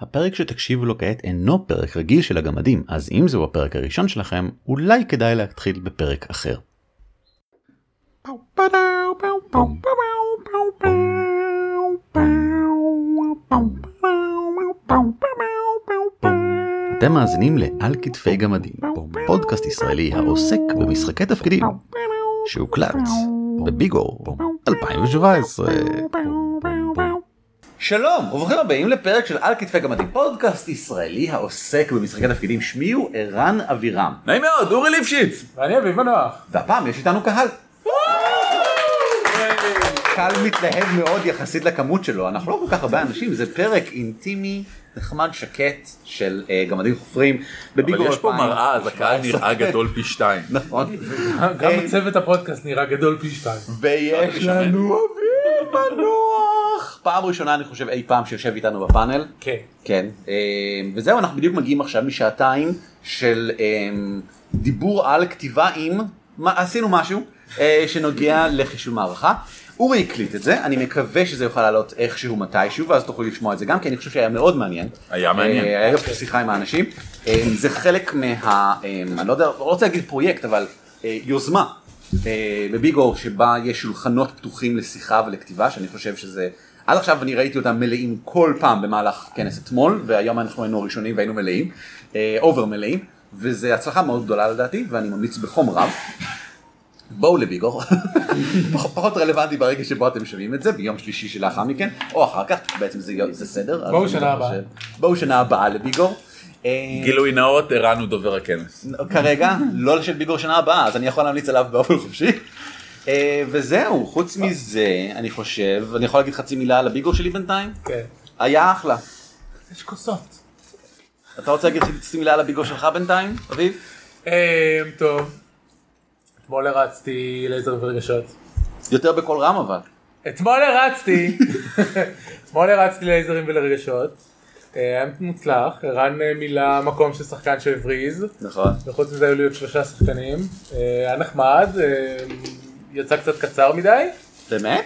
הפרק שתקשיבו לו כעת אינו פרק רגיל של הגמדים, אז אם זהו הפרק הראשון שלכם, אולי כדאי להתחיל בפרק אחר. אתם מאזינים ל"על כתפי גמדים", פודקאסט ישראלי העוסק במשחקי תפקידים, שהוקלט בביגור 2017. שלום וברוכים הבאים לפרק של על כתפי גמדים פודקאסט ישראלי העוסק במשחקי תפקידים שמי הוא ערן אבירם נעים מאוד, אורי ליפשיץ. ואני אביב מנוח. והפעם יש איתנו קהל. קהל מתלהב מאוד יחסית לכמות שלו אנחנו לא כל כך הרבה אנשים זה פרק אינטימי נחמד שקט של אה, גמדים חופרים. בביגור אבל יש פה 2017. מראה, אז הקהל נראה גדול פי שתיים. נכון. גם אה, צוות הפודקאסט נראה גדול פי שתיים. ויש לנו אביב מנוח. פעם ראשונה אני חושב אי פעם שיושב איתנו בפאנל. כן. כן, אה, וזהו, אנחנו בדיוק מגיעים עכשיו משעתיים של אה, דיבור על כתיבה עם, מה, עשינו משהו אה, שנוגע לחישוב מערכה. אורי הקליט את זה, אני מקווה שזה יוכל לעלות איכשהו מתישהו, ואז תוכלו לשמוע את זה גם, כי אני חושב שהיה מאוד מעניין. היה מעניין. אה, היה גם שיחה עם האנשים. אה, זה חלק מה, אני לא יודע, לא רוצה להגיד פרויקט, אבל אה, יוזמה אה, בביגור שבה יש שולחנות פתוחים לשיחה ולכתיבה, שאני חושב שזה, עד עכשיו אני ראיתי אותם מלאים כל פעם במהלך כנס אתמול, והיום אנחנו היינו הראשונים והיינו מלאים, אובר מלאים, וזה הצלחה מאוד גדולה לדעתי, ואני ממליץ בחום רב. בואו לביגור, פח- פחות רלוונטי ברגע שבו אתם שומעים את זה, ביום שלישי שלאחר מכן, או אחר כך, בעצם זה, זה סדר. בואו שנה הבאה. בואו שנה הבאה לביגור. אה, גילוי נאות, ערן הוא דובר הכנס. כרגע לא של ביגור שנה הבאה אז אני יכול להמליץ עליו באופן חופשי. אה, וזהו חוץ מזה אני חושב אני יכול להגיד חצי מילה על הביגור שלי בינתיים כן. היה אחלה. יש כוסות. אתה רוצה להגיד חצי מילה על הביגור שלך בינתיים אביב? אה, טוב. אתמול הרצתי לייזר ורגשות. יותר בקול רם אבל. אתמול הרצתי. אתמול הרצתי לייזרים ולרגשות. אה, היה מוצלח. ערן אה, מילא מקום של שחקן שהבריז. נכון. וחוץ מזה היו לי עוד שלושה שחקנים. אה, היה נחמד. יצא קצת קצר מדי. באמת?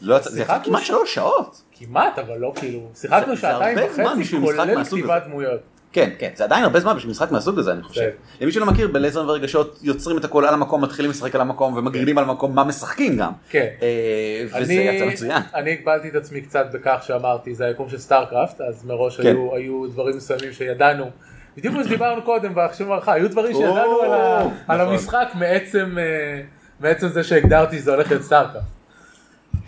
לא יצא- זה יצא כמעט שלוש שעות. כמעט אבל לא כאילו. שיחקנו שעתיים וחצי כולל כתיבת. דמויות. כן כן זה עדיין הרבה זמן בשביל משחק מהסוג הזה אני חושב. כן. למי שלא מכיר בלייזר ורגשות יוצרים את הכל על המקום מתחילים לשחק על המקום ומגרידים על המקום מה משחקים גם. כן. אה, וזה יצא מצוין. אני הגבלתי את עצמי קצת בכך שאמרתי זה היקום של סטארקראפט אז מראש כן. היו, דברים מסוימים שידענו בדיוק כמו שדיברנו קודם בהקשר מערכה היו דברים שידענו על, נכון. המשחק מעצם, אה, מעצם זה שהגדרתי שזה הולך להיות סטארקראפט.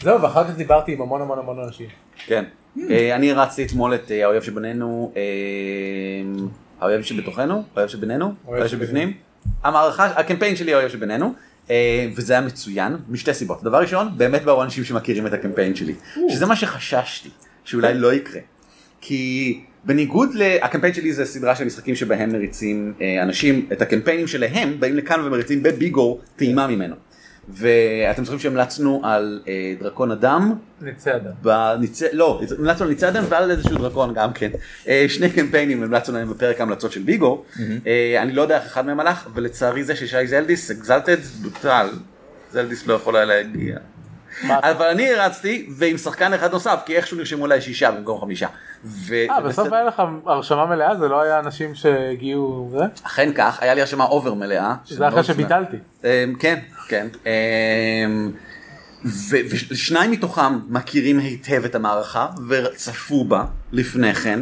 זהו ואחר כך דיברתי עם המון המון המון אנשים. כן. אה, אני הרצתי אתמול את אה, האויב שבינינו, אה, האויב שבתוכנו, האויב שבינינו, האויב שבפנים. המערכה, הקמפיין שלי האויב שבינינו. וזה היה מצוין משתי סיבות. דבר ראשון, באמת באו אנשים שמכירים את הקמפיין שלי. שזה מה שחששתי, שאולי לא יקרה. כי בניגוד לקמפיין שלי זה סדרה של משחקים שבהם מריצים אנשים את הקמפיינים שלהם באים לכאן ומריצים בביגור טעימה ממנו. ואתם זוכרים שהמלצנו על אה, דרקון אדם נצא אדם. בניצי, לא, המלצנו על ניצי אדם ועל איזשהו דרקון גם כן. אה, שני קמפיינים המלצנו להם בפרק ההמלצות של ביגו. אה, אני לא יודע איך אחד מהם הלך, ולצערי זה ששי זלדיס, Exalted, בוטל. זלדיס לא יכול היה להגיע. אבל אני הרצתי ועם שחקן אחד נוסף כי איכשהו נרשמו אליי שישה במקום חמישה. אה בסוף היה לך הרשמה מלאה זה לא היה אנשים שהגיעו זה? אכן כך היה לי הרשמה אובר מלאה. זה אחרי שביטלתי. אמ, כן, כן. אמ, ושניים מתוכם מכירים היטב את המערכה וצפו בה לפני כן,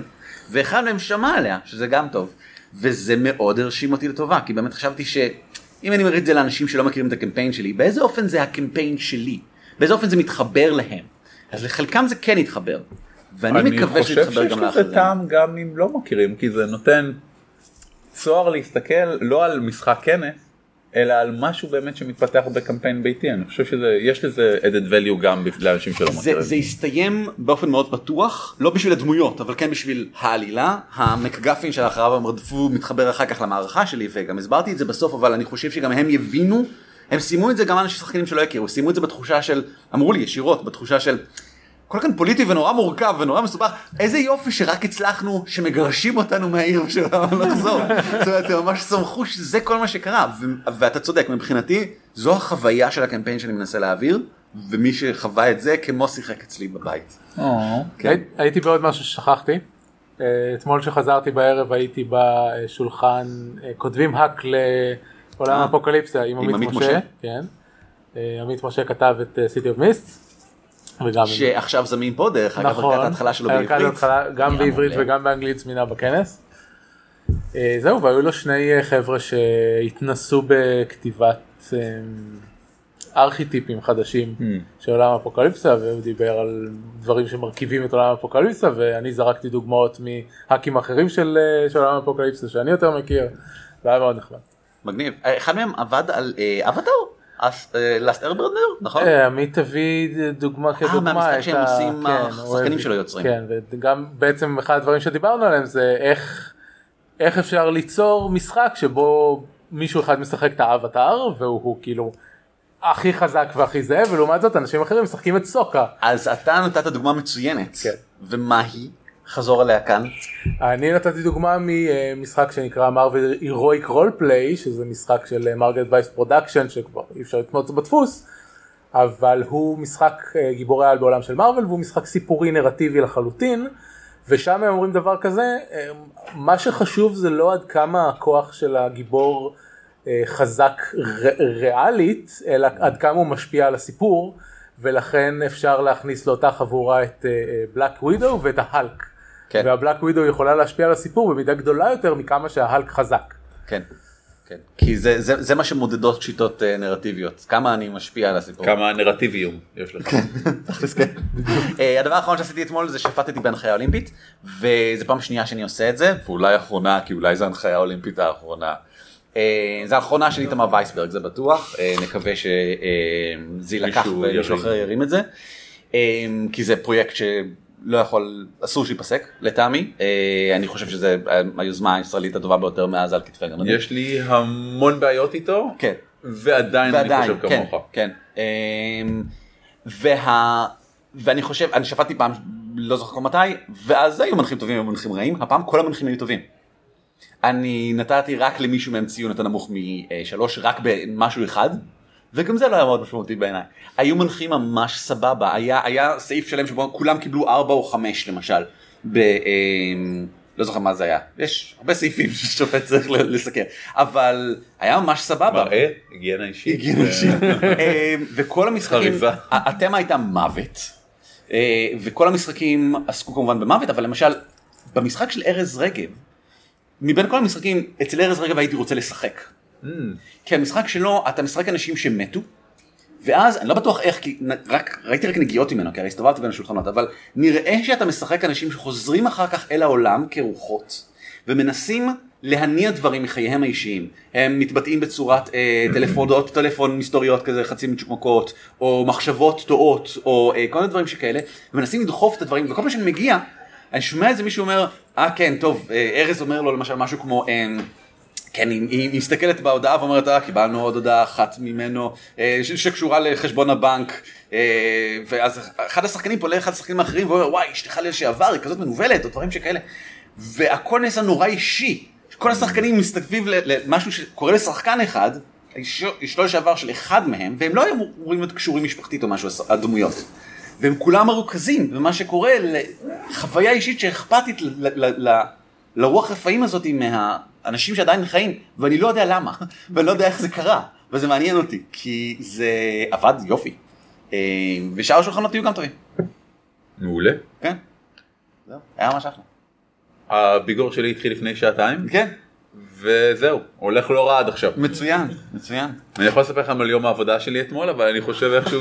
ואחד מהם שמע עליה, שזה גם טוב. וזה מאוד הרשים אותי לטובה, כי באמת חשבתי שאם אני מריץ את זה לאנשים שלא מכירים את הקמפיין שלי, באיזה אופן זה הקמפיין שלי? באיזה אופן זה מתחבר להם? אז לחלקם זה כן יתחבר. ואני מקווה שזה יתחבר גם אני חושב שיש לאחרים. לזה טעם גם אם לא מכירים, כי זה נותן צוהר להסתכל לא על משחק כנס, אלא על משהו באמת שמתפתח בקמפיין ביתי. אני חושב שיש לזה added value גם לאנשים שלא מכירים. זה הסתיים באופן מאוד בטוח, לא בשביל הדמויות, אבל כן בשביל העלילה. המקגפין שלאחריו הם רדפו מתחבר אחר כך למערכה שלי, וגם הסברתי את זה בסוף, אבל אני חושב שגם הם יבינו, הם סיימו את זה גם אנשים שחקנים שלא הכירו, סיימו את זה בתחושה של, אמרו לי ישירות, בתחושה של, הכל כאן פוליטי ונורא מורכב ונורא מסובך, איזה יופי שרק הצלחנו שמגרשים אותנו מהעיר ושלא לחזור. זאת אומרת, הם ממש שמחו שזה כל מה שקרה, ו- ואתה צודק, מבחינתי זו החוויה של הקמפיין שאני מנסה להעביר, ומי שחווה את זה כמו שיחק אצלי בבית. כן. הי- הייתי בעוד משהו ששכחתי. אה, אתמול שחזרתי בערב הייתי בשולחן אה, כותבים האק לעולם אה. האפוקליפסה עם עמית משה. כן. אה, עמית משה כתב את אה, City of Mist. וגם שעכשיו זמין פה דרך אגב, נכון, ערכת ההתחלה שלו בעברית. גם בעברית. וגם באנגלית זמינה בכנס. אה, זהו והיו לו שני אה, חבר'ה שהתנסו בכתיבת אה, ארכיטיפים חדשים Hmm. של עולם האפוקליפסה והוא דיבר על דברים שמרכיבים את עולם האפוקליפסה ואני זרקתי דוגמאות מהאקים אחרים של, אה, עולם האפוקליפסה שאני יותר מכיר. זה היה מאוד נחמד. מגניב. אה, אחד מהם עבד על אה, אבטאר? לאסט ארברנר? נכון? אה, עמית הביא דוגמה כדוגמה. מהמשחק את שהם ה- עושים, כן, השחקנים שלו יוצרים. כן, וגם בעצם אחד הדברים שדיברנו עליהם זה איך, איך אפשר ליצור משחק שבו מישהו אחד משחק את האבטאר והוא הוא כאילו הכי חזק והכי זה, ולעומת זאת אנשים אחרים משחקים את סוקה. אז אתה נתת דוגמה מצוינת. כן. ומה היא? חזור עליה כאן. אני נתתי דוגמה ממשחק שנקרא Marvel Heroic Roleplay שזה משחק של Margaret Weis Production שכבר אי אפשר לקנות בדפוס אבל הוא משחק אה, גיבורי על בעולם של מרוויל והוא משחק סיפורי נרטיבי לחלוטין ושם הם אומרים דבר כזה אה, מה שחשוב זה לא עד כמה הכוח של הגיבור אה, חזק ר- ריאלית אלא עד כמה הוא משפיע על הסיפור ולכן אפשר להכניס לאותה חבורה את בלק ווידו ואת ההלק. כן. והבלק ווידו יכולה להשפיע על הסיפור במידה גדולה יותר מכמה שההלק חזק. כן. כן. כי זה, זה, זה מה שמודדות שיטות אה, נרטיביות. כמה אני משפיע על הסיפור. כמה נרטיביום יש לך. כן. אה, הדבר האחרון שעשיתי אתמול זה שהפעתי בהנחיה אולימפית וזה פעם שנייה שאני עושה את זה ואולי אחרונה כי אולי זו ההנחיה האולימפית האחרונה. אה, זה האחרונה של איתמר וייסברג זה בטוח אה, נקווה שזה יילקח מישהו ומישהו. אחר ירים את זה אה, כי זה פרויקט שלא יכול אסור שייפסק לטעמי אה, אני חושב שזה היוזמה הישראלית הטובה ביותר מאז על כתפי גרמניה. יש לי המון בעיות איתו, כן. ועדיין אני ועדיין, חושב כן, כמוך. כן. אמ, וה... ואני חושב, אני שפטתי פעם, לא זוכר מתי, ואז היו מנחים טובים ומנחים רעים, הפעם כל המנחים היו טובים. אני נתתי רק למישהו מהם ציון יותר נמוך משלוש, רק במשהו אחד, וגם זה לא היה מאוד משמעותי בעיניי. היו מנחים ממש סבבה, היה, היה סעיף שלם שבו כולם קיבלו ארבע או חמש למשל. ב, אמ, לא זוכר מה זה היה, יש הרבה סעיפים ששופט צריך ל- לסכם, אבל היה ממש סבבה. מראה, היגיינה אישית. הגיע אישי. אה, וכל המשחקים, התמה הייתה מוות. אה, וכל המשחקים עסקו כמובן במוות, אבל למשל, במשחק של ארז רגב, מבין כל המשחקים, אצל ארז רגב הייתי רוצה לשחק. Mm, כי המשחק שלו, אתה משחק אנשים שמתו, ואז, אני לא בטוח איך, כי רק, ראיתי רק נגיעות ממנו, כי הרי הסתובבתי בין השולחנות, אבל נראה שאתה משחק אנשים שחוזרים אחר כך אל העולם כרוחות, ומנסים להניע דברים מחייהם האישיים. הם מתבטאים בצורת אה, טלפונות, טלפון מסתוריות כזה חצי מצ'וקמקות, או מחשבות טועות, או אה, כל מיני דברים שכאלה, ומנסים לדחוף את הדברים, וכל פעם שאני מגיע, אני שומע איזה מישהו אומר, אה כן, טוב, אה, ארז אומר לו למשל משהו כמו, אה, כן, היא, היא מסתכלת בהודעה ואומרת, אה, קיבלנו עוד הודעה אחת ממנו אה, שקשורה לחשבון הבנק, אה, ואז אחד השחקנים פונה לאחד השחקנים האחרים ואומר, וואי, אשתך לשעבר, היא כזאת מנוולת, או דברים שכאלה, והכל נעשה נורא אישי. כל השחקנים מסתכלים למשהו שקורה לשחקן אחד, אשתו לשעבר של אחד מהם, והם לא אמורים להיות קשורים משפחתית או משהו, הדמויות. והם כולם מרוכזים במה שקורה לחוויה אישית שאכפתית לרוח רפאים הזאת מהאנשים שעדיין חיים, ואני לא יודע למה, ואני לא יודע איך זה קרה, וזה מעניין אותי, כי זה עבד יופי. אה, ושאר השולחנות היו גם טובים. מעולה. כן. זהו, היה ממש אחלה. הביקורת שלי התחיל לפני שעתיים, כן, וזהו, הולך לא רע עד עכשיו. מצוין, מצוין. אני יכול לספר לכם על יום העבודה שלי אתמול, אבל אני חושב איכשהו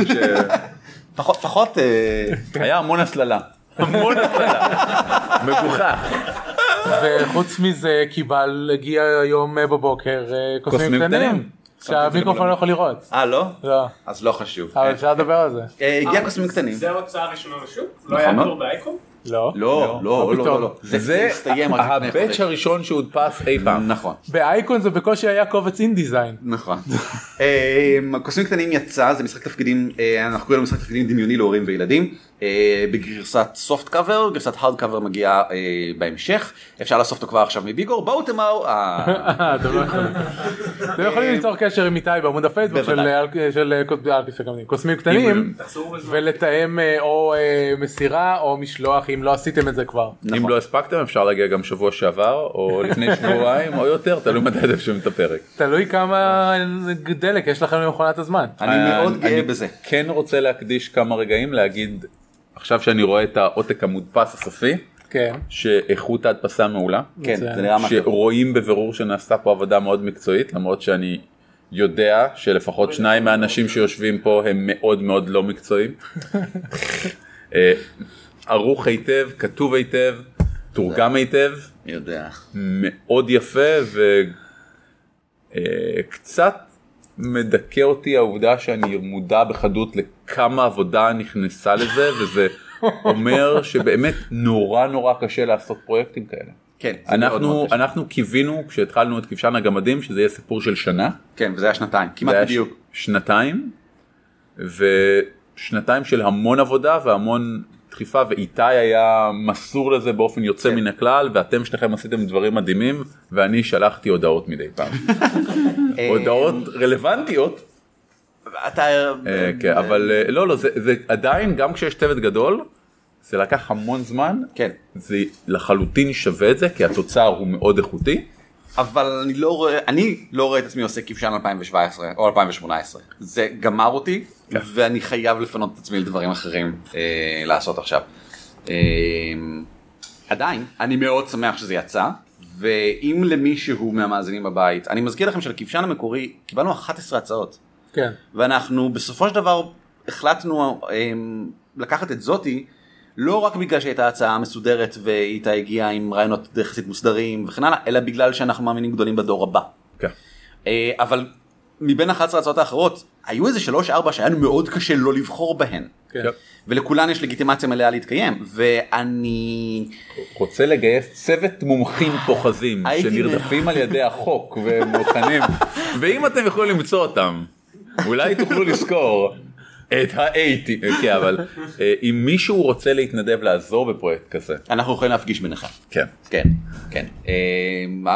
פחות, פחות, אה, שהיה המון הסללה. המון הסללה. מגוחך. וחוץ מזה קיבל הגיע היום אה, בבוקר אה, קוסמים קטנים. שהמיקרופון לא יכול לראות. אה לא? לא. אז לא חשוב. אבל אפשר לדבר על זה. אה, הגיע קוסמים קטנים. זה ההוצאה הראשונה לשוק? נכון לא היה מאוד. תור באייקון? לא. לא, לא, לא, לא, לא. זה זה הבאץ'. הראשון שהודפס אי פעם. נכון. באייקון זה בקושי היה קובץ אינדיזיין. נכון. אה, קוסמים קטנים יצא, זה משחק תפקידים, אה, אנחנו קוראים לו משחק תפקידים דמיוני להורים וילדים. אה, בגרסת סופט קאבר, גרסת הארד קאבר מגיעה אה, בהמשך, אפשר לאסוף אותו כבר עכשיו מביגור, בואו תמרו, אה, אתם לא יכולים. יכולים ליצור קשר עם איתי בעמוד הפייסבוק של קוסמים קטנים ולתאם או מסירה או משלוח אם לא עשיתם את זה כבר. אם לא הספקתם אפשר להגיע גם שבוע שעבר או לפני שבועיים או יותר תלוי מתי אתם שומעים את הפרק. תלוי כמה דלק יש לכם למכונת הזמן. אני מאוד גאה בזה. כן רוצה להקדיש כמה רגעים להגיד עכשיו שאני רואה את העותק המודפס הסופי כן. שאיכות ההדפסה מעולה. כן. זה נראה מה טוב. שרואים בבירור שנעשתה פה עבודה מאוד מקצועית למרות שאני יודע שלפחות שניים מהאנשים שיושבים פה הם מאוד מאוד לא מקצועיים. אה, ערוך היטב, כתוב היטב, תורגם היטב, יודע. מאוד יפה וקצת מדכא אותי העובדה שאני מודע בחדות לכמה עבודה נכנסה לזה וזה אומר שבאמת נורא נורא קשה לעשות פרויקטים כאלה. כן, אנחנו. אנחנו קיווינו כשהתחלנו את כבשן הגמדים שזה יהיה סיפור של שנה. כן, וזה היה שנתיים, כמעט היה בדיוק. שנתיים ושנתיים של המון עבודה והמון דחיפה ואיתי היה מסור לזה באופן יוצא כן. מן הכלל ואתם שניכם עשיתם דברים מדהימים ואני שלחתי הודעות מדי פעם. הודעות רלוונטיות אתה... אה, כן, אבל אה, לא לא זה זה עדיין גם כשיש צוות גדול זה לקח המון זמן כן. זה לחלוטין שווה את זה כי התוצר הוא מאוד איכותי. אבל אני לא רואה, אני לא רואה את עצמי עושה כבשן 2017 או 2018. זה גמר אותי, ואני חייב לפנות את עצמי לדברים אחרים אה, לעשות עכשיו. אה, עדיין, אני מאוד שמח שזה יצא, ואם למישהו מהמאזינים בבית, אני מזכיר לכם שלכבשן המקורי קיבלנו 11 הצעות, כן. ואנחנו בסופו של דבר החלטנו אה, לקחת את זאתי. לא רק בגלל שהייתה הצעה מסודרת ואיתה הגיעה עם רעיונות יחסית מוסדרים וכן הלאה, אלא בגלל שאנחנו מאמינים גדולים בדור הבא. כן. אה, אבל מבין 11 ההצעות האחרות, היו איזה 3-4 שהיה לנו מאוד קשה לא לבחור בהן. כן. יפ. ולכולן יש לגיטימציה מלאה להתקיים, ואני... רוצה לגייס צוות מומחים פוחזים שנרדפים על ידי החוק ומוכנים ואם אתם יכולים למצוא אותם אולי תוכלו לזכור את האייטי כן אבל אה, אם מישהו רוצה להתנדב לעזור בפרויקט כזה אנחנו יכולים להפגיש ביניכם. כן כן, כן. אה,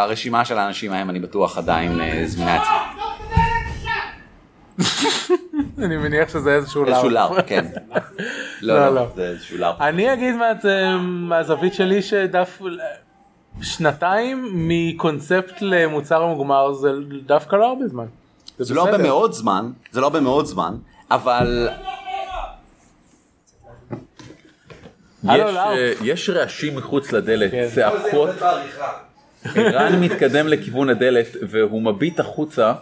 הרשימה של האנשים ההם אני בטוח עדיין אה, זמינה אצלי. אני מניח שזה איזשהו איזשהו לאו. כן. לא, לא, לא. לא, זה איזשהו לאר. אני אגיד מה- מהזווית שלי שדף שנתיים מקונספט למוצר מוגמר זה דווקא לא הרבה זמן. זה לא הרבה. מאוד זמן, זה לא הרבה מאוד זמן, אבל יש. אה, יש רעשים מחוץ לדלת כן. צעקות ערן מתקדם לכיוון הדלת והוא מביט החוצה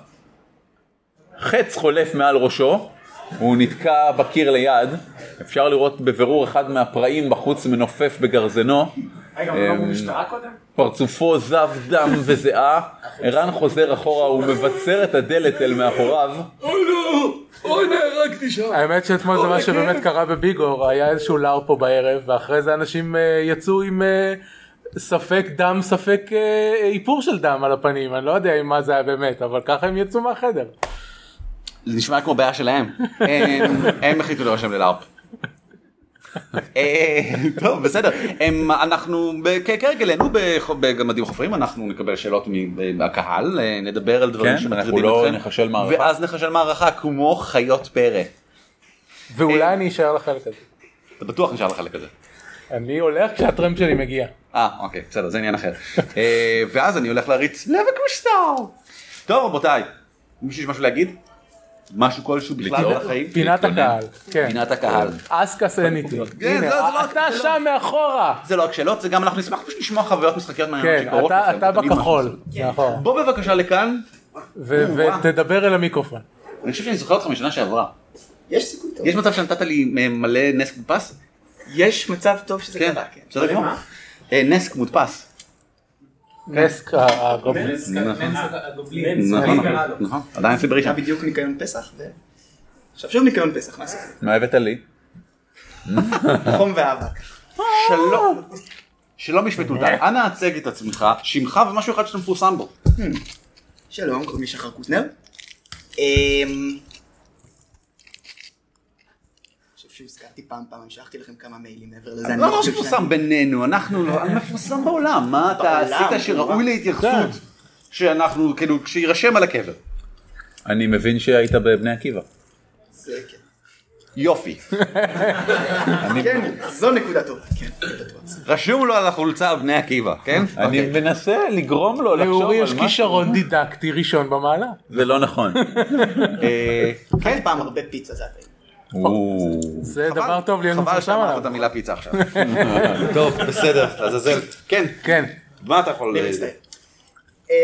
חץ חולף מעל ראשו הוא נתקע בקיר ליד אפשר לראות בבירור אחד מהפראים בחוץ מנופף בגרזנו פרצופו זב דם וזיעה. ערן חוזר אחורה ומבצר את הדלת אל מאחוריו. האמת שאתמול זה מה שבאמת קרה בביגור היה איזשהו לאר פה בערב ואחרי זה אנשים אה, יצאו עם אה, ספק דם ספק אה, איפור של דם על הפנים. אני לא יודע אם מה זה היה באמת אבל ככה הם יצאו מהחדר. זה נשמע כמו בעיה שלהם. הם- הם החליטו להירשם ללארפ. אה, טוב בסדר אנחנו ב- כ- כהרגלנו בח- בגמדים חופרים אנחנו נקבל שאלות מהקהל אה, נדבר על דברים כן, שמטרידים לא אתכם. ואז נחשל מערכה כמו חיות פרא. ואולי אני אשאר לחלק הזה. אתה בטוח נשאר לחלק הזה. אני הולך כשהטרמפ שלי מגיע. אה אוקיי בסדר זה עניין אחר. אה, ואז אני הולך להריץ לבה קריסטל. טוב רבותיי מישהו יש משהו להגיד? משהו כלשהו בכלל? בחיים? פינת. הקהל. כן. פינת הקהל. כן, זה- זה לא- אתה שם מאחורה. זה לא רק שאלות זה גם אנחנו נשמח פשוט לשמוע חוויות משחקיות מעניינות כן, שקורות אתה לכם. אתה בכחול. בוא בבקשה לכאן. ו- ותדבר אל המיקרופון. אני חושב שאני זוכר אותך משנה שעברה. יש סיכוי טוב. יש מצב שנתת לי מלא נסק מודפס? יש מצב טוב שזה כן. קרה, כן. בסדר גמור. אה, נסק מודפס. נסק הגובלין. נכון, נכון, נכון. עדיין אצלי בראשון. היה בדיוק ניקיון פסח. עכשיו שוב ניקיון פסח, מה זה? מה הבאת לי? חום ואבק. שלום. שלום מטולטל. אנא הצג את עצמך, שמך ומשהו אחד שאתה מפורסם בו. שלום, קוראים לי שחר קוטנר. אמ, אני חושב שהוזכרתי פעם פעם, שלחתי לכם כמה מיילים מעבר לזה. אני לא מפורסם בינינו, אנחנו לא, אני מפורסם בעולם, מה אתה עשית שראוי. להתייחסות, שאנחנו, כאילו, שיירשם על הקבר. אני מבין שהיית בבני עקיבא. זה כן. יופי. כן, זו נקודה טובה, כן. רשום לו על החולצה בני עקיבא, כן? אני מנסה לגרום לו לחשוב לאורי על יש משהו. כישרון דידקטי ראשון במעלה. זה לא נכון. אה, אכלתי פעם הרבה פיצה, זה הטעים. או, זה דבר טוב להיות חבל מפורסם שאמרת את עליו. המילה פיצה עכשיו. טוב, בסדר, לעזאזל. כן, כן. מה אתה יכול... אני מצטער. אמ,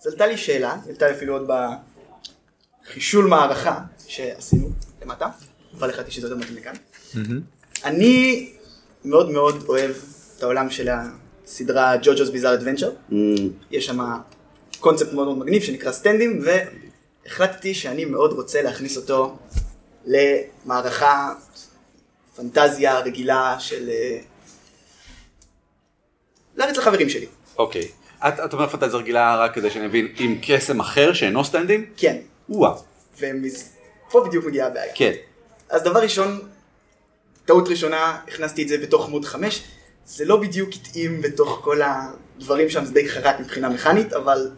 אז עלתה לי שאלה, עלתה לי אפילו עוד בחישול מערכה שעשינו למטה, אבל החלטתי שזה יותר מתאים לכאן. אני מאוד מאוד אוהב את העולם של הסדרה ג'וג'ו's ביזאר אדוונצ'ר. יש שם קונספט מאוד מאוד מגניב שנקרא סטנדים, והחלטתי שאני מאוד רוצה להכניס אותו למערכה פנטזיה רגילה של... אה, להריץ לחברים שלי. אוקיי. את את אומרת פנטזיה רגילה רק כדי שאני אבין, עם קסם אחר שאינו סטנדים? כן, וואו. ופה בדיוק מגיעה הבעיה. כן. אז דבר ראשון, טעות ראשונה, הכנסתי את זה בתוך עמוד 5, זה לא בדיוק התאים בתוך כל הדברים שם, זה די חרק מבחינה מכנית, אבל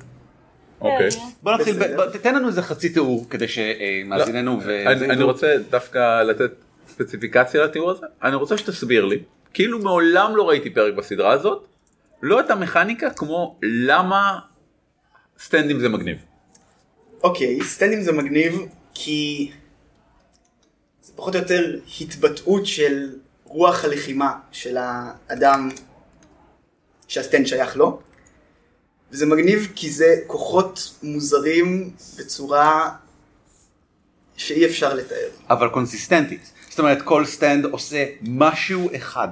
אוקיי. בוא נתחיל, תתן לנו איזה חצי תיאור כדי שמאזיננו ו... לא, אני אני רוצה דווקא לתת ספציפיקציה לתיאור הזה. אני רוצה שתסביר לי, כאילו מעולם לא ראיתי פרק בסדרה הזאת, לא את המכניקה כמו למה סטנדים זה מגניב. אוקיי, סטנדים זה מגניב, כי זה פחות או יותר התבטאות של רוח הלחימה של האדם שהסטנד שייך לו. וזה מגניב כי זה כוחות מוזרים בצורה שאי אפשר לתאר. אבל קונסיסטנטית. זאת אומרת, כל Stand עושה משהו אחד.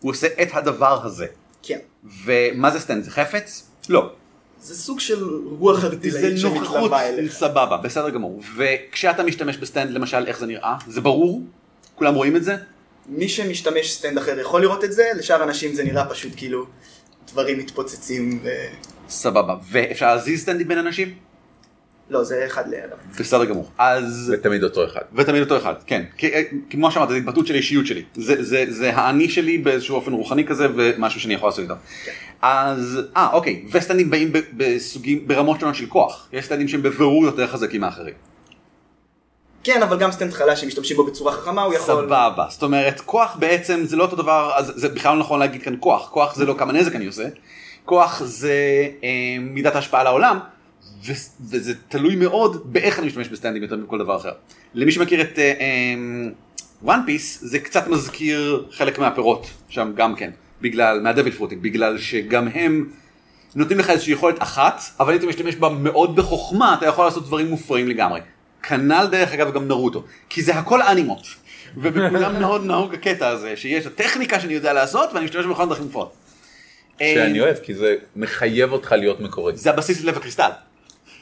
הוא עושה את הדבר הזה. כן. ומה זה Stand? זה חפץ? לא. זה סוג של רוח זה ארטילאית שמתלווה אליך. סבבה, בסדר גמור. וכשאתה משתמש ב Stand, למשל, איך זה נראה? זה ברור? כולם רואים את זה? מי שמשתמש Stand אחר יכול לראות את זה, לשאר אנשים זה נראה פשוט כאילו דברים מתפוצצים ו... סבבה. ואפשר להזיז Stand ים בין אנשים? לא, זה אחד לאדם. בסדר גמור. אז... זה תמיד אותו אחד. ותמיד אותו אחד, כן. כי- כמו שאמרת, זה התבטאות של האישיות שלי. זה, זה, זה האני שלי באיזשהו אופן רוחני כזה, ומשהו שאני יכול לעשות איתו. אז, אה, אוקיי, ו Stand ים באים בסוגים, ברמות שונות של כוח. יש Stand ים שהם בבירור יותר חזקים מאחרים. כן, אבל גם Stand חלש שמשתמשים בו בצורה חכמה, הוא יכול... סבבה. זאת אומרת, כוח בעצם זה לא אותו דבר, אז זה בכלל לא נכון להגיד כאן כוח. כוח זה לא כמה נזק אני עושה. כוח זה אה, מידת ההשפעה על העולם, ו- וזה תלוי מאוד באיך אני משתמש ב Stand ים יותר מכל דבר אחר. למי שמכיר את וואן פיס, זה קצת מזכיר חלק מהפירות שם גם כן, בגלל, מה devil fruit ים, בגלל שגם הם נותנים לך איזושהי יכולת אחת, אבל אם אתה משתמש בה מאוד בחוכמה, אתה יכול לעשות דברים מופרעים לגמרי. כנ"ל דרך אגב גם נרוטו, כי זה הכל אנימות. ובכולם מאוד נהוג הקטע הזה, שיש הטכניקה שאני יודע לעשות, ואני משתמש בכל דרכים מופרעות. שאני אה, אוהב כי זה מחייב אותך להיות מקורי. זה הבסיס ללב הקריסטל.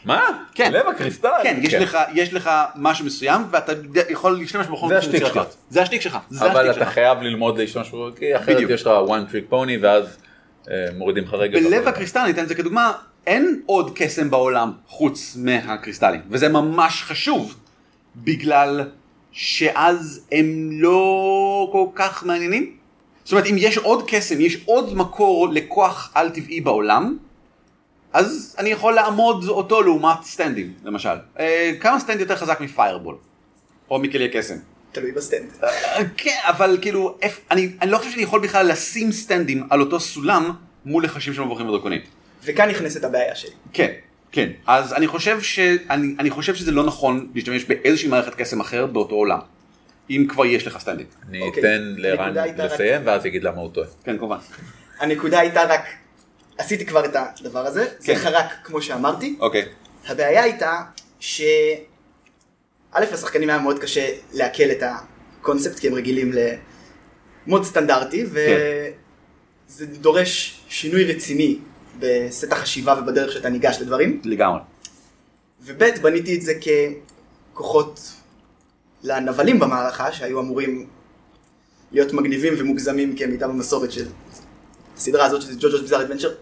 מה? כן. לב הקריסטל? כן, יש לך, יש לך משהו מסוים, ואתה יכול להשתמש בכל זה השטיק שלך. זה השטיק שלך. אבל אתה שלך. חייב ללמוד להשתמש בו, כי אחרת בדיוק. יש לך one trick pony ואז אה, מורידים לך רגל. בלב הקריסטל, אני אתן את זה כדוגמה, אין עוד קסם בעולם חוץ מהקריסטלים, וזה ממש חשוב, בגלל שאז הם לא כל כך מעניינים. זאת אומרת, אם יש עוד קסם, יש עוד מקור לכוח על טבעי בעולם, אז אני יכול לאמוד אותו לעומת Stand ים, למשל. אה, כמה Stand יותר חזק מ fireball? או מכלי הקסם. תלוי ב Stand. כן, אבל כאילו, איפ- אני, אני לא חושב שאני יכול בכלל לשים Stand ים על אותו סולם מול לחשים של מבוכים ודרקונים. וכאן נכנסת הבעיה שלי. כן, כן. אז אני חושב, ש... אני, אני חושב שזה לא נכון להשתמש באיזושהי מערכת קסם אחרת באותו עולם. אם כבר יש לך סטנדים. אני אוקיי. אתן הנקודה הייתה רק- לסיים ואז יגיד למה הוא טועה. כן, כמובן. הנקודה הייתה רק, עשיתי כבר את הדבר הזה, זה כן. חרק כמו שאמרתי. אוקיי. הבעיה הייתה ש... א', לשחקנים היה מאוד קשה לעכל את הקונספט, כי הם רגילים למוד סטנדרטי, וזה דורש שינוי רציני בסט החשיבה ובדרך שאתה ניגש לדברים. לגמרי. וב', בניתי את זה ככוחות לנבלים במערכה, שהיו אמורים להיות מגניבים ומוגזמים כמיטב המסורת של הסדרה הזאת, שזה ג'וג'ו's ביזאר אדוונצ'ר,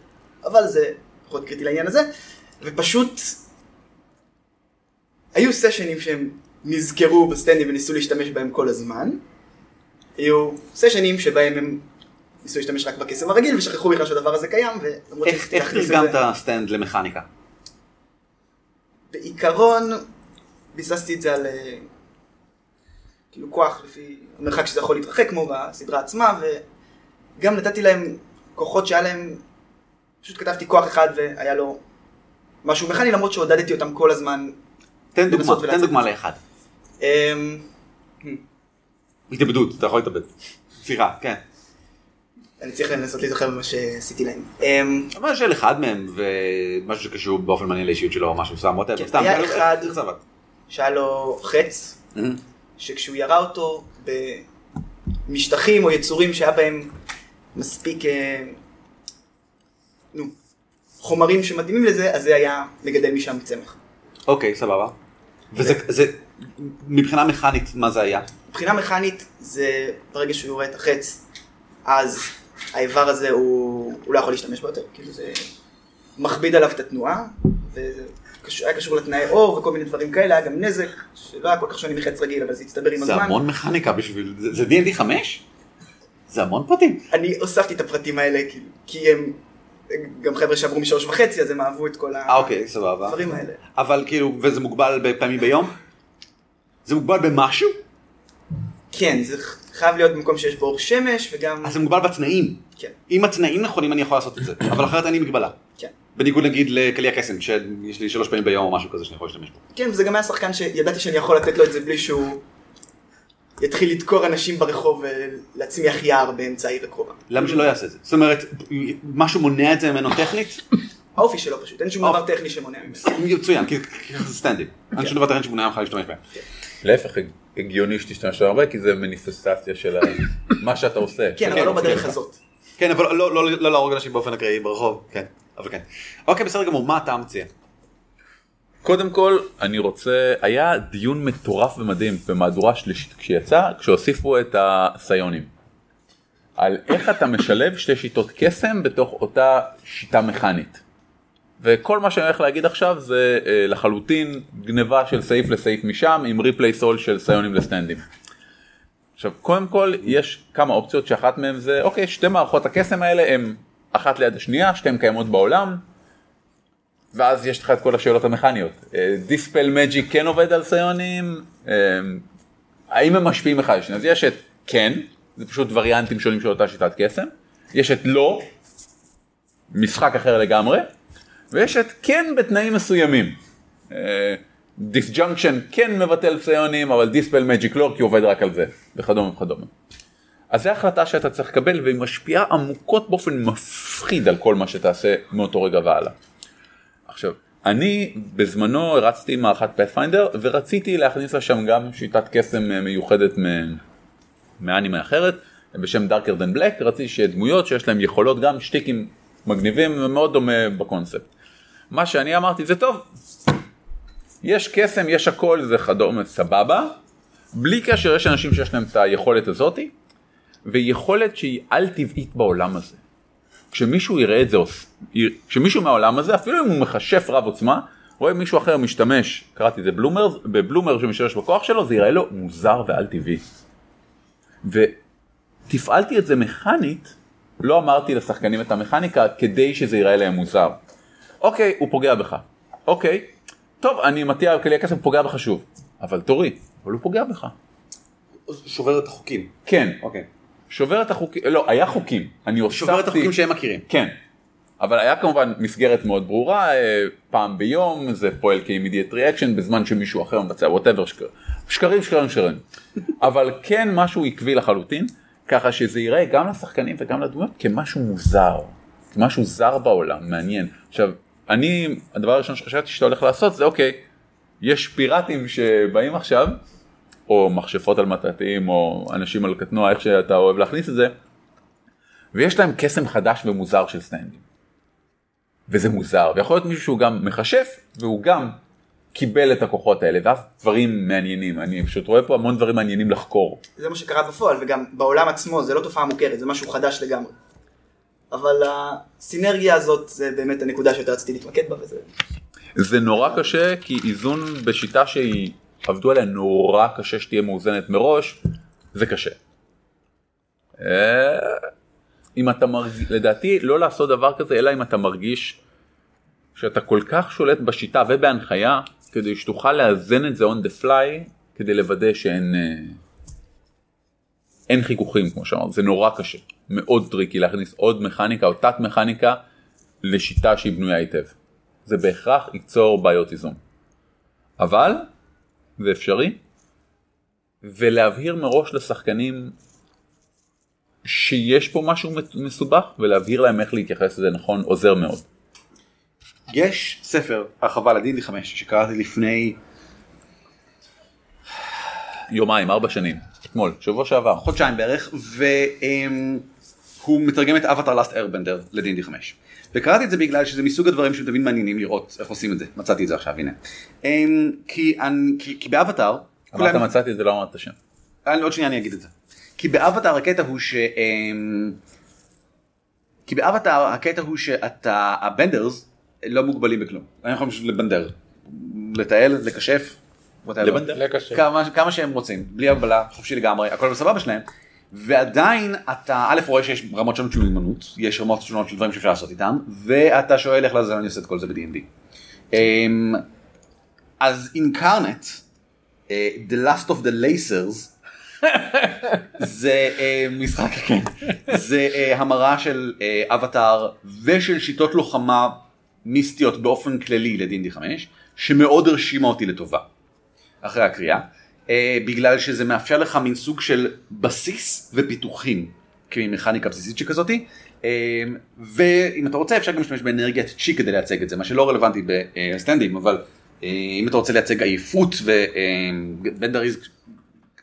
אבל זה פחות קריטי לעניין הזה, ופשוט היו סשנים שהם נזכרו בסטנדים וניסו להשתמש בהם כל הזמן. היו סשנים שבהם הם ניסו להשתמש רק בקסם הרגיל ושכחו בכלל שהדבר הזה קיים. איך איך תרגמת סטנד למכניקה? בעיקרון ביססתי את זה על אה, כאילו כוח לפי המרחק שזה יכול להתרחק כמו בסדרה עצמה וגם נתתי להם כוחות שהיה להם, פשוט כתבתי כוח אחד והיה לו משהו מכני למרות שעודדתי אותם כל הזמן. תן דוגמה, לנסות תן. דוגמה לאחד. אמ, התאבדות, אתה יכול להתאבד. סליחה, כן. אני צריך לנסות להיזכר במה שעשיתי להם. אמ, אבל של אחד מהם ומשהו שקשור באופן מעניין לאישיות שלו או משהו סתם, ווטאבר, כן, סתם. היה איך- אחד-? שהיה לו חץ. שכשהוא ירה אותו במשטחים או יצורים שהיה בהם מספיק אה, נו, חומרים שמתאימים לזה, אז זה היה מגדל משם צמח. אוקיי, סבבה. וזה, זה, מבחינה מכנית, מה זה היה? מבחינה מכנית זה ברגע שהוא יורה את החץ, אז האיבר הזה הוא, הוא לא יכול להשתמש בו יותר, כאילו זה מכביד עליו את התנועה, וזה היה קשור לתנאי אור וכל מיני דברים כאלה, היה גם נזק שלא היה כל כך שונה מחץ רגיל, אבל זה הצטבר עם זה הזמן. המון מכניקה בשביל, זה זה D&D 5? זה המון פרטים. אני הוספתי את הפרטים האלה, כי הם גם חבר'ה שעברו משלוש וחצי, אז הם אהבו את כל אה אוקיי. הדברים האלה. אבל כאילו, וזה מוגבל בפעמים ביום? זה מוגבל במשהו? כן, זה חייב להיות במקום שיש בו אור שמש, וגם... אז זה מוגבל בתנאים. כן, אם התנאים נכונים אני יכול לעשות את זה, אבל אחרת אין לי מגבלה. כן. בניגוד נגיד לכלי הקסם, שיש לי שלוש פעמים ביום או משהו כזה שאני יכול להשתמש בו. כן, וזה גם היה שחקן שידעתי שאני יכול לתת לו את זה בלי שהוא יתחיל לדקור אנשים ברחוב ולהצמיח יער באמצע העיר הקרובה. למה שלא יעשה את זה? זאת אומרת, משהו מונע את זה ממנו טכנית? האופי שלו פשוט, אין שום אופי. דבר טכני שמונע ממנו. מצוין, כי זה סטנדים. אין שום דבר טכני שמונע ממך להשתמש בהם. להפך, הגיוני שתשתמש בו הרבה, כי זה מניפסטציה של מה שאתה עושה. כן, אבל לא בדרך הזאת. כן, אבל לא- לא לא להרוג אנשים באופן אקראי ברחוב, כן, אבל כן. אוקיי, בסדר גמור, מה אתה מציע? קודם כל, אני רוצה, היה דיון מטורף ומדהים במהדורה שלישית כשיצא, כשהוסיפו את הסיונים. על איך אתה משלב שתי שיטות קסם בתוך אותה שיטה מכנית. וכל מה שאני הולך להגיד עכשיו זה אה, לחלוטין גניבה של סעיף לסעיף משם עם replace all של psion ים ל Stand ים. עכשיו קודם כל יש כמה אופציות שאחת מהן זה אוקיי שתי מערכות הקסם האלה הן אחת ליד השנייה שתיהן קיימות בעולם ואז יש לך את כל השאלות המכניות. Dispel Magic כן עובד על psion ים? אה, האם הם משפיעים אחד על השני? אז יש את כן, זה פשוט וריאנטים שונים של אותה שיטת קסם. יש את לא, משחק אחר לגמרי. ויש את כן בתנאים מסוימים. Disjunction כן מבטל psion ים, אבל Dispel Magic לא, כי הוא עובד רק על זה, וכדומה וכדומה. אז זו החלטה שאתה צריך לקבל, והיא משפיעה עמוקות באופן מפחיד על כל מה שתעשה מאותו רגע והלאה. עכשיו, אני בזמנו הרצתי מערכת פאת'פיינדר ורציתי להכניס לשם גם שיטת קסם מיוחדת מאנימה אחרת בשם Darker than Black, רציתי שיהיה דמויות שיש להם יכולות גם שטיקים מגניבים ומאוד דומה בקונספט. מה שאני אמרתי זה טוב, יש קסם, יש הכל, זה כדומה, סבבה, בלי קשר יש אנשים שיש להם את היכולת הזאתי, ויכולת שהיא על טבעית בעולם הזה. כשמישהו יראה את זה, כשמישהו מהעולם הזה, אפילו אם הוא מכשף רב עוצמה, רואה מישהו אחר משתמש, קראתי את זה בלומר, בבלומר שמשתמש בכוח שלו, זה יראה לו מוזר ועל טבעי. ותפעלתי את זה מכנית, לא אמרתי לשחקנים את המכניקה כדי שזה ייראה להם מוזר. אוקיי, הוא פוגע בך. אוקיי, טוב, אני מטיע כלי הכסף, הוא פוגע בך שוב. אבל תורי, אבל הוא פוגע בך. שובר את החוקים. כן, אוקיי. שובר את החוקים, לא, היה חוקים. אני הוספתי... שובר את החוקים שהם מכירים. כן. אבל היה כמובן מסגרת מאוד ברורה, אה, פעם ביום זה פועל כ-immediate reaction בזמן שמישהו אחר מבצע whatever שקר. שקרים שקרים שקרים. אבל כן משהו עקבי לחלוטין, ככה שזה ייראה גם לשחקנים וגם לדמויות כמשהו מוזר. משהו זר בעולם, מעניין. עכשיו, אני, הדבר הראשון שחשבתי שאתה הולך לעשות זה אוקיי, יש פיראטים שבאים עכשיו, או מכשפות על מטאטים, או אנשים על קטנוע, איך שאתה אוהב להכניס את זה, ויש להם קסם חדש ומוזר של סטנדים. וזה מוזר, ויכול להיות מישהו שהוא גם מכשף, והוא גם קיבל את הכוחות האלה, ואז דברים מעניינים, אני פשוט רואה פה המון דברים מעניינים לחקור. זה מה שקרה בפועל, וגם בעולם עצמו זה לא תופעה מוכרת, זה משהו חדש לגמרי. אבל הסינרגיה הזאת זה באמת הנקודה שיותר רציתי להתמקד בה, וזה... זה נורא קשה, כי איזון בשיטה שהיא עבדו עליה נורא קשה שתהיה מאוזנת מראש, זה קשה. אה, אם אתה מרגיש, לדעתי לא לעשות דבר כזה אלא אם אתה מרגיש שאתה כל כך שולט בשיטה ובהנחיה כדי שתוכל לאזן את זה on the fly כדי לוודא שאין אה, אין חיכוכים כמו שאמרת, זה נורא קשה, מאוד טריקי להכניס עוד מכניקה או תת מכניקה לשיטה שהיא בנויה היטב. זה בהכרח ייצור בעיות איזון. אבל זה אפשרי, ולהבהיר מראש לשחקנים שיש פה משהו מסובך ולהבהיר להם איך להתייחס לזה נכון עוזר מאוד. יש ספר הרחבה לדין 5 שקראתי לפני יומיים, ארבע שנים, אתמול, שבוע שעבר. חודשיים בערך, והוא מתרגם את אבטר לאסט ארבנדר לדין 5. וקראתי את זה בגלל שזה מסוג הדברים שתמיד מעניינים לראות איך עושים את זה, מצאתי את זה עכשיו, הנה. אמ, כי, כי, כי באבטר... אמרת מצאתי את זה, לא אמרת את השם. עוד שנייה אני אגיד את זה. כי באבטר הקטע הוא ש... אמ, כי באבטר הקטע הוא שאתה, הבנדרס לא מוגבלים בכלום. הם יכולים פשוט לבנדר. לטייל, לקשף. לבנדר. כמה, כמה שהם רוצים, בלי הגבלה, חופשי לגמרי, הכל בסבבה שלהם. ועדיין אתה א' רואה שיש רמות שונות של מיומנות, יש רמות שונות של דברים שאפשר לעשות איתם, ואתה שואל איך לזה אני עושה את כל זה ב-D&D. אמ, אז אינקרנט, אה, The Last of the Lacers, זה אה, משחק, כן, זה אה, המרה של אבטאר ושל שיטות לוחמה מיסטיות באופן כללי לדינדי 5, שמאוד הרשימה אותי לטובה, אחרי הקריאה. אה, בגלל שזה מאפשר לך מין סוג של בסיס ופיתוחים כמכניקה בסיסית שכזאתי. אה, ואם אתה רוצה אפשר גם להשתמש באנרגיית צ'י כדי לייצג את זה, מה שלא רלוונטי ב stands, אבל אה, אם אתה רוצה לייצג עייפות ו bender אה,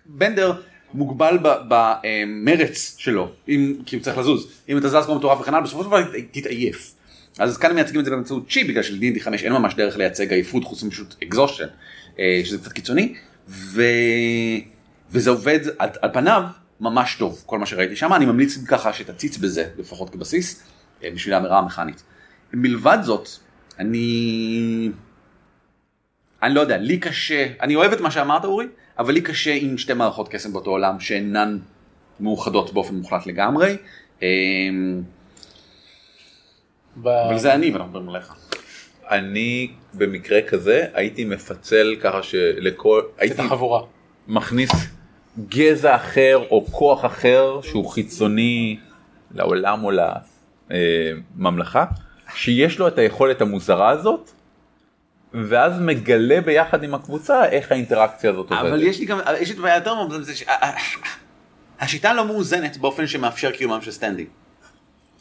bender מוגבל במרץ שלו, אם, כי הוא צריך לזוז, אם אתה זז כמו מטורף וכן הלאה, בסופו של דבר תתעייף. אז כאן הם מייצגים את זה באמצעות צ'י בגלל של D&D 5 אין ממש דרך לייצג עייפות חוץ מפשוט אקזושן, שזה קצת קיצוני. ו... וזה עובד על, על פניו ממש טוב, כל מה שראיתי שם, אני ממליץ ככה שתציץ בזה לפחות כבסיס, אה, בשביל האמירה המכנית. מלבד זאת, אני... אני לא יודע, לי קשה, אני אוהב את מה שאמרת אורי, אבל לי קשה עם שתי מערכות קסם באותו עולם שאינן מאוחדות באופן מוחלט לגמרי. אמ, ב... אבל זה אני ואנחנו מדברים עליך. אני במקרה כזה הייתי מפצל ככה שלכל, את הייתי החבורה. מכניס גזע אחר או כוח אחר שהוא חיצוני לעולם או לממלכה, שיש לו את היכולת המוזרה הזאת, ואז מגלה ביחד עם הקבוצה איך האינטראקציה הזאת עובדת. אבל יש לי גם, יש לי בעיה יותר מאוד, השיטה לא מאוזנת באופן שמאפשר קיומם של סטנדים.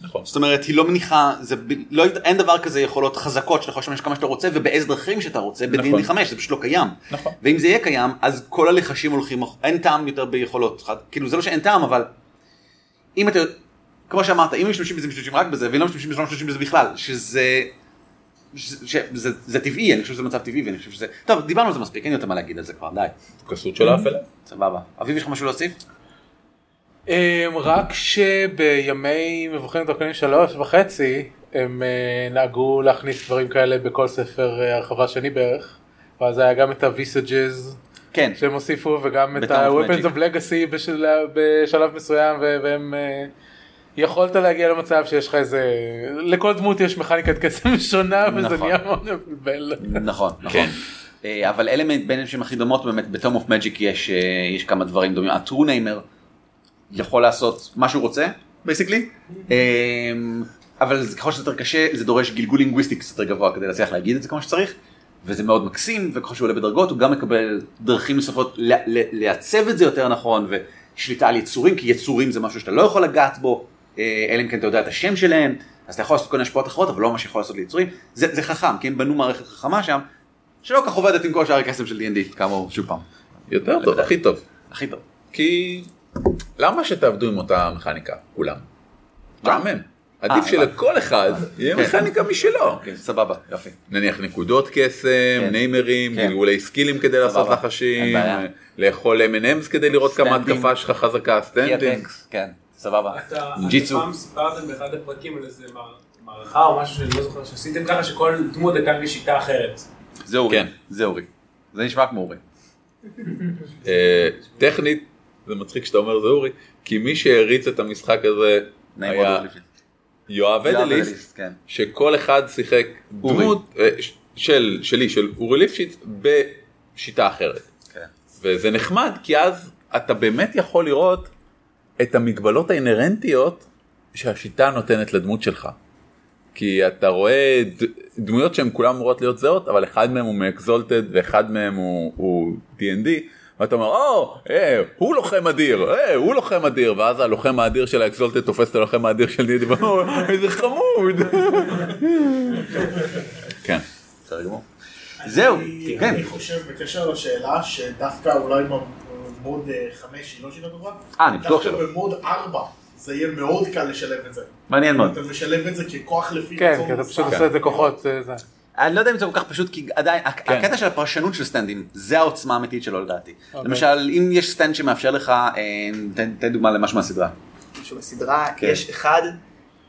נכון. זאת אומרת, היא לא מניחה, זה, לא, אין דבר כזה יכולות חזקות שאתה יכול להשתמש כמה שאתה רוצה ובאיזה דרכים שאתה רוצה נכון. ב-D&D 5, זה פשוט לא קיים. נכון. ואם זה יהיה קיים, אז כל הלחשים הולכים, אין טעם יותר ביכולות, כאילו זה לא שאין טעם, אבל אם אתה, כמו שאמרת, אם משתמשים בזה, משתמשים רק בזה, ואם לא משתמשים בזה, לא משתמשים בזה בכלל, שזה, שזה, זה טבעי, אני חושב שזה מצב טבעי, ואני חושב שזה, טוב, דיברנו על זה מספיק, אין יותר מה להגיד על זה כבר, די, כסות של האפלה. סבבה. אביב, יש לך משהו להוסיף? אמ, רק שבימי מבוכים ודרקונים שלוש וחצי הם אה, נהגו להכניס דברים כאלה בכל ספר אה, הרחבה שני בערך. ואז היה גם את הוויסג'ז כן. שהם הוסיפו וגם את ה-Weapons of Legacy בשל... בשלב מסוים ו- והם אה, יכולת להגיע למצב שיש לך איזה לכל דמות יש מכניקת קסם שונה וזה נכון. נהיה מאוד מבלבל. נכון, נכון. כן. אה, אבל אלה בין שהן הכי דומות באמת בתום אוף מג'יק יש אה, יש כמה דברים דומים. ה true namer יכול לעשות מה שהוא רוצה, basically, אבל זה- ככל שזה יותר קשה זה דורש גלגול לינגוויסטי קצת יותר גבוה כדי להצליח להגיד את זה כמו שצריך. וזה מאוד מקסים וככל שהוא עולה בדרגות הוא גם מקבל דרכים נוספות לעצב את זה יותר נכון ושליטה על יצורים כי יצורים זה משהו שאתה לא יכול לגעת בו אה, אלא אם כן אתה יודע את השם שלהם אז אתה יכול לעשות כל מיני השפעות אחרות אבל לא מה שיכול לעשות ליצורים זה, זה חכם כי הם בנו מערכת חכמה שם שלא כך עובדת עם כל שאר הקסם של D&D כאמור שוב פעם יותר טוב, הכי טוב. הכי טוב. כי למה שתעבדו עם אותה מכניקה כולם? משעמם. עדיף אה, שלכל אחד יהיה כן. מכניקה משלו. אוקיי, סבבה יופי. נניח נקודות קסם, כן. namerים, כן. גלגולי סקילים כדי לעשות לחשים. לאכול M&M's כדי לראות כמה. התקפה שלך חזקה, standing. כן סבבה. אתה ג'יטסו. פעם סיפרתם באחד הפרקים על איזה מע- מערכה או משהו שאני לא זוכר שעשיתם ככה שכל דמות הייתה בשיטה אחרת. זה אורי. כן. זה אורי. זה נשמע כמו אורי. אה, טכנית, זה מצחיק שאתה אומר זה אורי, כי מי שהריץ את המשחק הזה היה. יואב אדליסט, כן. שכל אחד שיחק אורי. דמות אה, של, שלי, של אורי ליפשיץ, בשיטה אחרת. כן. וזה נחמד, כי אז אתה באמת יכול לראות את המגבלות האינהרנטיות שהשיטה נותנת לדמות שלך. כי אתה רואה ד- דמויות שהן כולן אמורות להיות זהות, אבל אחד מהם הוא מאקזולטד ואחד מהם הוא, הוא D&D, ואתה אומר, או, אה, הוא לוחם אדיר, אה, הוא לוחם אדיר, ואז הלוחם האדיר של האקזולטד תופס את הלוחם האדיר של D&D, ואומר, איזה חמוד. כן. בסדר גמור. זהו, כן. אני חושב בקשר לשאלה שדווקא אולי במוד 5 היא לא שיטה טובה. אה, אני בטוח שלא. דווקא במוד 4 זה יהיה מאוד קל לשלב את זה. מעניין מאוד. אתה משלב את זה ככוח לפי כן, כי אתה פשוט. עושה את זה כוחות. אני לא יודע אם זה כל כך פשוט, כי עדיין, הק- הקטע של הפרשנות של stands, זה העוצמה האמיתית שלו לדעתי. למשל, אם יש stand שמאפשר לך, אה, תן תן דוגמה למשהו מהסדרה. משהו בסדרה, כן. יש אחד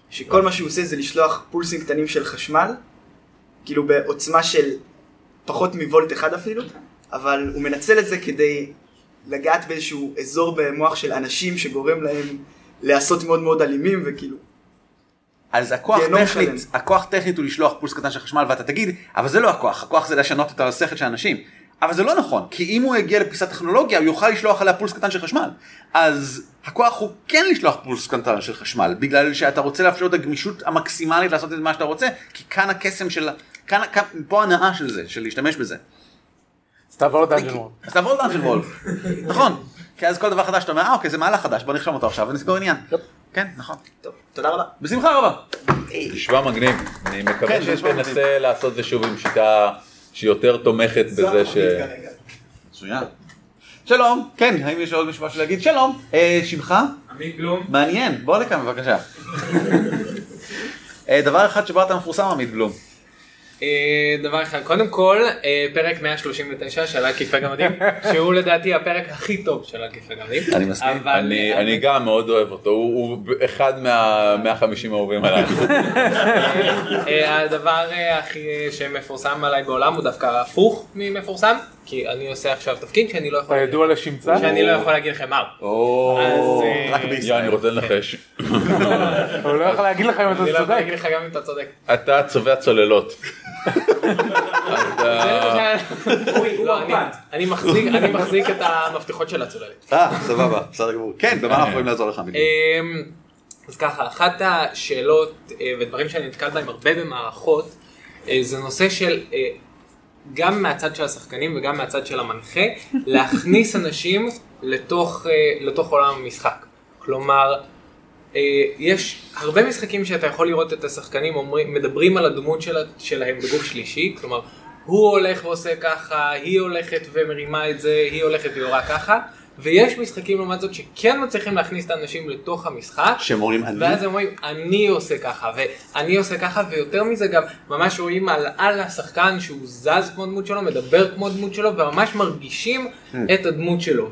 שכל מה שהוא עושה זה לשלוח פולסים קטנים של חשמל, כאילו בעוצמה של פחות מוולט אחד אפילו, אבל הוא מנצל את זה כדי לגעת באיזשהו אזור במוח של אנשים שגורם להם להיעשות מאוד מאוד אלימים וכאילו. אז הכוח טכנית. הכוח טכנית הוא לשלוח פולס קטן של חשמל ואתה תגיד, אבל זה לא הכוח, הכוח זה לשנות את השכל של האנשים. אבל זה לא נכון, כי אם הוא יגיע לפיסת טכנולוגיה הוא יוכל לשלוח עליה פולס קטן של חשמל. אז הכוח הוא כן לשלוח פולס קטן של חשמל, בגלל שאתה רוצה לאפשר את הגמישות המקסימלית לעשות את מה שאתה רוצה, כי כאן הקסם של, כאן, כאן פה הנאה של זה, של להשתמש בזה. אז תעבור לדאנג'ן וורד. אז תעבור לדאנג'ן וולף, נכון. כי אז כל דבר חדש אתה אומר, אה אוקיי זה מהלך חדש, בוא נרשום אותו עכשיו ונסגור עניין. כן, נכון. טוב, תודה רבה. בשמחה רבה. נשמע מגניב, אני מקווה כן, שתנסה לעשות זה שוב עם שיטה שהיא יותר תומכת זה בזה ש... מצוין. שלום, כן, האם יש עוד מישהו משהו להגיד? שלום, אה, שמך? עמית בלום. מעניין, בוא לכאן בבקשה. אה, דבר אחד שבו אתה מפורסם עמית בלום. אה, דבר אחד, קודם כל, אה, פרק 139 של עקיפה גמדים, שהוא לדעתי הפרק הכי טוב של עקיפה גמדים. אני מסכים. אני, אני גם מאוד אוהב אותו, הוא, אחד מה-150 האהובים עליי. אה, הדבר הכי שמפורסם עליי בעולם הוא דווקא הפוך ממפורסם, כי אני עושה עכשיו תפקיד שאני לא יכול... אתה ידוע לשמצה? שאני לא יכול להגיד לכם מהו. או, אה, רק בישראל. אני רוצה לנחש. הוא לא יכול להגיד לך אם אתה אני לא יכול צודק. להגיד לך גם אם אתה צודק. אתה צובע צוללות. לא, אני- אני מחזיק- אני מחזיק את המפתחות של הצוללת. אה, סבבה, בסדר גמור. כן, במה אנחנו יכולים לעזור לך? אמ, אז ככה, אחת השאלות אה, ודברים שאני נתקל בהם הרבה במערכות, אה, זה נושא של, גם מהצד של השחקנים וגם מהצד של המנחה, להכניס אנשים לתוך, אה, לתוך עולם המשחק. כלומר, אה, יש הרבה משחקים שאתה יכול לראות את השחקנים אומרים, מדברים על הדמות שלה, שלהם בגוף שלישי, כלומר, הוא הולך ועושה ככה, היא הולכת ומרימה את זה, היא הולכת ויורה ככה, ויש משחקים לעומת זאת שכן מצליחים להכניס את האנשים לתוך המשחק, שהם אומרים אני? ואז הם אומרים אני עושה ככה ואני עושה ככה ויותר מזה גם ממש רואים על, על השחקן שהוא זז כמו דמות שלו מדבר כמו דמות שלו וממש מרגישים את הדמות שלו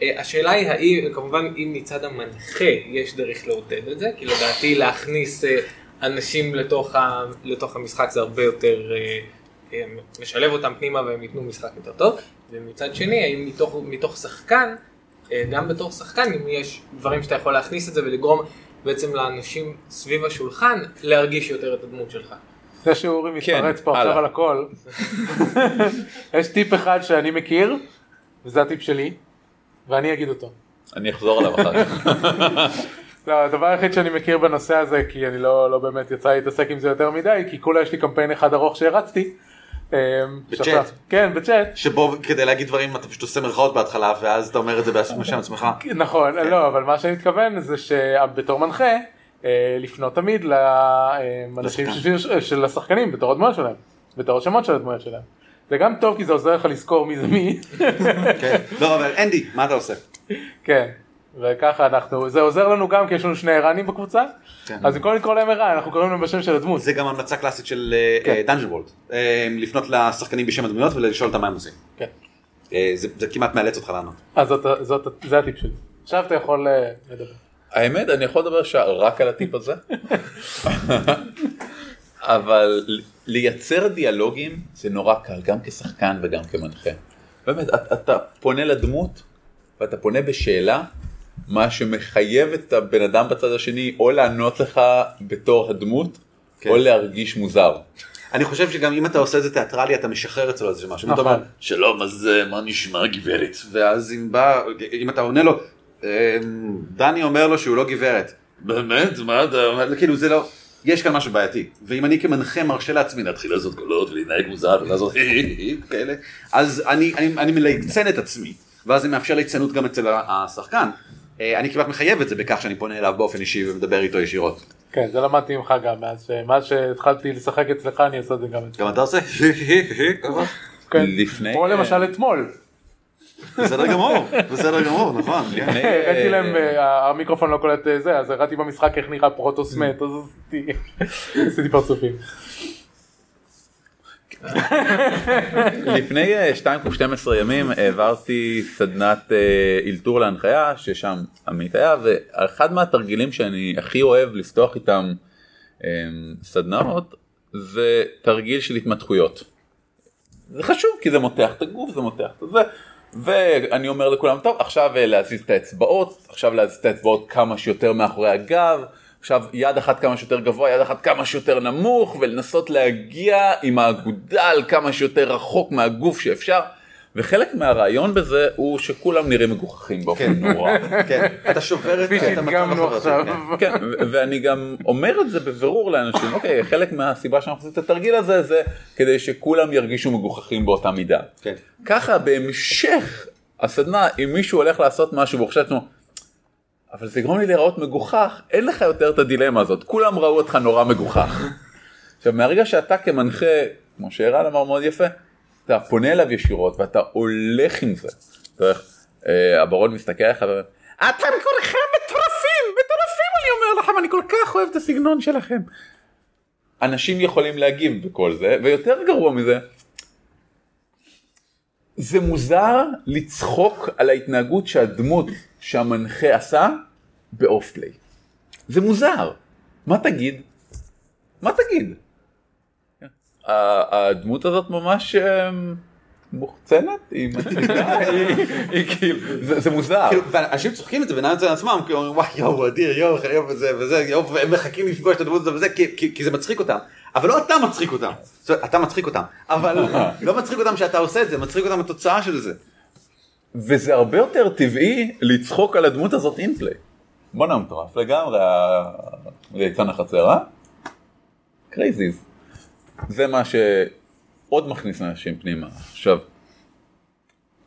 והשאלה היא האם כמובן אם מצד המנחה יש דרך לעודד את זה כי לדעתי להכניס אה, אנשים לתוך, ה, לתוך המשחק זה הרבה יותר אה, אה, משלב אותם פנימה והם ייתנו משחק יותר טוב ומצד שני האם מתוך, מתוך שחקן אה, גם בתור שחקן, אם יש דברים שאתה יכול להכניס את זה ולגרום בעצם לאנשים סביב השולחן להרגיש יותר את הדמות שלך. זה שאורי מתפרץ פה עכשיו. על הכל. יש טיפ אחד שאני מכיר, וזה הטיפ שלי, ואני אגיד אותו. אני אחזור עליו אחר כך. לא, הדבר היחיד שאני מכיר בנושא הזה, כי אני לא, לא באמת יצא להתעסק עם זה יותר מדי, כי כולה יש לי קמפיין אחד ארוך שהרצתי. אה, בצ'אט. כן, בצ'אט. שבו כדי להגיד דברים אתה פשוט עושה מירכאות בהתחלה ואז אתה אומר את זה בשם עצמך. נכון, לא, אבל מה שאני מתכוון זה שבתור מנחה, אה, לפנות תמיד לאנשים. של- של השחקנים בתור הדמויות שלהם, בתור השמות של הדמויות שלהם. זה גם טוב כי זה עוזר לך לזכור מי זה מי. כן. לא אבל אנדי, מה אתה עושה? כן, וככה אנחנו, זה עוזר לנו גם כי יש לנו שני ערנים בקבוצה, כן. אז במקום לקרוא להם ערן אנחנו קוראים להם בשם של הדמות. זה גם המלצה קלאסית של כן. דאנג'ן וולד. לפנות לשחקנים בשם הדמויות ולשאול אותם מה הם עושים. כן. אה, זה זה כמעט מאלץ אותך לענות. אז זאת, זאת, זה הטיפ שלי. עכשיו אתה יכול אה, לדבר. האמת, אני יכול לדבר שעה רק על הטיפ הזה. אבל לייצר דיאלוגים זה נורא קל, גם כשחקן וגם כמנחה. באמת, אתה פונה לדמות ואתה פונה בשאלה, מה שמחייב את הבן אדם בצד השני או לענות לך בתור הדמות, כן. או להרגיש מוזר. אני חושב שגם אם אתה עושה את זה תיאטרלי אתה משחרר אצלו איזה משהו. אתה נכון. אומר שלום אז אה, מה נשמע גברת ואז אם בא אם אתה עונה לו "אה, דני אומר לו שהוא לא גברת. באמת מה אתה אומר כאילו זה לא. יש כאן משהו בעייתי ואם אני כמנחה מרשה לעצמי להתחיל לעשות קולות ולהתנהג מוזר ולעשות כאלה אז אני אני אני מליצן את עצמי ואז זה מאפשר ליצנות גם אצל השחקן. אה, אני כמעט מחייב את זה בכך שאני פונה אליו באופן אישי ומדבר איתו ישירות. כן, זה למדתי ממך גם, מאז שהתחלתי לשחק אצלך אני עושה את זה גם אצלך. גם אתה עושה? כן. לפני- כמו למשל אתמול, בסדר גמור, בסדר גמור, נכון. כן. הראיתי אה, להם, אה, המיקרופון לא קולט אה, זה, אז הראיתי במשחק איך נראה פרוטוסמט, אז עשיתי- עשיתי פרצופים. לפני 2 קוב 12 ימים העברתי סדנת אה, אלתור להנחיה ששם עמית היה ואחד מהתרגילים שאני הכי אוהב לפתוח איתם אה, סדנאות זה תרגיל של התמתחויות. זה חשוב כי זה מותח את הגוף זה מותח את זה ואני אומר לכולם טוב עכשיו אה, להזיז את האצבעות עכשיו להזיז את האצבעות כמה שיותר מאחורי הגב עכשיו יד אחת כמה שיותר גבוה יד אחת כמה שיותר נמוך ולנסות להגיע עם האגודל כמה שיותר רחוק מהגוף שאפשר וחלק מהרעיון בזה הוא שכולם נראים מגוחכים באופן נורא. כן, אתה שובר את המצב החברתי, עכשיו. כן. כן, ואני גם אומר את זה בבירור לאנשים, אוקיי, חלק מהסיבה שאנחנו עושים את התרגיל הזה זה כדי שכולם ירגישו מגוחכים באותה מידה. כן. ככה בהמשך הסדנה, אם מישהו הולך לעשות משהו והוא חושב לעצמו, אבל זה יגרום לי להיראות מגוחך, אין לך יותר את הדילמה הזאת, כולם ראו אותך נורא מגוחך. עכשיו מהרגע שאתה כמנחה, כמו שערן אמר מאוד יפה, אתה פונה אליו ישירות ואתה הולך עם זה. אה, הברון מסתכל עליך ואומר, אתם כולכם מטורפים, מטורפים אני אומר לכם, אני כל כך אוהב את הסגנון שלכם. אנשים יכולים להגיב בכל זה, ויותר גרוע מזה, זה מוזר לצחוק על ההתנהגות שהדמות שהמנחה עשה ב off-play. זה מוזר. מה תגיד? מה תגיד? הדמות הזאת ממש אמ, מוחצנת, היא מצחיקה, היא- כאילו, זה מוזר. כאילו, ואנשים צוחקים את זה בינם אצל עצמם, כי אומרים וואי יואו אדיר יואו יואו וזה וזה יואו והם מחכים לפגוש את הדמות הזאת וזה כי- זה מצחיק אותם. אבל לא אתה מצחיק אותם. אתה מצחיק אותם. אבל לא מצחיק אותם שאתה עושה את זה, מצחיק אותם התוצאה של זה. וזה הרבה יותר טבעי לצחוק על הדמות הזאת in-play. בואנה מטורף לגמרי, ליצן אה? crazies. זה מה שעוד מכניס אנשים פנימה. עכשיו,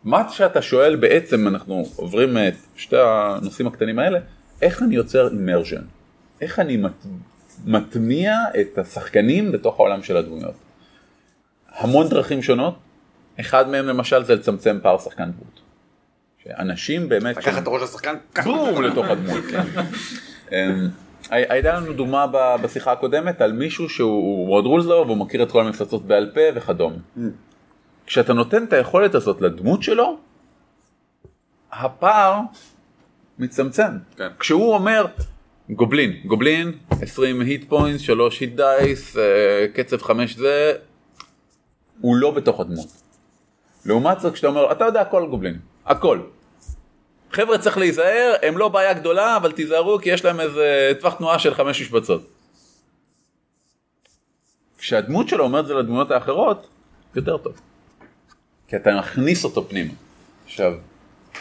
מה שאתה שואל בעצם, אנחנו עוברים את שתי הנושאים הקטנים האלה, איך אני יוצר אימרז'ן? איך אני מט... מטמיע את השחקנים בתוך העולם של הדמויות? המון דרכים שונות, אחד מהם למשל זה לצמצם פער שחקן דמות. שאנשים באמת... לקחת את הראש לשחקן, ככה. בום לתוך הדמות. כן. אמ, הי- הייתה לנו דוגמה בשיחה הקודמת על מישהו שהוא מאוד רולזלו והוא מכיר את כל המפלצות בעל פה וכדומה. כשאתה נותן את היכולת הזאת לדמות שלו, הפער מצטמצם. כן. כשהוא אומר גובלין, גובלין, 20 hit point, 3 hit dice, קצב 5 זה, הוא לא בתוך הדמות. לעומת זאת כשאתה אומר, אתה יודע הכל גובלין, הכל. חבר'ה צריך להיזהר, הם לא בעיה גדולה, אבל תיזהרו כי יש להם איזה טווח תנועה של חמש משבצות. כשהדמות שלו אומרת זה לדמויות האחרות, יותר טוב. כי אתה מכניס אותו פנימה. עכשיו,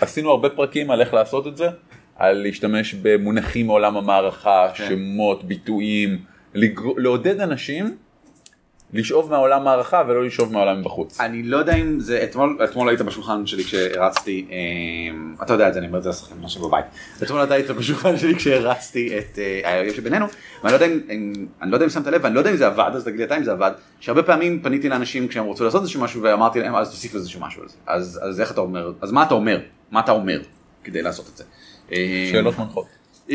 עשינו הרבה פרקים על איך לעשות את זה, על להשתמש במונחים מעולם המערכה, כן. שמות, ביטויים, לגר... לעודד אנשים לשאוב מהעולם הערכה ולא לשאוב מהעולם מבחוץ. אני לא יודע אם זה אתמול אתמול היית בשולחן שלי כשהרצתי אמ, אתה יודע את זה אני אומר את זה לשחקנים עכשיו בבית אתמול אתה היית בשולחן שלי כשהרצתי את אה, האויב שבינינו ואני לא יודע אם- אם אני לא יודע אם שמת לב ואני לא יודע אם זה עבד אז תגיד לי אתה אם זה עבד שהרבה פעמים פניתי לאנשים כשהם רצו לעשות איזשהו משהו ואמרתי להם אז תוסיף איזשהו משהו על זה אז אז איך אתה אומר אז מה אתה אומר מה אתה אומר כדי לעשות את זה. אמ, שאלות מנחות.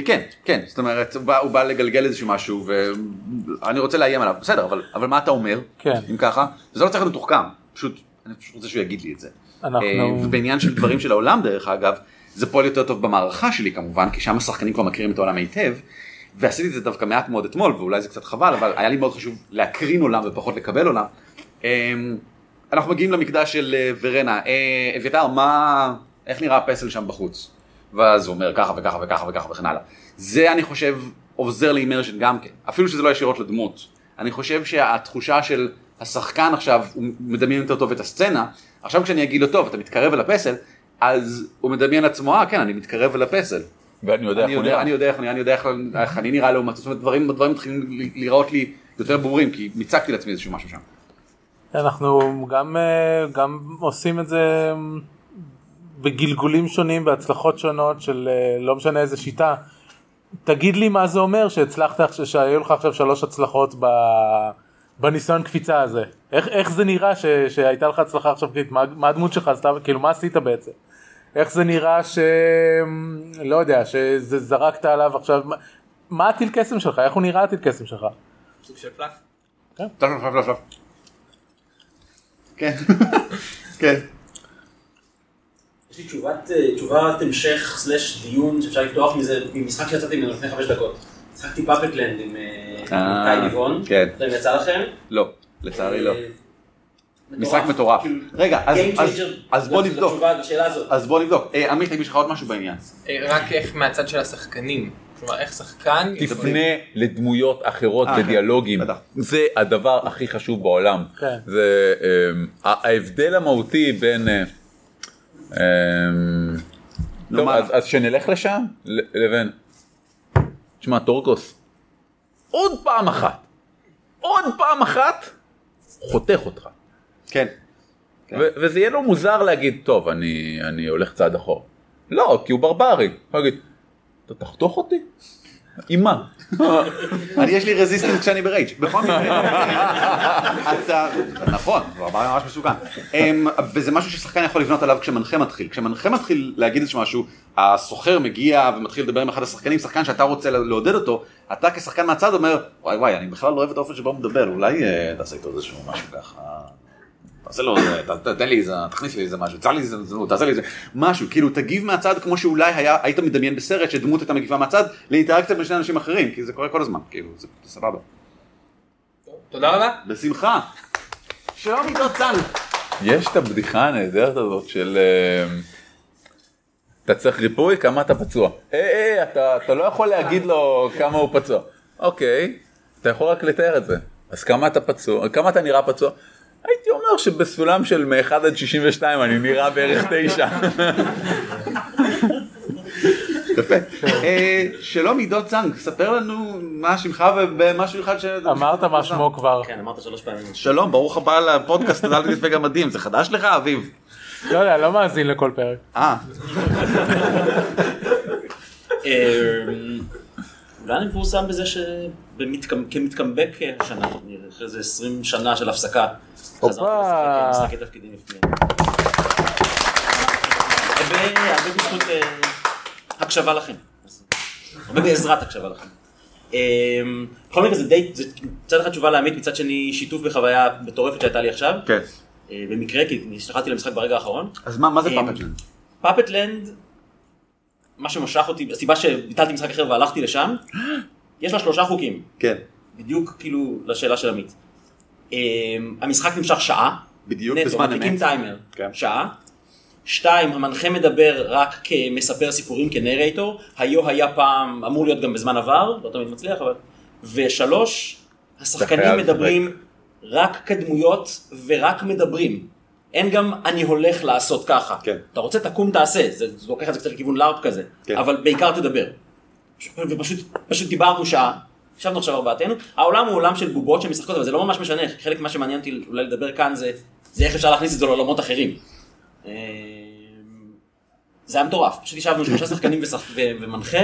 כן, כן, זאת אומרת, הוא בא, הוא בא לגלגל איזשהו משהו ואני רוצה לאיים עליו, בסדר, אבל, אבל מה אתה אומר, כן. אם ככה, וזה לא צריך להיות מתוחכם, פשוט, אני פשוט רוצה שהוא יגיד לי את זה. אנחנו- אה, ובעניין של דברים של העולם דרך אגב, זה פועל יותר טוב במערכה שלי כמובן, כי שם השחקנים כבר מכירים את העולם היטב, ועשיתי את זה דווקא מעט מאוד אתמול, ואולי זה קצת חבל, אבל היה לי מאוד חשוב להקרין עולם ופחות לקבל עולם. אה, אנחנו מגיעים למקדש של אה, ורנה. אה, אביתר, מה, איך נראה הפסל שם בחוץ? ואז הוא אומר ככה וככה וככה וככה וכן הלאה. זה אני חושב עוזר לאימרשן גם כן, אפילו שזה לא ישירות לדמות. אני חושב שהתחושה של השחקן עכשיו, הוא מדמיין יותר טוב את הסצנה, עכשיו כשאני אגיד לו טוב, אתה מתקרב אל הפסל, אז הוא מדמיין לעצמו, אה כן, אני מתקרב אל הפסל. ואני יודע איך אני הוא יודע, נראה. אני יודע איך אני, אני יודע איך, איך אני נראה לעומת, זאת אומרת דברים, דברים מתחילים ל- להיראות לי יותר ברורים, כי מיצקתי לעצמי איזשהו משהו שם. אנחנו גם, אה, גם עושים את זה בגלגולים שונים, בהצלחות שונות של אה, לא משנה איזה שיטה. תגיד לי מה זה אומר שהצלחת, עכשיו- שהיו לך עכשיו שלוש הצלחות ב... בניסיון קפיצה הזה. איך, איך זה נראה ש, שהייתה לך הצלחה עכשיו? מה, מה הדמות שלך עשתה? כאילו מה עשית בעצם? איך זה נראה ש... לא יודע, שזה זרקת עליו עכשיו, מה- מה הטיל קסם שלך? איך הוא נראה הטיל קסם שלך? סוג של fluff. טוב. כן, כן. יש לי תשובת, אה, תשובת המשך slash דיון שאפשר לפתוח מזה, ממשחק שיצאתי ממנו לפני חמש דקות. משחקתי פאפטלנד עם אה, אה, טי ניבון. כן. זה יצא לכם? לא, לצערי לא. אה, משחק מטורף. כאילו, רגע, אז- בוא נבדוק. אז בוא נבדוק. אה, עמית, יש לך עוד משהו בעניין? אה, רק איך מהצד של השחקנים. כלומר, איך שחקן... תפנה לדמויות אחרות אה. בדיאלוגים, בטח. זה הדבר הכי חשוב בעולם. כן. זה ההבדל המהותי בין... אמ, טוב? אז אז שנלך לשם ל- לבין... תשמע, טורקוס, עוד פעם אחת, עוד פעם אחת, חותך אותך. כן. כן. וזה יהיה לו מוזר להגיד, טוב, אני, אני הולך צעד אחורה. לא, כי הוא ברברי. הוא יגיד, אתה תחתוך אותי? עם מה? אני יש לי resistance כשאני ב rage בכל מקרה. אתה, נכון, זה דבר ממש מסוכן. אמ, וזה משהו ששחקן יכול לבנות עליו כשמנחה מתחיל. כשמנחה מתחיל להגיד איזשהו משהו, הסוחר מגיע ומתחיל לדבר עם אחד השחקנים, שחקן שאתה רוצה לעודד אותו, אתה כשחקן מהצד אומר, וואי וואי, אני בכלל לא אוהב את האופן שבו הוא מדבר, אולי אה, תעשה איתו איזשהו משהו ככה. תעשה לו, ת- ת- תן לי איזה, תכניס לי איזה משהו, צר לי איזה, זנות, תעשה לי איזה, משהו, כאילו תגיב מהצד כמו שאולי היה, היית מדמיין בסרט שדמות הייתה מגיבה מהצד, לאינטראקציה בין שני אנשים אחרים, כי זה קורה כל הזמן, כאילו, זה סבבה. תודה רבה. בשמחה. שלום עידו צאן. יש את הבדיחה הנהדרת הזאת של אמ, אתה צריך ריפוי כמה אתה פצוע. אה אה אתה, אתה לא יכול להגיד לו כמה הוא פצוע. אוקיי, אתה יכול רק לתאר את זה. אז כמה אתה פצוע, כמה אתה נראה פצוע? הייתי אומר שבסולם של מ-1 עד 62 אני נראה בערך 9. יפה. אה, שלום עידו צאנג, ספר לנו מה שמך ומשהו אחד ש... אמרת מה שמו כבר. כן, אמרת שלוש פעמים. שלום, ברוך הבא לפודקאסט, אל תדפק גמדים, זה חדש לך אביב? לא יודע, לא מאזין לכל פרק. אה, אמ, אולי אני מפורסם בזה שכמתקמבק השנה, אחרי איזה 20 שנה של הפסקה. חזרתי לשחק משחקי תפקידים לפני. הרבה בזכות אה, הקשבה לכם. הרבה בעזרת הקשבה לכם. אמ, בכל מקרה זה די, זה מצד אחד תשובה לעמית, מצד שני שיתוף בחוויה מטורפת שהייתה לי עכשיו. כן. אה, במקרה, כי השתחררתי למשחק ברגע האחרון. אז מה זה אמ, פאפג'ן? פאפטלנד, מה שמשך אותי, הסיבה שביטלתי משחק אחר והלכתי לשם, יש לה שלושה חוקים, כן. בדיוק כאילו לשאלה של עמית. אמ, המשחק נמשך שעה, בדיוק, נטו, בזמן מדליקים אמת. טיימר, כן. שעה. שתיים, המנחה מדבר רק כמספר סיפורים, כ narrator, היו היה פעם, אמור להיות גם בזמן עבר, לא תמיד מצליח, אבל... ושלוש, השחקנים מדברים רק כדמויות ורק מדברים. אין גם אני הולך לעשות ככה. כן. אתה רוצה תקום תעשה, זה, זה לוקח את זה קצת לכיוון לארפ כזה, כן. אבל בעיקר תדבר. ופשוט פשוט דיברנו שעה, ישבנו עכשיו ארבעתנו, העולם הוא עולם של בובות שמשחקות, אבל זה לא ממש משנה, חלק ממה שמעניין אותי אולי לדבר כאן זה, זה איך אפשר להכניס את זה לעולמות אחרים. אה, זה היה מטורף, פשוט ישבנו שלושה שחקנים ושח- ו- ומנחה,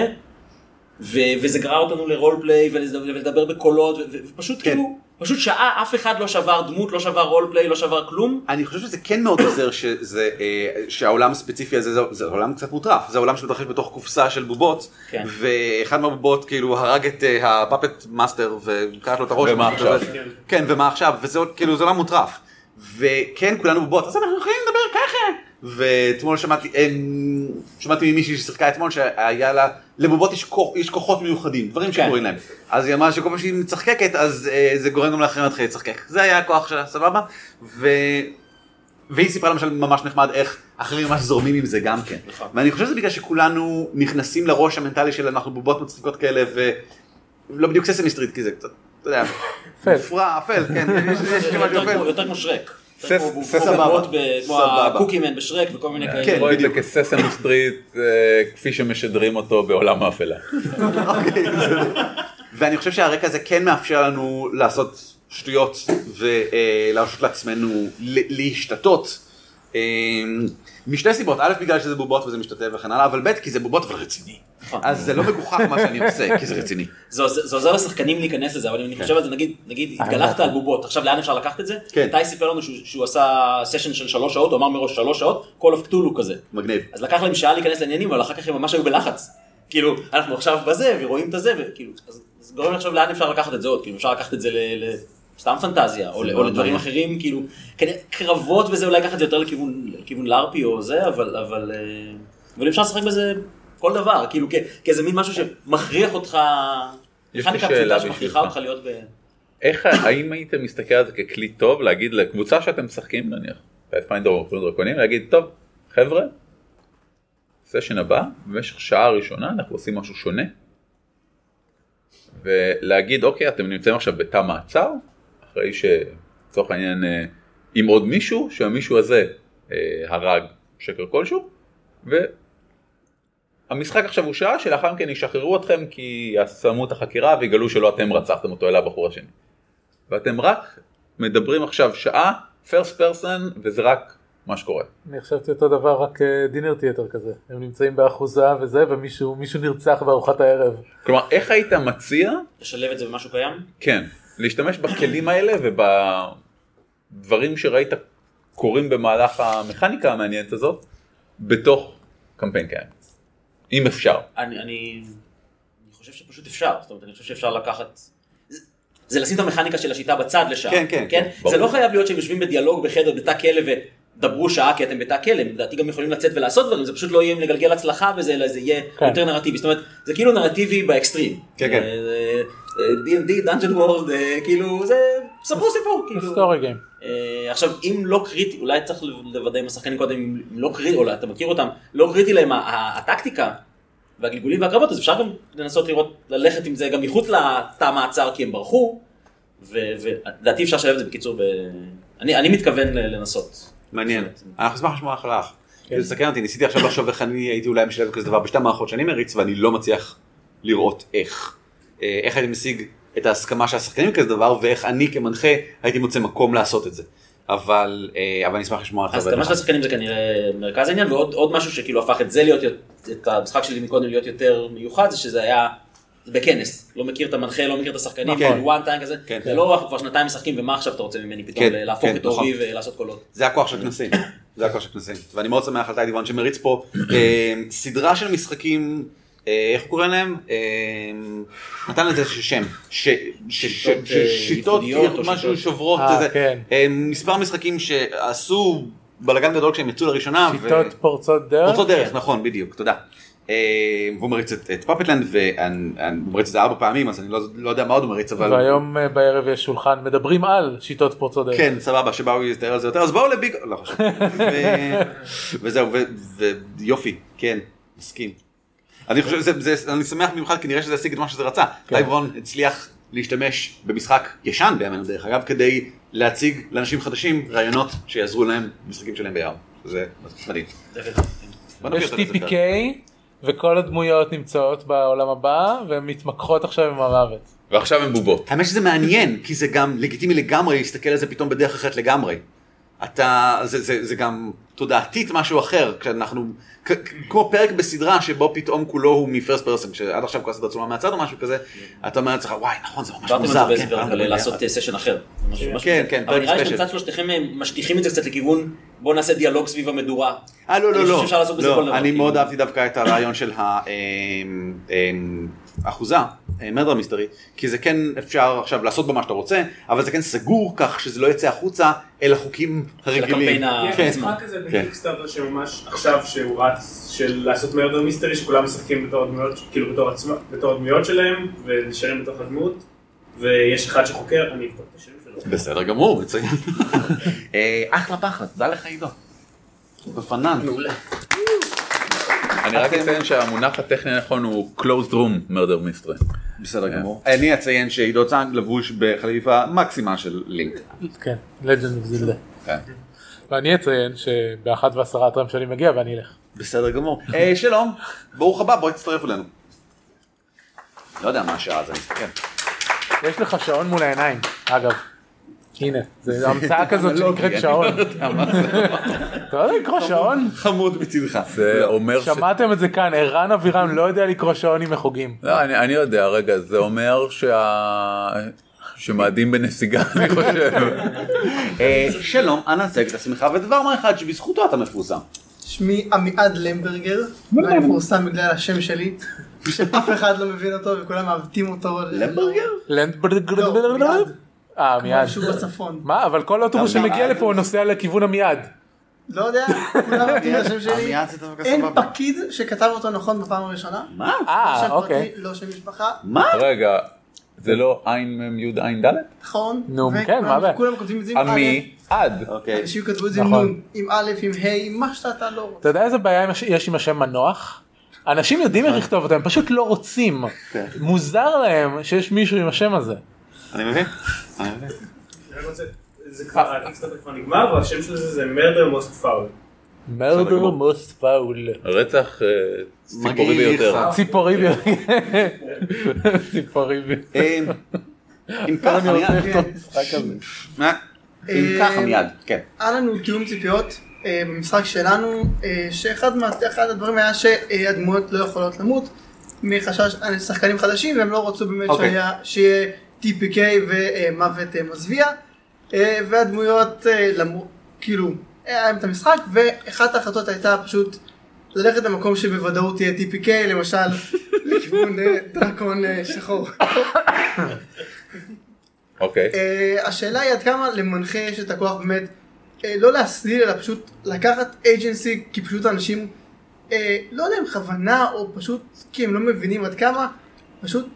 ו- וזה גרר אותנו ל role play ולדבר, בקולות, ו- ופשוט כן. כאילו, פשוט שעה אף אחד לא שבר דמות, לא שבר role play, לא שבר כלום. אני חושב שזה כן מאוד עוזר שזה, אה, שהעולם הספציפי הזה זה, זה עולם קצת מוטרף, זה עולם שמתרחש בתוך קופסה של בובות, כן. ואחד מהבובות כאילו הרג את אה, ה puppet master וכרת לו את הראש. ומה עכשיו? כן, ומה עכשיו, וזה כאילו זה עולם מוטרף. וכן, כולנו בובות, אז אנחנו יכולים לדבר ככה. ואתמול שמעתי, אמ, שמעתי ממישהי ששיחקה אתמול שהיה לה, לבובות יש, כוח, יש כוחות מיוחדים, דברים כן. שקורים להם. אז היא אמרה שכל פעם שהיא מצחקקת אז אה, זה גורם גם לאחרים להתחיל לצחקק. זה היה הכוח שלה, סבבה? ו... והיא סיפרה למשל ממש נחמד איך אחרים ממש זורמים עם זה גם כן. נכון. ואני חושב שזה בגלל שכולנו נכנסים לראש המנטלי של אנחנו בובות מצחיקות כאלה ולא בדיוק Sesame Street כי זה קצת, אתה יודע. מופרע, אפל, כן, יש יש משהו אפל. יותר כמו שרק. סבבה. כמו. ה Cookie Man בשרק וכל מיני כאלה. כן, את זה בדיוק. כ Sesame Street אה, כפי שמשדרים אותו בעולם האפלה. אוקיי, ואני חושב שהרקע הזה כן מאפשר לנו לעשות שטויות ולהרשות לעצמנו ל- להשתטות. אה, משתי סיבות, א' בגלל שזה בובות וזה משתטה וכן הלאה, אבל ב' כי זה בובות אבל רציני. נכון. אז זה לא מגוחך מה שאני עושה, כי זה רציני. זה עוז- זה עוזר לשחקנים להיכנס לזה, אבל אם אני חושב על זה, נגיד, נגיד התגלחת על בובות, עכשיו לאן אפשר לקחת את זה? כן. איתי סיפר לנו שהוא- עשה סשן של שלוש שעות, הוא אמר מראש שלוש שעות, Call of Cthulhu כזה. מגניב. אז לקח להם שעה להיכנס לעניינים, אבל אחר כך הם ממש היו בלחץ. כאילו, אנחנו עכשיו בזה, ורואים את הזה, וכאילו, אז זה גורם לחשוב לאן אפשר לקחת את זה עוד, כאילו, אפשר לקחת את זה סתם פנטזיה, או, או לדברים. אחרים, כאילו, קרבות וזה אולי לקחת את זה יותר לכיוון, לכיוון לארפי או זה, אבל, אבל, אה, אבל אפשר לשחק בזה כל דבר, כאילו, כאיזה מין משהו שמכריח אותך, מכניקה פשוטה שמכריחה. אותך להיות ב... איך, האם הייתם מסתכל על זה ככלי טוב להגיד לקבוצה שאתם משחקים נניח, Pathfinder או דרקונים, להגיד טוב, חבר'ה, session הבא, במשך שעה ראשונה אנחנו עושים משהו שונה. ולהגיד אוקיי אתם נמצאים עכשיו בתא מעצר, אחרי שלצורך העניין אה, עם עוד מישהו, שהמישהו הזה אה, הרג שקר כלשהו, והמשחק עכשיו הוא שעה שלאחר מכן ישחררו אתכם כי יסיימו את החקירה ויגלו שלא אתם רצחתם אותו אלא הבחור השני. ואתם רק מדברים עכשיו שעה, first person, וזה רק מה שקורה. אני חשבתי אותו דבר רק אה, דינר תיאטר כזה. הם נמצאים באחוזה וזה ומישהו מישהו נרצח בארוחת הערב. כלומר, איך היית מציע, לשלב את זה במשהו קיים? כן, להשתמש בכלים האלה ובדברים שראית קורים במהלך המכניקה המעניינת הזאת, בתוך קמפיין קיים. אם אפשר. אני, אני, אני חושב שפשוט אפשר, זאת אומרת, אני חושב שאפשר לקחת... זה- זה לשים את המכניקה של השיטה בצד לשעה. כן, כן, כן, ברור. זה לא חייב להיות שהם יושבים בדיאלוג בחדר בתא כלא ודברו שעה כי אתם בתא כלא, הם לדעתי גם יכולים לצאת ולעשות דברים, זה פשוט לא יהיה עם לגלגל הצלחה וזה, אלא זה יהיה כן. יותר נרטיבי, זאת אומרת, זה כאילו נרטיבי באקסטרים. כן, כן. D&D, Dungeon World, אה, כאילו, זה, ספרו סיפור, כאילו. story game. אה, עכשיו אם לא קריטי אולי צריך לוודא עם השחקנים קודם אם לא קריטי או לא, אתה מכיר אותם לא קריטי להם הטקטיקה והגלגולים והקרבות אז אפשר גם לנסות לראות ללכת עם זה גם מחוץ לתא מעצר כי הם ברחו ולדעתי אפשר לשלב את זה בקיצור. אני, אני מתכוון ל- לנסות. מעניין. אנחנו נשמח לשמוע לך. זה סקרן אותי, ניסיתי עכשיו לחשוב איך אני הייתי אולי משלב כזה דבר בשתי המערכות שאני מריץ ואני לא מצליח לראות איך. אה, איך הייתי משיג את ההסכמה של השחקנים כזה דבר ואיך אני כמנחה הייתי מוצא מקום לעשות את זה. אבל אה, אבל אני אשמח לשמוע לך. ההסכמה של השחקנים זה כנראה מרכז העניין ועוד עוד משהו שכאילו הפך את זה להיות את המשחק שלי מקודם להיות יותר מיוחד זה שזה היה בכנס לא מכיר את המנחה לא מכיר את השחקנים נכון. וואן טיים כזה כן. זה לא אנחנו כבר שנתיים משחקים ומה עכשיו אתה רוצה ממני פתאום כן, להפוך כן, את נכון. אורי ולעשות קולות. זה הכוח של כנסים, זה הכוח של כנסים, ואני מאוד שמח על טיידי וואן שמריץ פה אה, סדרה של משחקים, איך הוא קורא להם? אה, נתן לזה איזשהו שם, ש- ש- ש- שיטות, אה, משהו שוברות, אה. אה, מספר משחקים שעשו בלאגן גדול כשהם יצאו לראשונה, שיטות פורצות דרך. פורצות דרך, נכון, בדיוק, תודה. אה, והוא מריץ את- פאפטלנד, והוא מריץ את זה ארבע פעמים, אז אני לא- לא יודע מה עוד הוא מריץ, אבל... והיום אה, בערב יש שולחן מדברים על שיטות פורצות דרך. כן, סבבה, שבאו לתאר על זה יותר, אז בואו לביג... לא חשוב. ו- וזהו, ו- ויופי, כן, מסכים. אני חושב, זה- זה- אני שמח במיוחד כי נראה שזה השיג את מה שזה רצה. כן. טייברון הצליח להשתמש במשחק ישן בימינו דרך אגב, כדי להציג לאנשים חדשים רעיונות שיעזרו להם במשחקים שלהם ביער. זה מדהים. יש TPK וכל הדמויות נמצאות בעולם הבא והן מתמקחות עכשיו עם המוות. ועכשיו הם בובות. האמת שזה מעניין, כי זה גם לגיטימי לגמרי להסתכל על זה פתאום בדרך אחרת לגמרי. אתה, זה, זה, זה גם תודעתית משהו אחר, כשאנחנו, כ- כמו פרק בסדרה שבו פתאום כולו הוא מ first person, כשעד עכשיו כל הסדרה צולמה מהצד או משהו כזה, אתה אומר לעצמך, וואי, נכון, זה ממש דיברתם על מוזר. זה באיזה כן, פרק, על ביחד." לעשות אה, session אחר. משהו- משהו כן, כזה. כן, אבל פרק נראה לי special. שמצד שלושתכם אה, משטחים את זה קצת לכיוון בוא נעשה דיאלוג סביב המדורה. אה, לא, אני לא, חושב לא. שאפשר לעשות בזה כל לא, דבר, אני כאילו. מאוד אהבתי דווקא את הרעיון של האחוזה, murder mystery, כי זה כן אפשר עכשיו לעשות בו מה שאתה רוצה, אבל זה כן סגור כך שזה לא יצא החוצה אל החוקים הרגילים. הקמפיין ה- יש כן. משחק כזה כן. בקיקסטארטר שממש עכשיו שהוא רץ של לעשות מרדר מיסטרי שכולם משחקים בתור הדמויות, כאילו בתור עצמם, בתור הדמויות שלהם ונשארים בתוך הדמות ויש אחד שחוקר, אני אבדוק את השם שלו. בסדר גמור, מצוין. אה, אחלה פחד, תודה לך עידו. בפנן. מעולה. אני רק אציין שהמונח הטכני הנכון הוא closed room murder mystery. בסדר גמור. אני אציין שעידו צאנג לבוש בחליפה מקסימה של לינק. כן, לג'נד אוף זילדה. כן. ואני אציין שבאחת ועשרה הטרם שלי מגיע ואני אלך. בסדר גמור. אה, שלום, ברוך הבא, בואי תצטרף אלינו. לא יודע מה השעה, אז אני אסתכל. יש לך שעון מול העיניים, אגב. הנה, זה המצאה כזאת שנקראת שעון. אתה לא יודע לקרוא שעון? חמוד מצידך. זה אומר ש... שמעתם את זה כאן, ערן אבירם לא יודע לקרוא שעונים מחוגים. לא, אני, אני יודע, רגע, זה אומר שה... שמאדים בנסיגה, אני חושב. אה, שלום, אנא הצג את עצמך ודבר מה אחד שבזכותו אתה מפורסם. שמי עמיעד למברגר, ואני מפורסם בגלל השם שלי, שאף אחד לא מבין אותו וכולם מעוותים אותו. ל- למברגר? לא. אה, מיד. משהו בצפון. מה, אבל כל אוטובוס שמגיע. לפה נוסע לכיוון המיד. לא יודע, כולם מעוותים את השם שלי. עמיעד זה דווקא אין. פקיד שכתב אותו נכון בפעם הראשונה. מה? אה, שם אוקיי. לא שם משפחה, מה? רגע, זה לא עין מ' י' עין ד'? נכון. נו, כן, מה הבעיה? כולם כותבים את זה עם א', עמי עד. אוקיי. אנשים כתבו את זה עם נכון. נ', עם א', עם ה', עם מה שאתה לא רוצה. אתה יודע איזה בעיה יש עם השם מנוח? אנשים יודעים איך לכתוב אותם, הם פשוט לא רוצים. כן. מוזר להם שיש מישהו עם השם הזה. אני מבין. זה כבר, הקיקסטארטר כבר נגמר, והשם של זה זה murder most foul. מרדר מוסט פאול. רצח אה, ציפורי ביותר. ציפורי ב... ציפורי ב... אה, אם ככה רוצה מיד. אם ככה מיד, כן. היה לנו תיאום ציפיות אה, במשחק שלנו, אה, שאחד הדברים היה שהדמויות לא יכולות למות, מחשש, אה, שחקנים חדשים, והם לא רצו באמת אוקיי. שהיה- שיהיה TPK ומוות אה, מזוויע, אה, והדמויות אה, למו, כאילו, היה להם את המשחק, ואחת ההחלטות הייתה פשוט ללכת למקום שבוודאות יהיה TPK, למשל, לכיוון דרקון אה, שחור. אוקיי. אה, השאלה היא עד כמה למנחה יש את הכוח באמת לא להסליל אלא פשוט לקחת אייג'נסי כי פשוט אנשים לא יודע אם בכוונה או פשוט כי הם לא מבינים עד כמה פשוט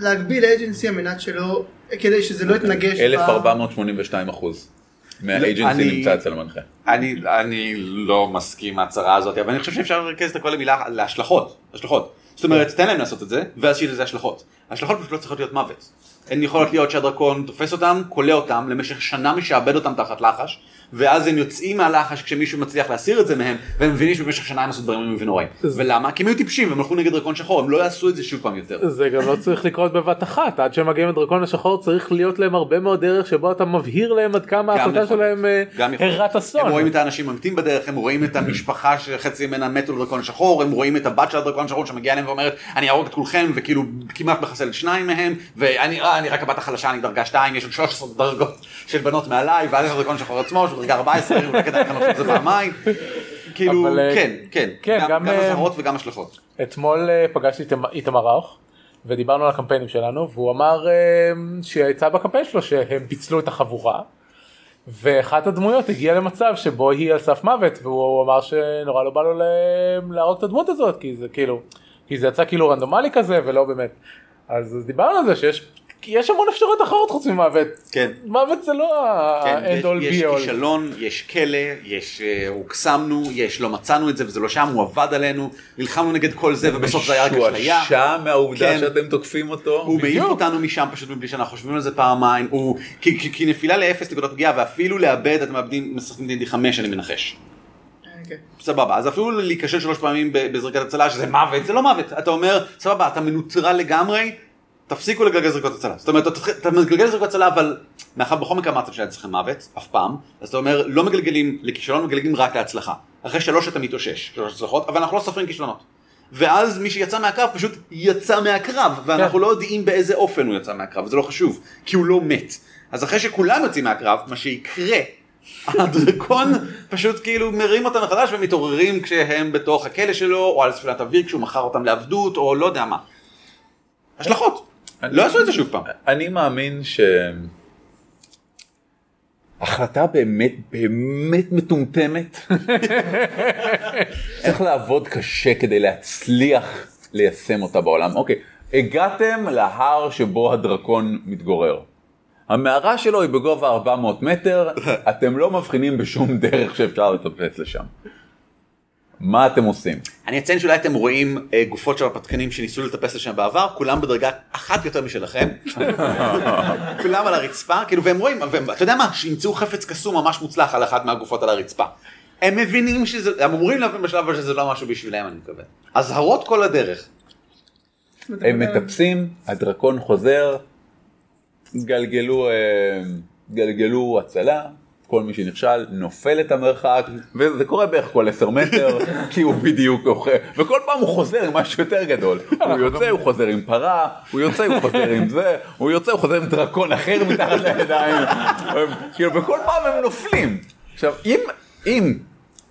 להגביל אייג'נסי על מנת שלא כדי שזה לא יתנגש. ב- 1482 אחוז מהאג'נסי נמצא אצל המנחה. אני, אני לא מסכים עם ההצהרה הזאת, אבל אני חושב שאפשר לרכז את הכל למילה, להשלכות, השלכות. זאת אומרת, תן להם לעשות את זה, ואז שיהיה לזה השלכות. השלכות פשוט לא צריכות להיות מוות. הן יכולות להיות שהדרקון תופס אותם, כולא אותם, למשך שנה משעבד אותם תחת לחש, ואז הם יוצאים מהלחש כשמישהו מצליח להסיר את זה מהם, והם מבינים שבמשך שנה הם עשו דברים איומים ונוראים. ולמה? כי הם היו טיפשים, והם הלכו נגד דרקון שחור, הם לא יעשו את זה שוב פעם יותר. זה גם לא צריך לקרות בבת אחת, עד שהם מגיעים לדרקון השחור צריך להיות להם הרבה מאוד דרך שבו אתה מבהיר להם עד כמה ההחלטה שלהם אה. הרת אסון. הם רואים את האנשים ממתים בדרך, הם רואים את המשפחה שחצי ממנה מתו לדרקון השחור, הם רואים את הבת של הדרקון השחור שמגיעה אליהם ואומרת אני אהרוג את כולכם וכאילו כמעט מחסל שניים מהם ואני אה, אני רק הבת החלשה אני דרגה 2 יש עוד 13 דרגות של בנות מעליי ואז יש הדרקון השחור עצמו דרגה 14 אולי כדאי לכם לחשוב על זה פעמיים. כאילו אה, כן כן כן, גם אה, אזהרות וגם השלכות. אתמול אה, פגשתי את איתמר ראוך ודיברנו על הקמפיינים שלנו והוא אמר שיצא בקמפיין שלו שהם פיצלו את החבורה ואחת הדמויות הגיעה למצב שבו היא על סף מוות והוא אמר שנורא לא בא לו להרוג את הדמות הזאת כי זה כאילו כי זה יצא כאילו רנדומלי כזה ולא באמת אז דיברנו על זה שיש כי יש המון אפשרויות אחרות חוץ ממוות כן. מוות זה לא כן, ה-end יש- all יש be all כישלון, יש כלא, יש אה, הוקסמנו, יש לא מצאנו את זה וזה לא שם, הוא עבד עלינו, נלחמנו נגד כל זה ובסוף זה היה רק אשליה. משועשע מהעובדה כן. שאתם תוקפים אותו. הוא מעיף אותנו משם פשוט מבלי שאנחנו חושבים על זה פעמיים, הוא, כי, נפילה לאפס נקודות פגיעה ואפילו לאבד אתם מאבדים, משחקים D&D 5 אני מנחש. כן. סבבה, אז אפילו להיכשל שלוש פעמים ב- בזריקת הצלה שזה מוות, זה לא מוות, אתה אומר, סבבה, אתה מנוטרל לגמרי, תפסיקו לגלגל זריקות הצלה. זאת אומרת, אתה, מגלגל זריקות הצלה, אבל מאחר בכל מקרה אמרת שהיה אצלכם מוות, אף פעם, אז אתה אומר, לא מגלגלים לכישלון, מגלגלים רק להצלחה. אחרי שלוש אתה מתאושש, שלוש הצלחות, אבל אנחנו לא סופרים כישלונות. ואז מי שיצא מהקרב פשוט יצא מהקרב, ואנחנו כן. לא יודעים באיזה אופן הוא יצא מהקרב, זה לא חשוב, כי הוא לא מת. אז אחרי שכולם יוצאים מהקרב, מה שיקרה, הדרקון פשוט כאילו מרים אותם מחדש ומתעוררים כשהם בתוך הכלא שלו, או על ספילת אוויר כשהוא מכר אותם לעבדות, או לא יודע מה. השלכות. לא יעשו את זה שוב פעם. אני מאמין ש... החלטה באמת באמת מטומטמת. צריך לעבוד קשה כדי להצליח ליישם אותה בעולם. אוקיי, הגעתם להר שבו הדרקון מתגורר. המערה שלו היא בגובה 400 מטר, אתם לא מבחינים בשום דרך שאפשר לטפס לשם. מה אתם עושים? אני אציין שאולי אתם רואים אה, גופות של הרפתקנים שניסו לטפס לשם בעבר, כולם בדרגה אחת יותר משלכם. כולם על הרצפה, כאילו, והם רואים, והם- אתה יודע מה, שימצאו חפץ קסום ממש מוצלח על אחת מהגופות על הרצפה. הם מבינים שזה, הם אמורים להבין בשלב הזה שזה לא משהו בשבילם, אני מקווה. אזהרות כל הדרך. הם מטפסים, הדרקון חוזר, גלגלו, אה, גלגלו הצלה, כל מי שנכשל נופל את המרחק, וזה קורה בערך כל 10 מטר, כי הוא בדיוק אוכל, וכל פעם הוא חוזר עם משהו יותר גדול. הוא יוצא, הוא חוזר עם פרה, הוא יוצא, הוא חוזר עם זה, הוא יוצא, הוא חוזר עם דרקון אחר מתחת לידיים, כאילו, וכל פעם הם נופלים. עכשיו, אם, אם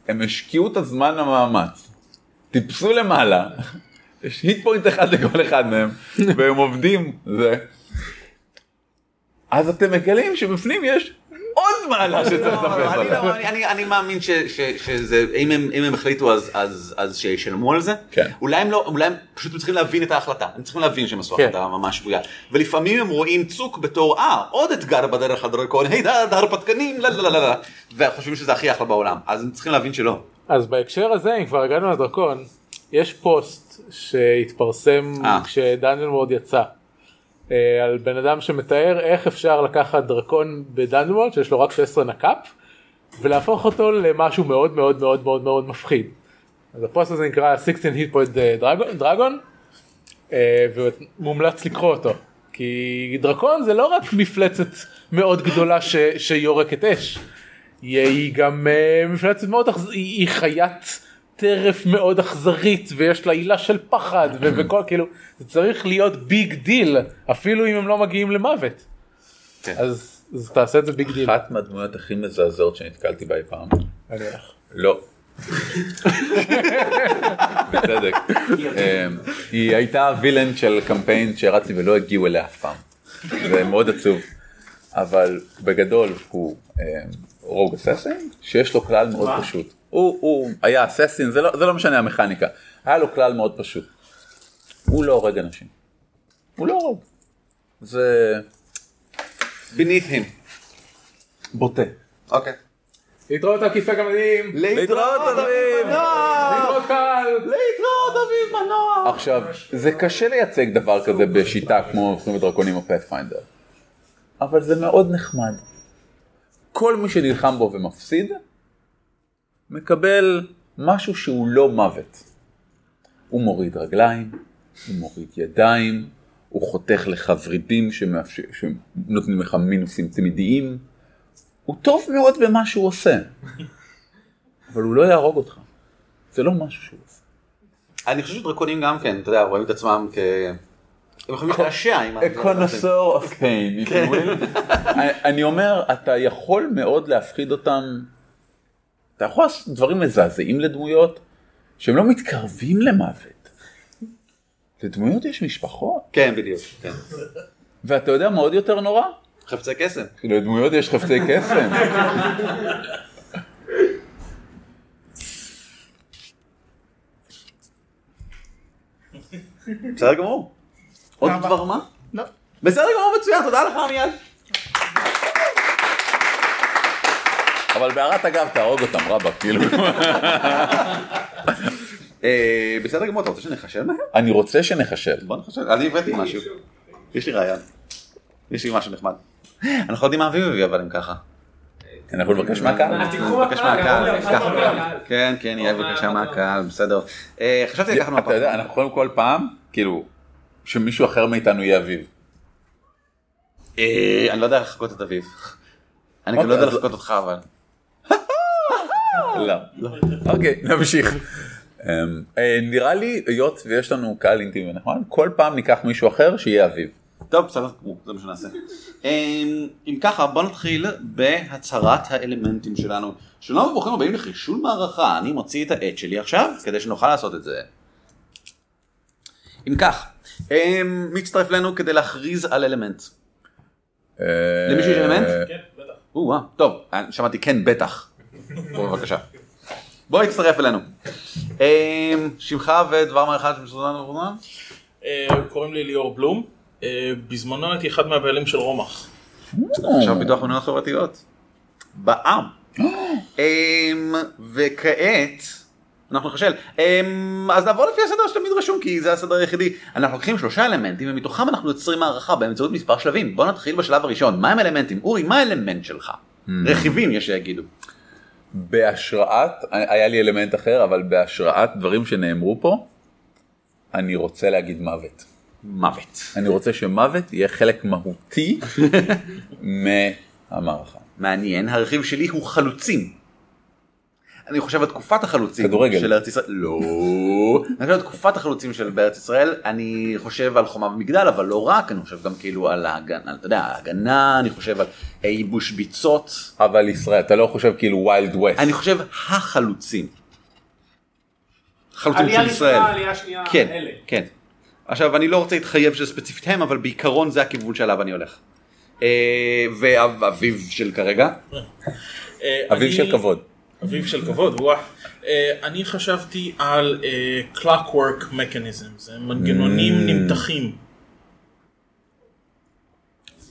הם השקיעו את הזמן המאמץ, טיפסו למעלה, יש היט פוינט אחד לכל אחד מהם, והם עובדים זה. אז אתם מגלים שבפנים יש עוד מעלה שצריך לטפס אני עליה. לא- אני- אני- אני מאמין ש- ש- שזה, אם הם החליטו אז- שישלמו על זה. כן. אולי הם לא, אולי הם פשוט צריכים להבין את ההחלטה. הם צריכים להבין שהם עשו כן. החלטה ממש שגויה. ולפעמים הם רואים צוק בתור, אה, עוד אתגר בדרך לדרקון, היידה, הרפתקנים, לא לא לא לא. וחושבים שזה הכי אחלה בעולם. אז הם צריכים להבין שלא. אז בהקשר הזה, אם כבר הגענו לדרקון, יש פוסט שהתפרסם אה. כש Dungeon World יצא. אה, על בן אדם שמתאר איך אפשר לקחת דרקון שיש לו רק 16 נק"פ ולהפוך אותו למשהו מאוד מאוד מאוד מאוד מאוד מפחיד. אז הפוסט הזה נקרא 16 hit point Dragon- dragon אה, ומומלץ לקרוא אותו. כי דרקון זה לא רק מפלצת מאוד גדולה ש, שיורקת אש. היא- גם אה, מפלצת מאוד. היא היא חיית טרף מאוד אכזרית ויש לה הילה של פחד ו- וכל כאילו זה צריך להיות big deal אפילו אם הם לא מגיעים למוות. כן. אז, אז תעשה את זה big deal. אחת מהדמויות הכי מזעזעות שנתקלתי בה אי פעם. אני הולך. לא. בצדק. אמ, היא הייתה וילן של קמפיין שהרצתי ולא הגיעו אליה אף פעם. זה מאוד עצוב. אבל בגדול הוא אמ, רוג אססין שיש לו כלל מאוד פשוט. הוא, הוא היה אססין, זה לא, זה לא משנה המכניקה. היה לו כלל מאוד פשוט. הוא לא הורג אנשים. הוא לא הורג. זה beneath him. בוטה. אוקיי. להתראות על כיסא גמדים. להתראות אביב! להתראות קהל. להתראות אביב מנוע. עכשיו, זה קשה לייצג דבר כזה בשיטה כמו מלחמת הדרקונים או פאת'פיינדר, אבל זה מאוד נחמד. כל מי שנלחם בו ומפסיד, מקבל משהו שהוא לא מוות. הוא מוריד רגליים, הוא מוריד ידיים, הוא חותך לך ורידים שמאפשר, שנותנים לך מינוסים תמידיים. הוא טוב מאוד במה שהוא עושה, אבל הוא לא יהרוג אותך. זה לא משהו שהוא עושה. אני חושב שדרקונים גם כן, אתה יודע, רואים את עצמם כ... הם יכולים להשתעשע עם ה... A connoisseur of pain, if you will. אני- אני אומר, אתה יכול מאוד להפחיד אותם, אתה יכול לעשות דברים מזעזעים לדמויות, שהם לא מתקרבים למוות. לדמויות יש משפחות, כן, בדיוק. כן. ואתה יודע מה עוד יותר נורא? חפצי קסם. לדמויות יש חפצי קסם. בסדר גמור. עוד? דבר מה? לא. בסדר גמור מצוין, תודה לך עמיעד. אבל בהערת אגב תהרוג אותם רבאק, כאילו. אה, בסדר גמור, אתה רוצה שנחשב מהר? אני רוצה שנחשב. בוא נחשב, אני הבאתי משהו. יש לי רעיון. יש לי משהו נחמד. אנחנו יודעים מה אביב הביא אבל אם ככה. אני יכול לבקש מהקהל? תיקחו נבקש מהקהל, תיקחו ככה. מהקהל. כן, כן, יהיה בבקשה מהקהל, בסדר. אה, חשבתי לקחת אתה יודע, אנחנו יכולים כל פעם, כאילו, שמישהו אחר מאיתנו יהיה אביב. אה, אני לא יודע לחכות את אביב. אני גם לא יודע אוקיי, לחכות אותך אבל. לא. אוקיי, נמשיך. אמ, אה, נראה לי, היות ויש לנו קהל אינטימי נחמד, כל פעם ניקח מישהו אחר שיהיה אביב. טוב, בסדר, גמור, זה מה שנעשה. אמ, אם ככה, בוא נתחיל בהצהרת האלמנטים שלנו. שלום וברוכים הבאים לחישול מערכה, אני מוציא את העט שלי עכשיו, כדי שנוכל לעשות את זה. אם כך, אמ, מי יצטרף אלינו כדי להכריז על אלמנט? למישהו יש אלמנט? כן, בטח. טוב, אני שמעתי כן בטח. בבקשה. בוא הצטרף אלינו. אמ, שמך ודבר מה אחד שמסודן וברומן? אה, קוראים לי ליאור בלום. אה, בזמנו הייתי אחד מהבעלים של רומח. עכשיו ביטוח מנויות חברתיות. בעם. אמ, וכעת אנחנו נחשל. אמ, אז נעבור לפי הסדר שתמיד רשום כי זה הסדר היחידי. אנחנו לוקחים שלושה אלמנטים ומתוכם אנחנו יוצרים הערכה באמצעות מספר שלבים. בוא נתחיל בשלב הראשון. מה הם אלמנטים? אורי, מה האלמנט שלך? רכיבים יש שיגידו. בהשראת, היה לי אלמנט אחר, אבל בהשראת דברים שנאמרו פה, אני רוצה להגיד מוות. מוות. אני רוצה שמוות יהיה חלק מהותי מהמערכה. מעניין, הרכיב שלי הוא חלוצים. אני חושב על תקופת החלוצים כדורגל. של ארץ ישראל, לא, אני חושב על תקופת החלוצים של בארץ ישראל, אני חושב על חומה ומגדל, אבל לא רק, אני חושב גם כאילו על ההגנה, אתה יודע, ההגנה, אני חושב על ייבוש ביצות, אבל ישראל, אתה לא חושב כאילו ויילד ווסט. אני חושב החלוצים. חלוצים של ישראל. עלייה שנייה, כן, אלה. כן. עכשיו אני לא רוצה להתחייב שזה ספציפית הם, אבל בעיקרון זה הכיוון שעליו אני הולך. אה, ואביו של כרגע, אביו של כבוד. אביב של כבוד, וואו. אה, אני חשבתי על אה, clockwork mechanisms, זה מנגנונים Mm. נמתחים.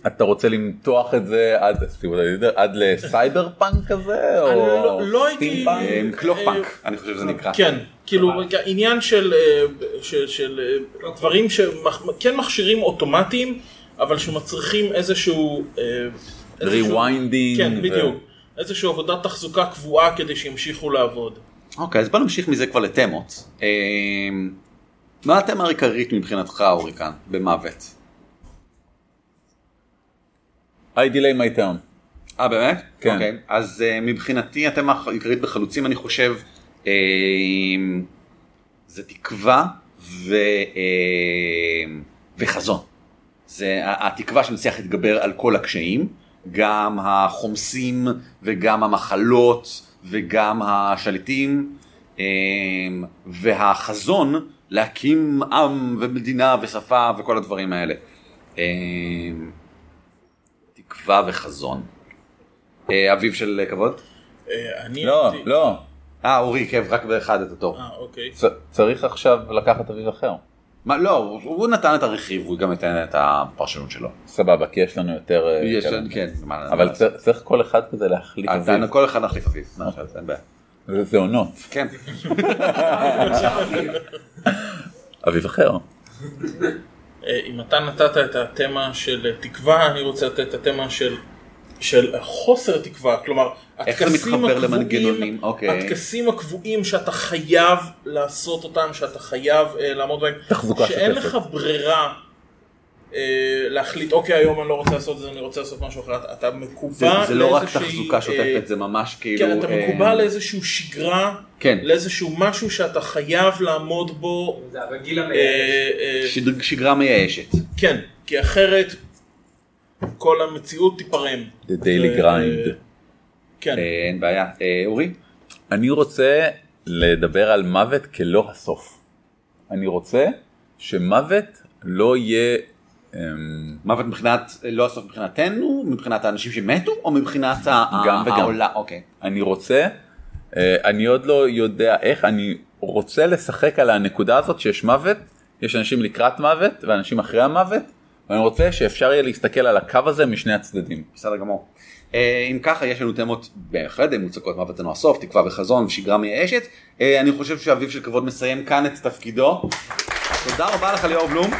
אתה רוצה למתוח את זה עד, עד לסייברפאנק כזה? או לא- לא הייתי- סטימפאנק? אה, clockpunk, אני חושב שזה נקרא. כן, כאילו עניין של, אה, של, של אה, דברים שכן מכשירים אוטומטיים, אבל שמצריכים איזשהו... אה, Rewinding כן, ו- בדיוק. איזושהי עבודת תחזוקה קבועה כדי שימשיכו לעבוד. אוקיי, אז בוא נמשיך מזה כבר לתמות. אה, מה התמה העיקרית מבחינתך, אורי, כאן, במוות? I delay my turn. אה, באמת? כן. אוקיי, אז אה, מבחינתי התמה העיקרית בחלוצים, אני חושב, אה, זה תקווה ו, אה, וחזון. זה התקווה שנצליח להתגבר על כל הקשיים, גם החומסים וגם המחלות וגם השליטים, אה, והחזון להקים עם ומדינה ושפה וכל הדברים האלה. אה, תקווה וחזון. אה, אביו של כבוד? אה, אני לא, לא. אה, אורי עיכב רק באחד את התור. אה, אוקיי. צריך עכשיו לקחת אביב אחר. מה, לא, הוא- הוא נתן את הרכיב, הוא גם נתן את הפרשנות שלו. סבבה, כי יש לנו יותר... אה, יש, כאלה. כן, אבל צריך כל אחד כזה להחליף אז אביב. כל אחד נחליף אביב, אין בעיה. זה- זה עונות. כן. אביב אחר. אה, אם אתה נתת את התמה של אה, תקווה, אני רוצה לתת את התמה של, של חוסר תקווה, כלומר, הטקסים הקבועים-? אוקיי. הטקסים הקבועים שאתה חייב לעשות אותם, שאתה חייב אה, לעמוד בהם, שאין שוטפת. לך ברירה אה, להחליט, אוקיי, היום אני לא רוצה לעשות את זה, אני רוצה לעשות משהו אחר, אתה- אתה זה מקובע זה לא רק תחזוקה אה, שוטפת, זה ממש כאילו... כן, אתה מקובע לאיזשהו שגרה, כן. לאיזשהו משהו שאתה חייב לעמוד בו, זה הרגיל המייאש. שגרה מייאשת. כן, כי אחרת כל המציאות תיפרם. The daily grind. כן. אה, אין בעיה. אה, אורי? אני רוצה לדבר על מוות כלא הסוף. אני רוצה שמוות לא יהיה... אמ, מוות מבחינת, לא הסוף מבחינתנו, מבחינת האנשים שמתו, או מבחינת גם וגם. אוקיי. אני רוצה, אה, אני עוד לא יודע איך, אני רוצה לשחק על הנקודה הזאת שיש מוות, יש אנשים לקראת מוות ואנשים אחרי המוות, ואני רוצה שאפשר יהיה להסתכל על הקו הזה משני הצדדים. בסדר גמור. אה, אם ככה יש לנו תמות בהחלט מוצקות אינו הסוף תקווה וחזון ושגרה מייאשת אה, אני חושב שאביב של כבוד מסיים כאן את תפקידו. תודה רבה לך ליאור בלום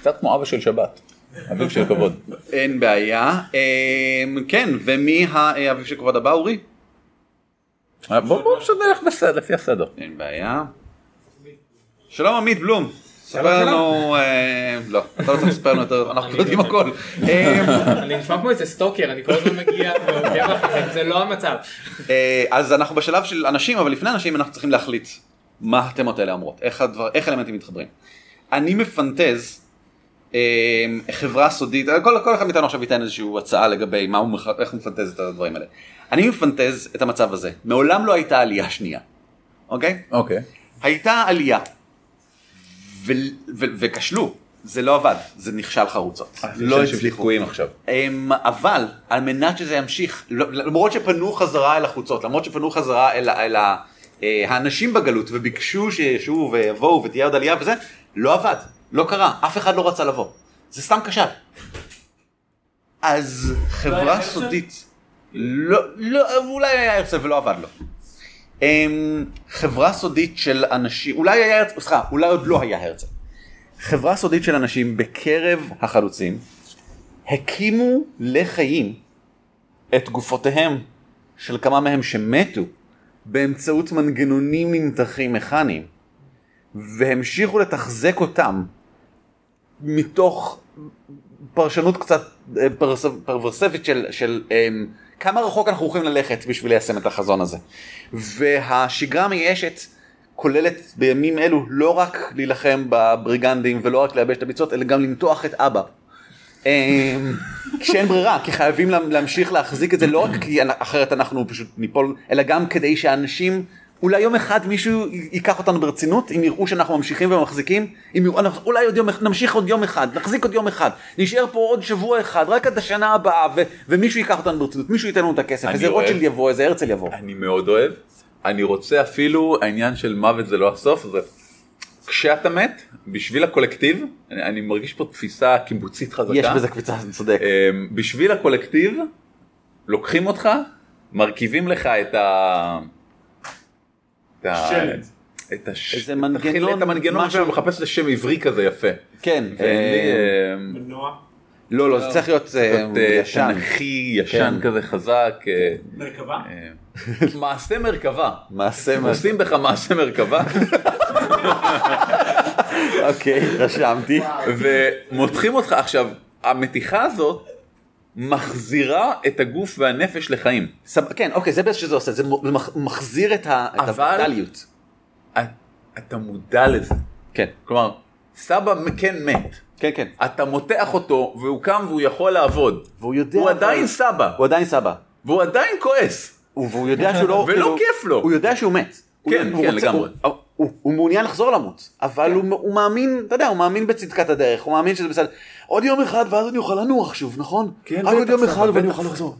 קצת כמו אבא של שבת, אביב של כבוד. אין בעיה אה, כן ומי האביב של כבוד הבא אורי? בוא בוא פשוט נלך לפי הסדר. אין בעיה. שלום עמית בלום. ספר לנו, אה, לא, אתה לא צריך לספר לנו יותר, אנחנו יודעים הכל. אה, אני נשמע כמו איזה סטוקר, אני כל הזמן מגיע ועוקב אחריכם, זה לא המצב. אה, אז אנחנו בשלב של אנשים, אבל לפני אנשים אנחנו צריכים להחליט מה התמות האלה אומרות, איך, האלמנטים מתחברים. אני מפנטז אה, חברה סודית, אה, כל, כל אחד מאיתנו עכשיו ייתן איזושהי הצעה לגבי מה הוא, איך הוא מפנטז את הדברים האלה. אני מפנטז את המצב הזה, מעולם לא הייתה עלייה שנייה, אוקיי? אוקיי. הייתה עלייה, וכשלו, זה לא עבד, זה נכשל חרוצות, לא הצליחו. עכשיו. אמ, אבל על מנת שזה ימשיך, לא- למרות שפנו חזרה אל החוצות, למרות שפנו חזרה אל, אל אה, האנשים בגלות וביקשו שישובו ויבואו ותהיה עוד עלייה וזה, לא עבד, לא קרה, אף אחד לא רצה לבוא. זה סתם כשל. אז חברה? סודית, לא, לא, אולי היה הרצל ולא עבד לו. אמ, חברה סודית של אנשים, אולי היה הרצל, סליחה, אולי עוד לא היה הרצל. חברה סודית של אנשים בקרב החלוצים הקימו לחיים את גופותיהם של כמה מהם שמתו באמצעות מנגנונים נמתחים מכניים והמשיכו לתחזק אותם מתוך פרשנות קצת אה, פרס- פרברסבית של, של um, כמה רחוק אנחנו יכולים ללכת בשביל ליישם את החזון הזה. והשגרה המייאשת כוללת בימים אלו לא רק להילחם בבריגנדים ולא רק לייבש את הביצות אלא גם למתוח את אבא. אמ, כשאין ברירה כי חייבים לה- להמשיך להחזיק את זה לא רק כי אחרת אנחנו פשוט ניפול אלא גם כדי שאנשים אולי יום אחד מישהו ייקח אותנו ברצינות אם יראו שאנחנו ממשיכים ומחזיקים אם יראו, אנחנו- אולי עוד יום נמשיך עוד יום אחד נחזיק עוד יום אחד נשאר פה עוד שבוע אחד רק עד השנה הבאה ו- ומישהו ייקח אותנו ברצינות מישהו ייתן לנו את הכסף איזה. רוטשילד יבוא איזה הרצל יבוא אני מאוד אוהב. אני רוצה אפילו העניין של מוות זה לא הסוף זה כשאתה מת בשביל הקולקטיב אני, אני מרגיש פה תפיסה קיבוצית חזקה. יש בזה קפיצה אני צודק אמ, בשביל הקולקטיב לוקחים אותך מרכיבים לך את ה... את ה... שלט. את הש... איזה מנגנון, את המנגנון משהו. ומחפש לשם עברי כזה יפה. כן אה, אמ, מנוע. לא לא זה צריך להיות אה, אה, ישן תנ"כי ישן כן. כזה חזק. מרכבה. מעשה מרכבה. מעשה מה- עושים בך מעשה מרכבה אוקיי רשמתי ומותחים אותך עכשיו המתיחה הזאת מחזירה את הגוף והנפש לחיים. סב- כן אוקיי זה בעצם שזה עושה זה מח- מחזיר את ה- אבל-. את- אתה מודע לזה. כן כלומר, סבא כן מת. כן כן אתה מותח אותו והוא קם והוא יכול לעבוד. והוא יודע הוא עדיין סבא. הוא עדיין סבא והוא עדיין כועס. והוא יודע שהוא לא ולא כאילו- כיף לו. הוא יודע שהוא מת. הוא- כן, הוא כן, רוצה- לגמרי. הוא- הוא- הוא מעוניין לחזור למות אבל הוא הוא מאמין אתה יודע הוא מאמין בצדקת הדרך הוא מאמין שזה בסדר עוד יום אחד ואז אני אוכל לנוח שוב נכון? כן, רק עוד בטח, יום אחד ואני אוכל. לחזור.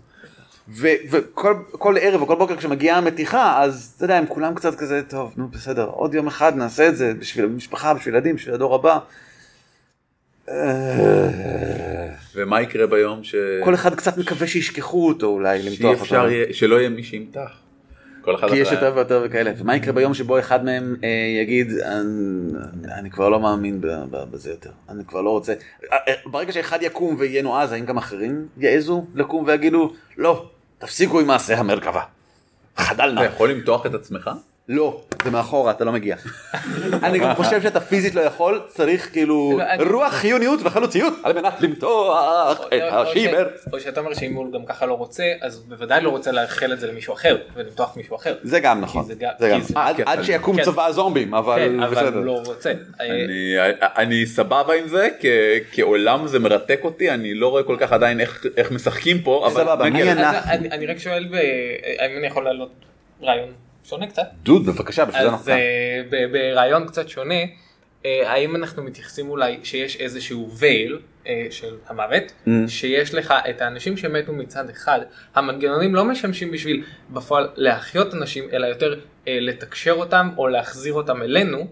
ו- וכל כל ערב וכל בוקר כשמגיעה המתיחה אז אתה יודע הם כולם קצת כזה טוב נו בסדר עוד יום אחד נעשה את זה בשביל המשפחה בשביל ילדים בשביל הדור הבא. ומה יקרה ביום ש... כל אחד קצת מקווה שישכחו אותו אולי למתוח אותו. שלא יהיה מי שימתח. כל אחד כי יש יותר ויותר וכאלה. ומה יקרה ביום שבו אחד מהם אה, יגיד אני, אני כבר לא מאמין בזה יותר. אני כבר לא רוצה. אה, אה, ברגע שאחד יקום ויהיה נועז האם גם אחרים יעזו לקום ויגידו לא תפסיקו עם מעשה המרכבה. חדל נא. אתה יכול למתוח את עצמך? לא זה מאחורה אתה לא מגיע אני גם חושב שאתה פיזית לא יכול צריך כאילו לא, רוח חיוניות וחלוציות על מנת למתוח את השיבר או שאתה אומר שאם הוא גם ככה לא רוצה אז הוא בוודאי לא רוצה לאחל את זה למישהו אחר ולמתוח מישהו אחר. זה גם נכון זה גם- זה- עד- אתה- שיקום כן. צבא הזומבים אבל כן, אבל בסדר. הוא לא רוצה. אני, אני סבבה עם זה, כעולם זה מרתק אותי, אני לא רואה כל כך עדיין איך, משחקים פה, אבל אני רק שואל האם אני יכול להעלות רעיון שונה קצת. דוד בבקשה בשביל זה אנחנו אז כאן. אה, ב- ברעיון קצת שונה, אה, האם אנחנו מתייחסים אולי שיש איזשהו וייל אה, של המוות, Mm. שיש לך את האנשים שמתו מצד אחד, המנגנונים לא משמשים בשביל בפועל להחיות אנשים, אלא יותר אה, לתקשר אותם או להחזיר אותם אלינו.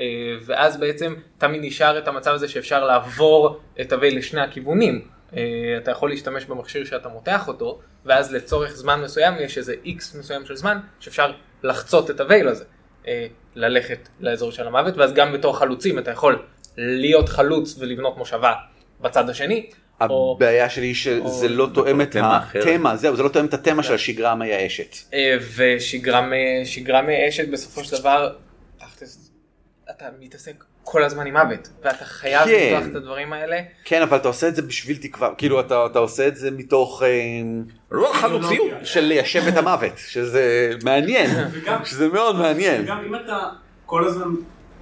אה, ואז בעצם תמיד נשאר את המצב הזה שאפשר לעבור את הווייל לשני הכיוונים. אה, אתה יכול להשתמש במכשיר שאתה מותח אותו, ואז לצורך זמן מסוים יש איזה איקס מסוים של זמן שאפשר לחצות את הווייל הזה. אה, ללכת לאזור של המוות, ואז גם בתור חלוצים אתה יכול להיות חלוץ ולבנות מושבה בצד השני. או- הבעיה שלי שזה לא תואם את. התמה, זהו, זה לא תואם את התמה של השגרה המייאשת. אה, ושגרה מ- שגרה מאשת בסופו של דבר, אתה מתעסק כל הזמן עם מוות, ואתה חייב כן. לפתוח את הדברים האלה. כן, אבל אתה עושה את זה בשביל תקווה, כאילו אתה אתה עושה את זה מתוך אה, רוח חלוציות. של ליישב את המוות, שזה מעניין, וגם- שזה מאוד מעניין. גם אם אתה כל הזמן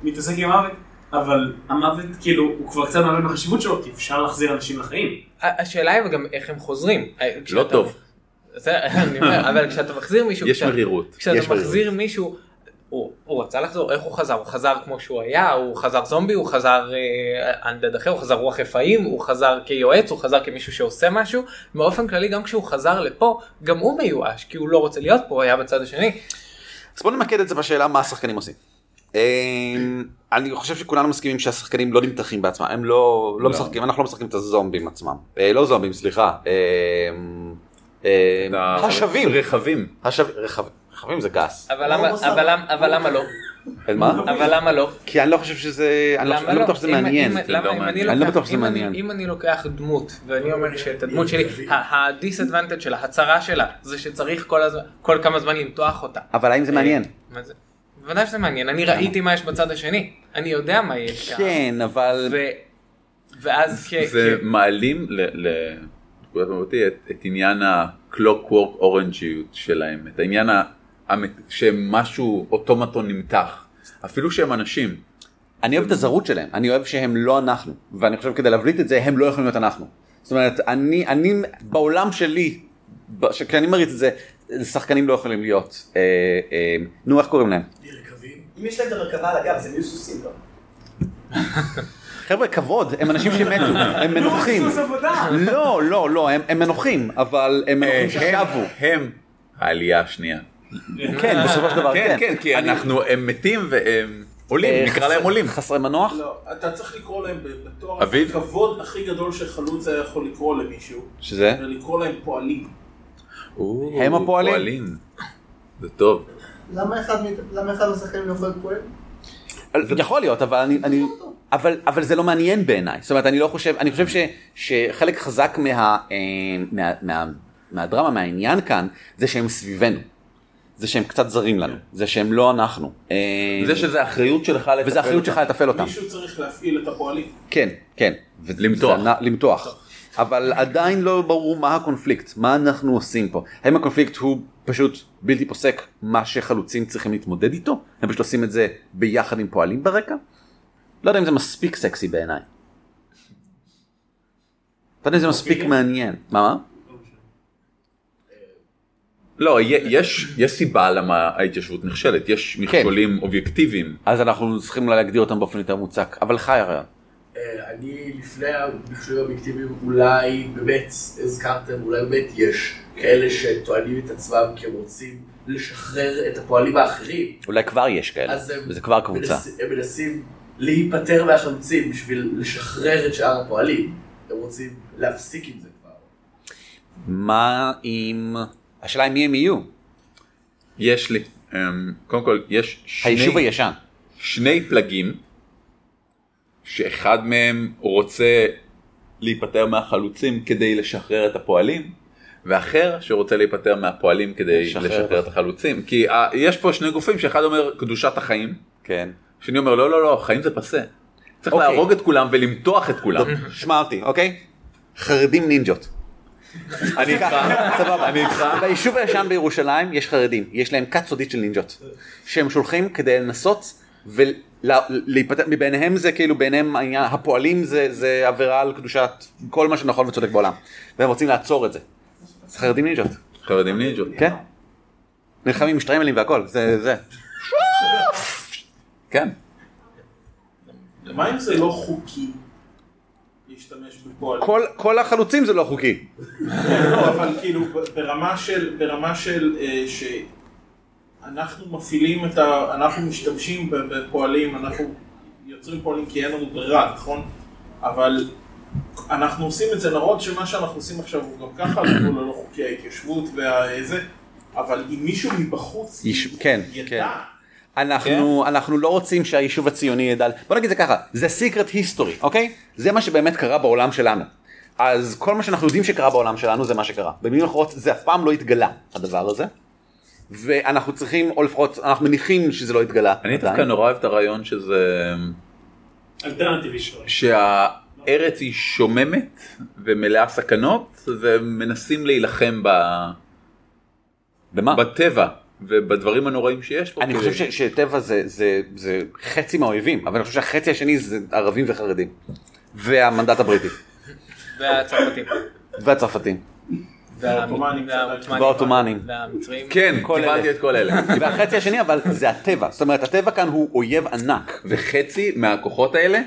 מתעסק עם המוות, אבל המוות כאילו הוא כבר קצת מאבד בחשיבות שלו, כי אפשר להחזיר אנשים לחיים. השאלה היא גם איך הם חוזרים. אה, לא טוב. זה- אני אומר, אבל כשאתה מחזיר מישהו, יש כשאתה- מרירות. כשאתה. מחזיר מישהו, הוא הוא רצה לחזור, איך הוא חזר? הוא חזר כמו שהוא היה, הוא חזר זומבי, הוא חזר אנדד אחר, הוא חזר רוח רפאים, הוא חזר כיועץ, הוא חזר כמישהו שעושה משהו. באופן כללי גם כשהוא חזר לפה, גם הוא מיואש, כי הוא לא רוצה להיות פה, הוא היה בצד השני. אז בוא נמקד את זה בשאלה מה השחקנים עושים. אמ, אני חושב שכולנו מסכימים שהשחקנים לא נמתחים בעצמם, הם לא, לא לא. משחקים, אנחנו לא משחקים את הזומבים עצמם. אה, לא זומבים, סליחה. אמ, אמ, השבים. רכבים. רכבים זה גס. אבל למה- אבל למה- לא? מה? אבל למה לא? כי אני לא חושב שזה, אני לא לא בטוח שזה מעניין. אני לא לוקח- בטוח שזה אם אני- מעניין. אם אני לוקח דמות ואני אומר שאת הדמות שלי, ה disadvantage שלה, הצרה שלה, זה שצריך כל כמה זמן למתוח אותה. אבל האם זה מעניין? מה זה? בוודאי שזה מעניין, אני ראיתי מה יש בצד השני, אני יודע מה יש שם. כן, אבל... ואז כ... זה מעלים לנקודת מבטי את, עניין ה-clockwork orange יות שלהם, את העניין ה- שמשהו אוטומטון נמתח, אפילו שהם אנשים. אני אוהב את הזרות שלהם, אני אוהב שהם לא אנחנו, ואני חושב כדי להבליט את זה, הם לא יכולים להיות אנחנו. זאת אומרת, אני, אני, בעולם שלי, כשאני מריץ את זה, שחקנים לא יכולים להיות. אה, אה, נו, איך קוראים להם? אם יש להם את המרכבה על הגב, הם יהיו סוסים גם. חבר'ה, כבוד, הם אנשים שמתו, הם מנוחים. סוס עבודה. לא, לא, לא, הם, מנוחים, אבל הם אה, מנוחים ששבו. הם העלייה השנייה. כן, בסופו של דבר, כן, כן, כי אני- אנחנו, הם מתים והם עולים, אה, נקרא להם עולים. חסרי מנוח? לא, אתה צריך לקרוא להם בתואר? הכבוד הכי גדול שחלוץ היה יכול לקרוא למישהו, שזה? ולקרוא להם פועלים. הם הפועלים? זה טוב. למה אחד מ- למה אחד מהשחקנים לא יכול להיות פועל? יכול להיות, אבל אני, אני, אבל, אבל זה לא מעניין בעיניי. זאת אומרת, אני לא חושב, אני חושב ש, שחלק חזק מה, אה, מה, מה, מהדרמה, מהעניין כאן, זה שהם סביבנו. זה שהם קצת זרים לנו, זה שהם לא אנחנו. אה, זה שזה אחריות שלך לתפעל וזה אחריות שלך אותם. לתפעל אותם. מישהו צריך להפעיל את הפועלים. כן, כן. למתוח. למתוח. אבל עדיין לא ברור מה הקונפליקט, מה אנחנו עושים פה. האם הקונפליקט הוא פשוט בלתי פוסק מה שחלוצים צריכים להתמודד איתו? הם פשוט עושים את זה ביחד עם פועלים ברקע? לא יודע אם זה מספיק סקסי בעיניי. לא יודע אם זה מספיק מעניין. מה מה? לא, יש יש סיבה למה ההתיישבות נכשלת, יש מכשולים אובייקטיביים. אז אנחנו צריכים להגדיר אותם באופן יותר מוצק. אבל חי הרעיון. אה, אני לפני המכשולים האובייקטיביים אולי באמת הזכרתם, אולי באמת יש כאלה שטוענים את עצמם כי הם רוצים לשחרר את הפועלים האחרים. אולי כבר יש כאלה, אז הם וזה כבר קבוצה. מנס- הם מנסים להיפטר מהחלוצים בשביל לשחרר את שאר הפועלים. הם רוצים להפסיק עם זה כבר. מה עם... השאלה היא מי הם יהיו? יש לי, אמ, קודם כל, יש שני, היישוב הישן. שני פלגים, שאחד מהם רוצה להיפטר מהחלוצים כדי לשחרר את הפועלים, ואחר שרוצה להיפטר מהפועלים כדי לשחרר לשחרר, את החלוצים. כי uh, יש פה שני גופים שאחד אומר קדושת החיים, כן. שני אומר לא לא לא, חיים זה פסה. צריך אוקיי. להרוג את כולם ולמתוח את כולם. שמע אותי, אוקיי? חרדים נינג'ות. אני איתך, סבבה. אני איתך. ביישוב הישן בירושלים יש חרדים, יש להם כת סודית של נינג'ות. שהם שולחים כדי לנסות ולהיפטר, מביניהם זה כאילו ביניהם העניין, הפועלים זה, זה עבירה על קדושת כל מה שנכון וצודק בעולם. והם רוצים לעצור את זה. אז חרדים נינג'ות, חרדים נינג'ות. כן? נלחמים עם שטריימלים והכל, זה זה. כן. מה אם זה לא חוקי? כל, כל החלוצים זה לא חוקי. לא, אבל כאילו ברמה של, ברמה של אה, שאנחנו מפעילים את ה... אנחנו משתמשים בפועלים, אנחנו יוצרים פועלים כי אין לנו ברירה, נכון? אבל אנחנו עושים את זה למרות שמה שאנחנו עושים עכשיו הוא גם ככה גבול הלא חוקי ההתיישבות והזה, אבל אם מישהו מבחוץ יש- ידע, כן. אנחנו, אנחנו לא רוצים שהיישוב הציוני ידע, בוא נגיד זה ככה, זה secret history, אוקיי? זה מה שבאמת קרה בעולם שלנו. אז כל מה שאנחנו יודעים שקרה בעולם שלנו זה מה שקרה. במילים אחרות זה אף פעם לא התגלה הדבר הזה. ואנחנו צריכים, או לפחות אנחנו מניחים שזה לא התגלה. אני. דווקא נורא אוהב את הרעיון שזה... אלטרנטיבי שלו. שהארץ היא שוממת ומלאה סכנות ומנסים להילחם ב... במה? בטבע ובדברים הנוראים שיש פה. אני כדי- חושב ש- שטבע זה, זה, זה חצי מהאויבים, אבל אני חושב שהחצי השני זה ערבים וחרדים. והמנדט הבריטי. והצרפתים. והצרפתים. והעות'מאנים. והמצרים. כן, כל קיבלתי אלה. את כל אלה. והחצי השני אבל זה הטבע. זאת אומרת הטבע כאן הוא אויב ענק. וחצי מהכוחות האלה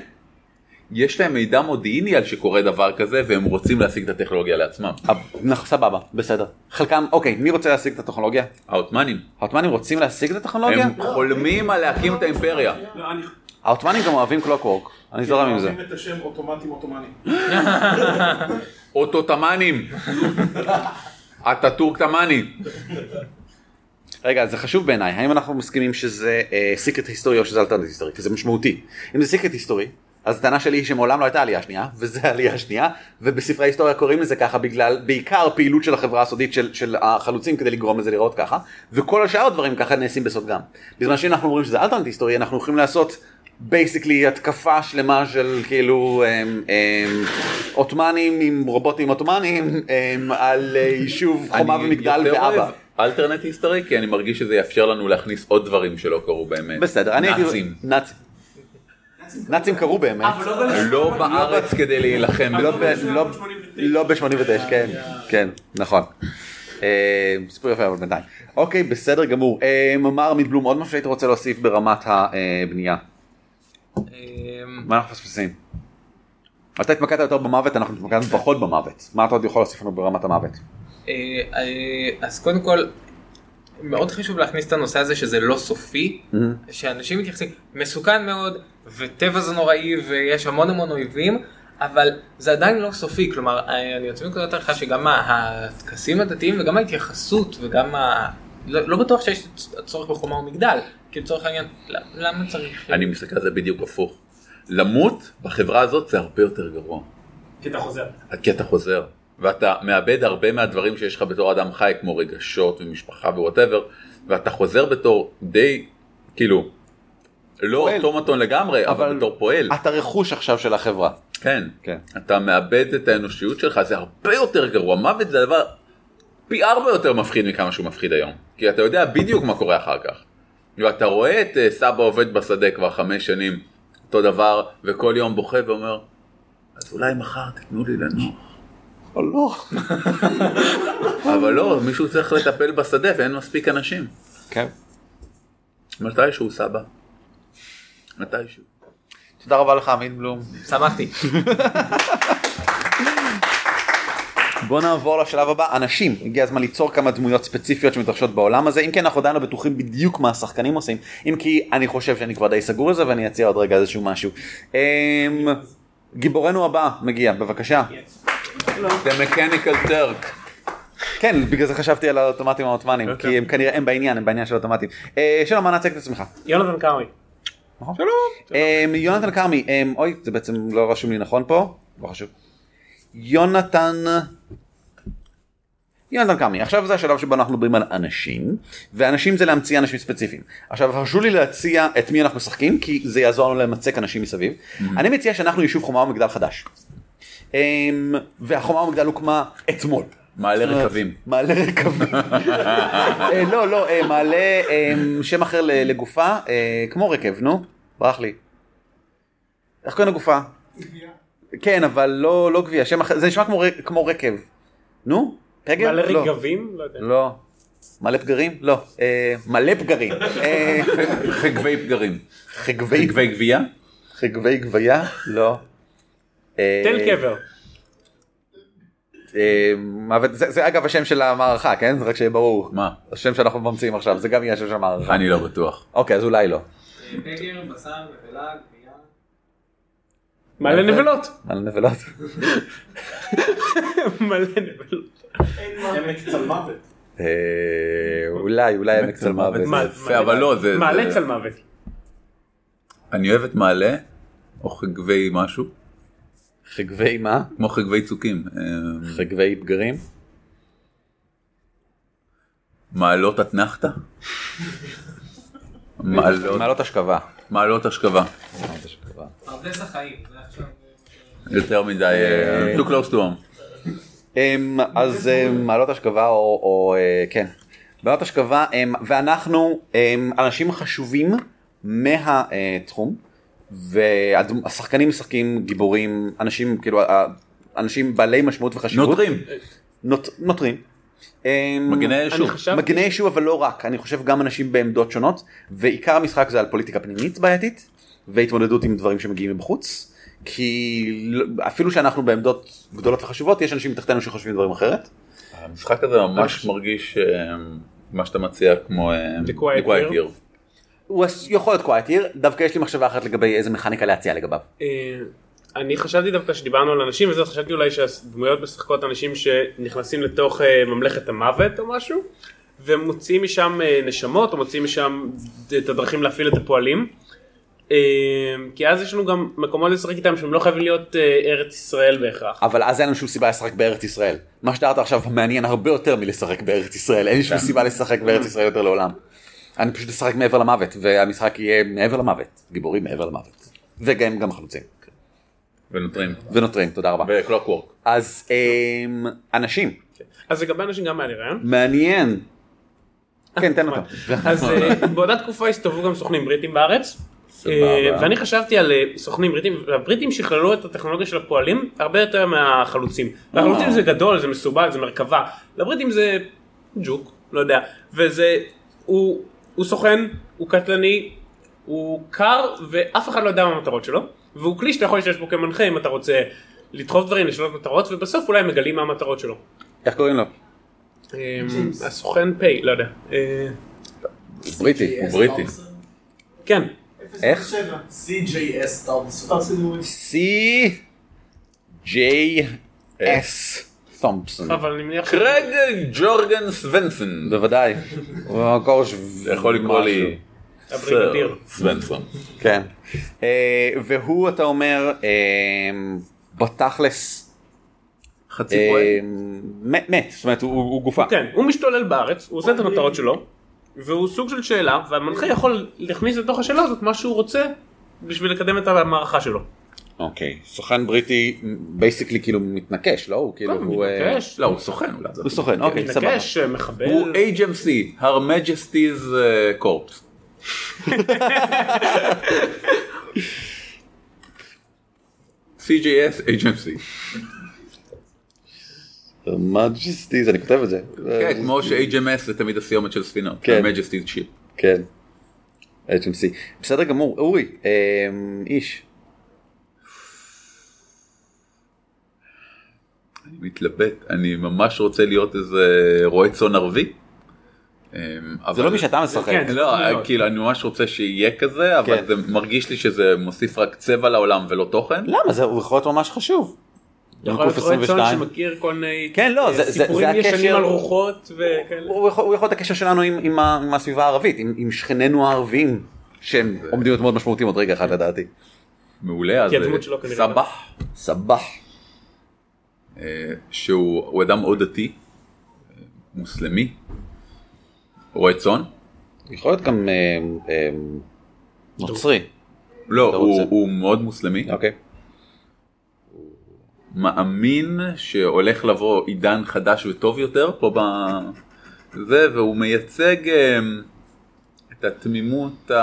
יש להם מידע מודיעיני על שקורה דבר כזה והם רוצים להשיג את הטכנולוגיה לעצמם. אה, נכון, סבבה, בסדר. חלקם, אוקיי, מי רוצה להשיג את הטכנולוגיה? העות'מאנים. העות'מאנים רוצים להשיג את הטכנולוגיה? הם חולמים על להקים את האימפריה. לא, אני... העות'מאנים גם אוהבים קלוקוורק, אני זורם עם זה. אוהבים את השם אוטומטים אוטומנים. אוטוטמנים. אטאטורק-תמני. רגע, זה חשוב בעיניי, האם אנחנו מסכימים שזה secret history או שזה alternate history? כי זה משמעותי. אם זה secret history, אז הטענה שלי היא שמעולם לא הייתה עלייה שנייה, וזה העלייה השנייה, ובספרי ההיסטוריה קוראים לזה ככה בגלל בעיקר פעילות של החברה הסודית של, של החלוצים כדי לגרום לזה לראות ככה, וכל השאר הדברים ככה נעשים בסוד גם. בזמן שאנחנו אומרים שזה alternate history, אנחנו יכולים לעשות basically התקפה שלמה של כאילו אמ, אמ, עות'מאנים עם רובוטים עות'מאנים אמ, על יישוב חומה ומגדל ואבא. אלטרנט היסטורי כי אני מרגיש שזה יאפשר לנו להכניס עוד דברים שלא קרו באמת. בסדר, אני הייתי... נאצים. נאצים. נאצים קרו באמת. לא בארץ כדי להילחם. לא לא- לא ב-89, כן, כן, נכון. אה, סיפור יפה אבל בינתיים. אוקיי, בסדר גמור. אה, מר עמית בלום, עוד משהו שהיית רוצה להוסיף ברמת הבנייה. מה אנחנו מפספסים? אתה התמקדת יותר במוות, אנחנו התמקדנו פחות במוות. מה אתה עוד יכול להוסיף לנו ברמת המוות? אה, אה, אז קודם כל, מאוד חשוב להכניס את הנושא הזה שזה לא סופי, שאנשים מתייחסים, מסוכן מאוד, וטבע זה נוראי, ויש המון המון אויבים, אבל זה עדיין לא סופי, כלומר, אני יוצא מנקודת הנחה שגם הטקסים הדתיים וגם ההתייחסות וגם ה... לא, לא בטוח שיש צורך בחומה ומגדל, כי לצורך העניין, למה- למה צריך... אני מסתכל על זה בדיוק הפוך. למות בחברה הזאת זה הרבה יותר גרוע. כי אתה חוזר. כי אתה חוזר. ואתה מאבד הרבה מהדברים שיש לך בתור אדם חי כמו רגשות ומשפחה ו whatever ואתה חוזר בתור די כאילו לא פועל. אוטומטון לגמרי אבל, אבל- בתור פועל אתה רכוש עכשיו של החברה. כן. כן. אתה מאבד את האנושיות שלך זה הרבה יותר גרוע ממוות זה דבר פי ארבע יותר מפחיד מכמה שהוא מפחיד היום כי אתה יודע בדיוק מה קורה אחר כך. ואתה רואה את אה, סבא עובד בשדה כבר חמש שנים אותו דבר וכל יום בוכה ואומר אז אולי מחר תיתנו לי לנוח. או לא. אבל לא, מישהו צריך לטפל בשדה ואין מספיק אנשים. כן. מתישהו סבא. מתישהו. תודה רבה לך עמית בלום. שמחתי. בוא נעבור לשלב הבא, אנשים, הגיע הזמן ליצור כמה דמויות ספציפיות שמתרחשות בעולם הזה, אם כן אנחנו עדיין לא בטוחים בדיוק מה השחקנים עושים, אם כי אני חושב שאני כבר די סגור על זה ואני אציע עוד רגע איזשהו משהו. אמ, גיבורנו הבא מגיע, בבקשה. The Mechanical Turk. כן, בגלל זה חשבתי על האוטומטים העות'מאנים, כי הם כנראה הם בעניין, הם בעניין של אוטומטים. אה, שלום, מה נציג את עצמך? יונתן קרמי. אמ, יונתן כרמי, אמ, אוי, זה בעצם לא רשום לי נכון פה, לא חשוב. יונתן... יונתן כרמי, עכשיו זה השלב שבו אנחנו מדברים על אנשים, ואנשים זה להמציא אנשים ספציפיים. עכשיו הרשו לי להציע את מי אנחנו משחקים, כי זה יעזור לנו למצק אנשים מסביב. אני מציע שאנחנו יישוב חומה ומגדל חדש. אמ, והחומה ומגדל הוקמה אתמול. מעלה רקבים. מעלה רקבים. אה, לא, לא, אה, מעלה אה, שם אחר לגופה, כמו רקב, נו, ברח לי. איך קוראים לגופה? כן, אבל לא לא גבייה, שם אחר, זה נשמע כמו ר- כמו רקב. נו, פגר? מלא לא. רגבים? לא יודע. לא. מלא פגרים? לא. אה, מלא פגרים. אה, חגבי פגרים. חגבי חגבי גבייה? חגבי גבייה? לא. אה, תל קבר. אה, מוות- זה זה אגב השם של המערכה, כן? זה רק שיהיה ברור. מה? השם שאנחנו ממציאים עכשיו, זה גם יהיה השם של המערכה. אני לא בטוח. אוקיי, אז אולי לא. פגר, בשר, נבלה. מלא נבלות. על נבלות. מלא נבלות. אה, אולי, אולי עמק צל מוות. אבל לא, זה... מעלה צל מוות. אני אוהב את מעלה, או חגבי משהו, חגבי מה? כמו חגבי צוקים. אה, חגבי פגרים? מעלות אתנחתא? מעלות, מעלות השכבה. מעלות השכבה. פרדס החיים, עכשיו... יותר מדי, אה, too close to home. אז מעלות השכבה או, או אה, כן. מעלות השכבה ואנחנו אנשים חשובים מהתחום והשחקנים משחקים גיבורים אנשים כאילו אנשים בעלי משמעות וחשיבות נוטרים. נוט, נוטרים. אמ, מגני חשבתי- מגני יישוב אבל לא רק אני חושב גם אנשים בעמדות שונות ועיקר המשחק זה על פוליטיקה פנימית בעייתית והתמודדות עם דברים שמגיעים מבחוץ כי לא- אפילו שאנחנו בעמדות גדולות וחשובות, יש אנשים מתחתנו שחושבים דברים אחרת. המשחק הזה ממש מרגיש אה, מה שאתה מציע כמו Quiet The Quiet Year. הוא יכול להיות קווייט עיר, דווקא יש לי מחשבה אחרת לגבי איזה מכניקה להציע לגביו. אה, אני חשבתי דווקא שדיברנו על אנשים וזה חשבתי אולי שהדמויות משחקות אנשים שנכנסים לתוך אה, ממלכת המוות או משהו ומוציאים משם אה, נשמות או מוציאים משם את הדרכים להפעיל את הפועלים. כי אז יש לנו גם מקומות לשחק איתם שהם לא חייבים להיות ארץ ישראל בהכרח. אבל אז אין לנו שום סיבה לשחק בארץ ישראל. מה שתיארת עכשיו מעניין הרבה יותר מלשחק בארץ ישראל, אין לי שום סיבה לשחק בארץ ישראל יותר לעולם. אני פשוט אשחק מעבר למוות, והמשחק יהיה מעבר למוות, גיבורים מעבר למוות. וגם גם חלוצים. ונותרים. ונותרים, תודה רבה. וקלוקוורק. אז אמ, אנשים, אז לגבי אנשים גם היה לי רעיון. מעניין. כן, תן אותם. אז אה, באותה תקופה הסתובבו גם סוכנים בריטים בארץ. אה, ואני חשבתי על אה, סוכנים בריטים, והבריטים שכללו את הטכנולוגיה של הפועלים הרבה יותר מהחלוצים. והחלוצים זה גדול, זה מסובך, זה מרכבה. לבריטים זה ג'וק, לא יודע. וזה, הוא, הוא סוכן, הוא קטלני, הוא קר, ואף אחד לא יודע מה המטרות שלו. והוא כלי שאתה יכול להשתמש בו כמנחה אם אתה רוצה לדחוף דברים, לשנות מטרות, ובסוף אולי מגלים מה המטרות שלו. איך קוראים לו? אה, הסוכן פיי, לא יודע. אה, בריטי. הוא בריטי. כן. איך? CJS ג'יי אס תומפסון. אבל אני מניח... קרג ג'ורגן סוונסון. בוודאי. הוא המקור ש... יכול לקרוא לי. סר סוונסון. כן. אה, והוא אתה אומר אה, בתכלס חצי אה, פועל. מת, זאת אומרת הוא- הוא גופה. כן, הוא משתולל בארץ, הוא עושה את המטרות שלו, והוא סוג של שאלה, והמנחה יכול להכניס לתוך השאלה הזאת מה שהוא רוצה בשביל לקדם את המערכה שלו. אוקיי, סוכן בריטי basically כאילו מתנקש, לא? הוא כאילו, הוא... אה, מתנקש, לא, הוא סוכן אולי. הוא סוכן, אוקיי, סבבה. מתנקש, מחבל. הוא HMC, Her Majesty's uh, Corps. CJS HMC. Majesty's, אני כותב את זה. כן, כמו ש-HMS זה תמיד הסיומת של ספינות. כן. Her Majesty's Ship. כן. HMC. בסדר גמור, אורי, אה, איש. מתלבט, אני ממש רוצה להיות איזה רועה צאן ערבי. אמ, זה לא מי שאתה משחק. כן, זה לא, מאוד. כאילו אני ממש רוצה שיהיה כזה, אבל כן. זה מרגיש לי שזה מוסיף רק צבע לעולם ולא תוכן. למה? זה הוא יכול להיות ממש חשוב. יכול להיות קוף רועה צאן 22. שמכיר כל מיני כן, לא, אה, סיפורים ישנים על רוחות וכאלה. הוא יכול הוא יכול להיות הקשר שלנו עם- עם ה- עם הסביבה הערבית, עם עם שכנינו הערבים, שהם עומדים להיות מאוד משמעותיים עוד רגע אחד לדעתי. מעולה, אז אה, כנראה סבח, סבח. אה, שהוא הוא אדם מאוד דתי, אה, מוסלמי, רועה צאן. יכול להיות גם אה, אה, נוצרי. לא, הוא? הוא מאוד מוסלמי. אוקיי. מאמין שהולך לבוא עידן חדש וטוב יותר פה בזה, והוא מייצג אה, את התמימות ה...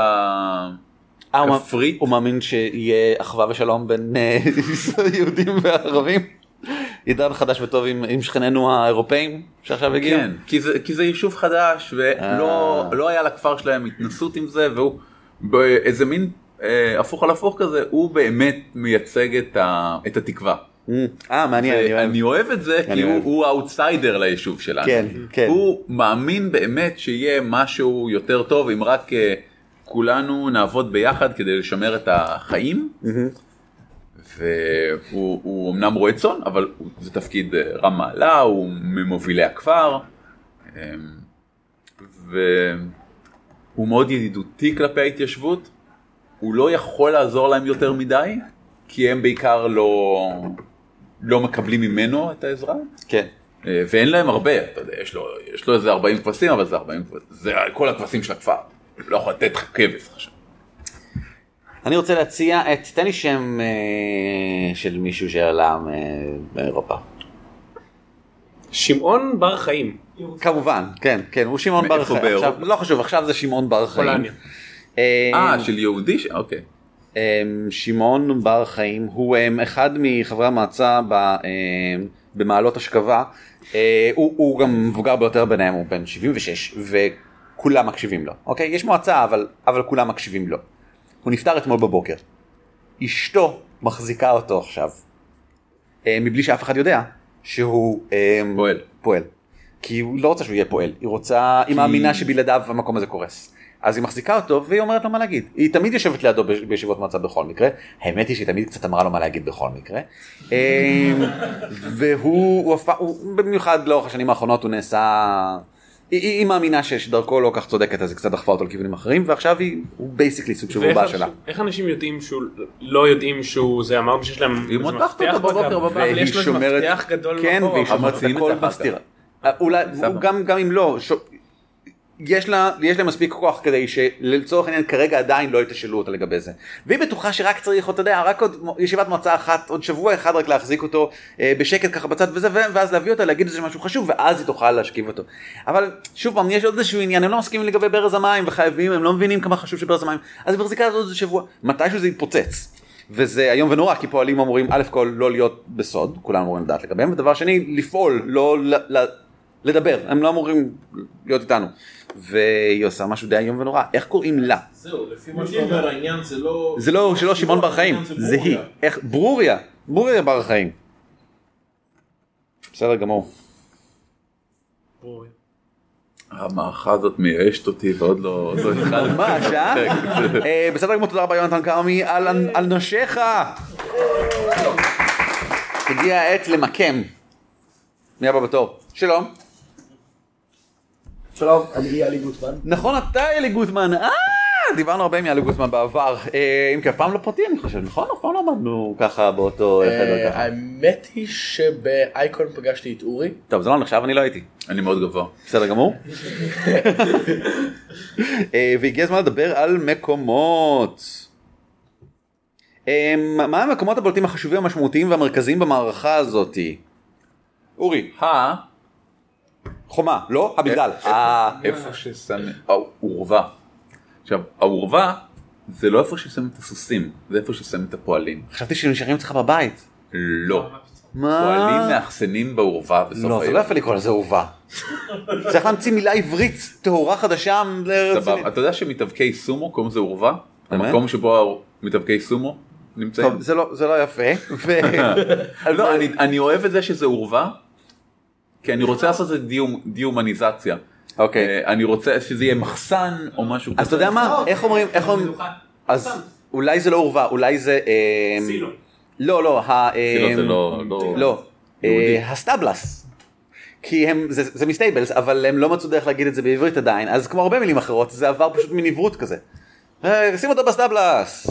אה, הוא- מאמין שיהיה אחווה ושלום בין יהודים וערבים? עידן חדש וטוב עם עם שכנינו האירופאים שעכשיו הגיעו? כן, כי זה, כי זה יישוב חדש ולא אה. לא היה לכפר שלהם התנסות עם זה והוא באיזה מין אה, הפוך על הפוך כזה הוא באמת מייצג את, ה, את התקווה. אה, מעניין, אני אוהב. אני אוהב את זה כי הוא, האוטסיידר ליישוב שלנו. כן, כן. הוא מאמין באמת שיהיה משהו יותר טוב אם רק אה, כולנו נעבוד ביחד כדי לשמר את החיים. והוא הוא אמנם רועה צאן, אבל הוא- זה תפקיד אה, רם מעלה, הוא ממובילי הכפר, אמ, והוא מאוד ידידותי כלפי ההתיישבות, הוא לא יכול לעזור להם יותר מדי, כי הם בעיקר לא, לא מקבלים ממנו את העזרה, כן. אה, ואין להם הרבה, אתה יודע, יש לו, יש לו איזה 40 כבשים, אבל זה 40 כבשים, זה כל הכבשים של הכפר, לא יכול לתת לך כבש עכשיו. אני רוצה להציע את, תן לי שם אה, של מישהו שעלה מ- מאירופה. שמעון בר חיים. כמובן, כן, כן, הוא שמעון בר חיים. באירופה? עכשיו, לא חשוב, עכשיו זה שמעון בר חיים. פולניה. אה, של יהודי? אוקיי. אמ, שמעון בר חיים הוא אחד מחברי המועצה ב- במעלות אשכבה. אה, הוא, הוא גם מבוגר ביותר ביניהם, הוא בן 76, וכולם מקשיבים לו. אוקיי? יש מועצה, אבל, אבל כולם מקשיבים לו. הוא נפטר אתמול בבוקר. אשתו מחזיקה אותו עכשיו, אה, מבלי שאף אחד יודע שהוא אה, פועל. פועל. כי הוא לא רוצה שהוא יהיה פועל, היא רוצה, היא מאמינה שבלעדיו המקום הזה קורס. אז היא מחזיקה אותו והיא אומרת לו מה להגיד. היא תמיד יושבת לידו בישיבות מועצה בכל מקרה. האמת היא שהיא תמיד קצת אמרה לו מה להגיד בכל מקרה. אה, והוא, הוא פעם, הוא- במיוחד לאורך השנים האחרונות הוא נעשה... היא, היא, היא מאמינה שדרכו לא כך צודקת אז היא קצת דחפה אותו לכיוונים אחרים ועכשיו היא, הוא בייסיקלי סוג של רובה שלה. איך אנשים יודעים שהוא לא יודעים שהוא זה אמרנו שיש להם היא איזה מותחת מפתח אותו בבוקר בבית. אבל והיא שומרת- מפתח גדול כן. והיא שומרת את הכל בסתירה. אה, אולי. גם, גם אם לא. יש לה, יש לה מספיק כוח כדי שלצורך העניין כרגע עדיין לא יתשאלו אותה לגבי זה. והיא בטוחה שרק צריך, אתה יודע, רק עוד ישיבת מועצה אחת, עוד שבוע אחד רק להחזיק אותו אה, בשקט ככה בצד וזה, ואז להביא אותה, להגיד איזה משהו חשוב, ואז היא תוכל להשכיב אותו. אבל שוב פעם, יש עוד איזשהו עניין, הם לא מסכימים לגבי ברז המים, וחייבים, הם לא מבינים כמה חשוב שברז המים, אז היא מחזיקה עוד איזה שבוע, מתישהו זה יתפוצץ. וזה איום ונורא כי פועלים אמורים א' כל לא להיות בסוד כולם אמורים לדעת לגביהם ודבר שני לפעול לא לדבר הם לא אמורים להיות איתנו והיא עושה משהו די איום ונורא איך קוראים לה זהו, לפי מה שאתה אומר, העניין זה לא... זה לא שלא שמעון בר חיים זה היא. איך ברוריה ברוריה בר חיים. בסדר גמור. המערכה הזאת מייאשת אותי ועוד לא עוד לא. ממש אה? אה, בסדר גמור תודה רבה יונתן כרמי על על נשיך. הגיעה העת למקם. מי הבא בתור? שלום. שלום, אני יאלי גוטמן. נכון אתה אלי גוטמן, אה, דיברנו הרבה עם יאלי גוטמן בעבר, אה, אם כי אף פעם לא פרטי אני חושב, נכון? אף פעם לא עמדנו ככה באותו חדר אה, ככה. האמת היא שבאייקון פגשתי את אורי. טוב זה לא נחשב, אני לא הייתי. אני מאוד גבוה. בסדר גמור. אה, והגיע הזמן לדבר על מקומות. מה המקומות הבולטים החשובים המשמעותיים והמרכזיים במערכה הזאתי? אורי, ה... חומה, לא? המגדל. אה, איפה ששמים, האורווה. עכשיו, האורווה זה לא איפה ששמים את הסוסים, זה איפה ששמים את הפועלים. חשבתי שנשארים אצלך בבית. לא. מה? פועלים מאחסנים באורווה בסוף לא, זה היום. לא יפה לקרוא לזה אהובה. צריך להמציא מילה עברית טהורה חדשה. סבבה. אתה יודע שמתאבקי סומו קוראים לזה אורווה? המקום שבו מתאבקי סומו נמצאים. זה לא- זה לא יפה. לא, אני- אוהב את זה שזה אורווה, כי אני רוצה לעשות את זה דהומניזציה. אוקיי. אה, אני רוצה שזה יהיה מחסן או משהו כזה. אז אתה יודע מה? איך אומרים? איך אומרים? אז אולי זה לא אורווה, אולי זה... אה, סילו. לא, לא. ה- אה, סילו זה לא- לא- לא. ה stables. כי הם, זה, זה מ stables, אבל הם לא מצאו דרך להגיד את זה בעברית עדיין, אז כמו הרבה מילים אחרות, זה עבר פשוט מין עברות כזה. שים אותו בסטבלס.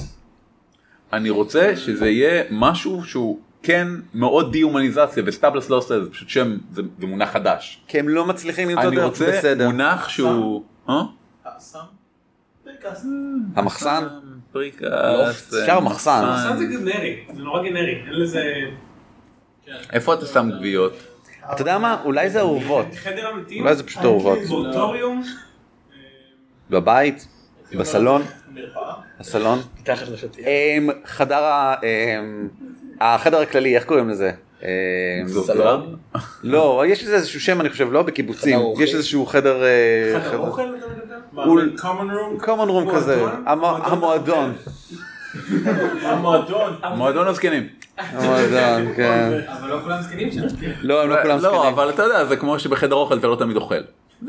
אני רוצה שזה יהיה משהו שהוא כן מאוד דיומניזציה, וסטאבלס לא עושה את זה, פשוט שם, זה זה מונח חדש. כי הם לא מצליחים למצוא אני דרך, רוצה בסדר. מונח שהוא... אה? המחסן? פריקס. אפשר מחסן. מחסן זה גנרי, זה נורא גנרי, אין לזה... איפה אתה שם גוויות? אתה יודע מה? אולי זה אהובות. חדר אמיתי, אולי זה פשוט אהובות. בבית? בסלון? מרפאה? הסלון? מתחת לשטיח. אמ, חדר ה... החדר הכללי, איך קוראים לזה? סלון? לא, יש לזה איזשהו שם אני חושב, לא בקיבוצים? יש איזשהו חדר... אה, common room? common room כזה, מועדון? המו- מועדון המועדון. המועדון. מועדון הזקנים. המועדון, כן. אבל לא כולם זקנים שם. לא, הם לא כולם לא, זקנים. אבל אתה יודע, זה כמו שבחדר אוכל אתה לא תמיד אוכל.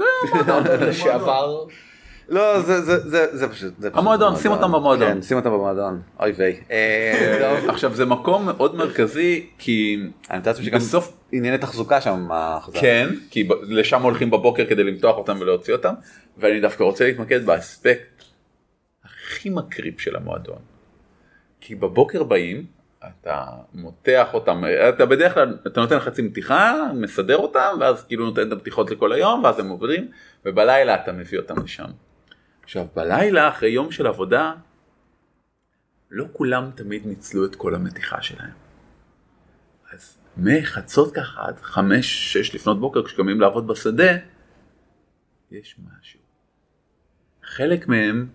לשעבר. לא, זה- זה- זה זה פשוט... זה המועדון, שים אותם במועדון. כן, שים אותם במועדון. אוי ויי. אה. עכשיו זה מקום מאוד מרכזי כי אני מתאר לעצמי שגם בסוף ענייני תחזוקה שם החזק. כן כי לשם הולכים בבוקר כדי למתוח אותם ולהוציא אותם ואני דווקא רוצה להתמקד באספקט הכי מקריב של המועדון. כי בבוקר באים אתה מותח אותם אתה בדרך כלל אתה נותן חצי מתיחה מסדר אותם ואז כאילו נותן את המתיחות לכל היום ואז הם עוברים ובלילה אתה מביא אותם לשם. עכשיו בלילה אחרי יום של עבודה לא כולם תמיד ניצלו את כל המתיחה שלהם. אז מחצות ככה עד חמש, שש לפנות בוקר כשקמים לעבוד בשדה, יש משהו. חלק מהם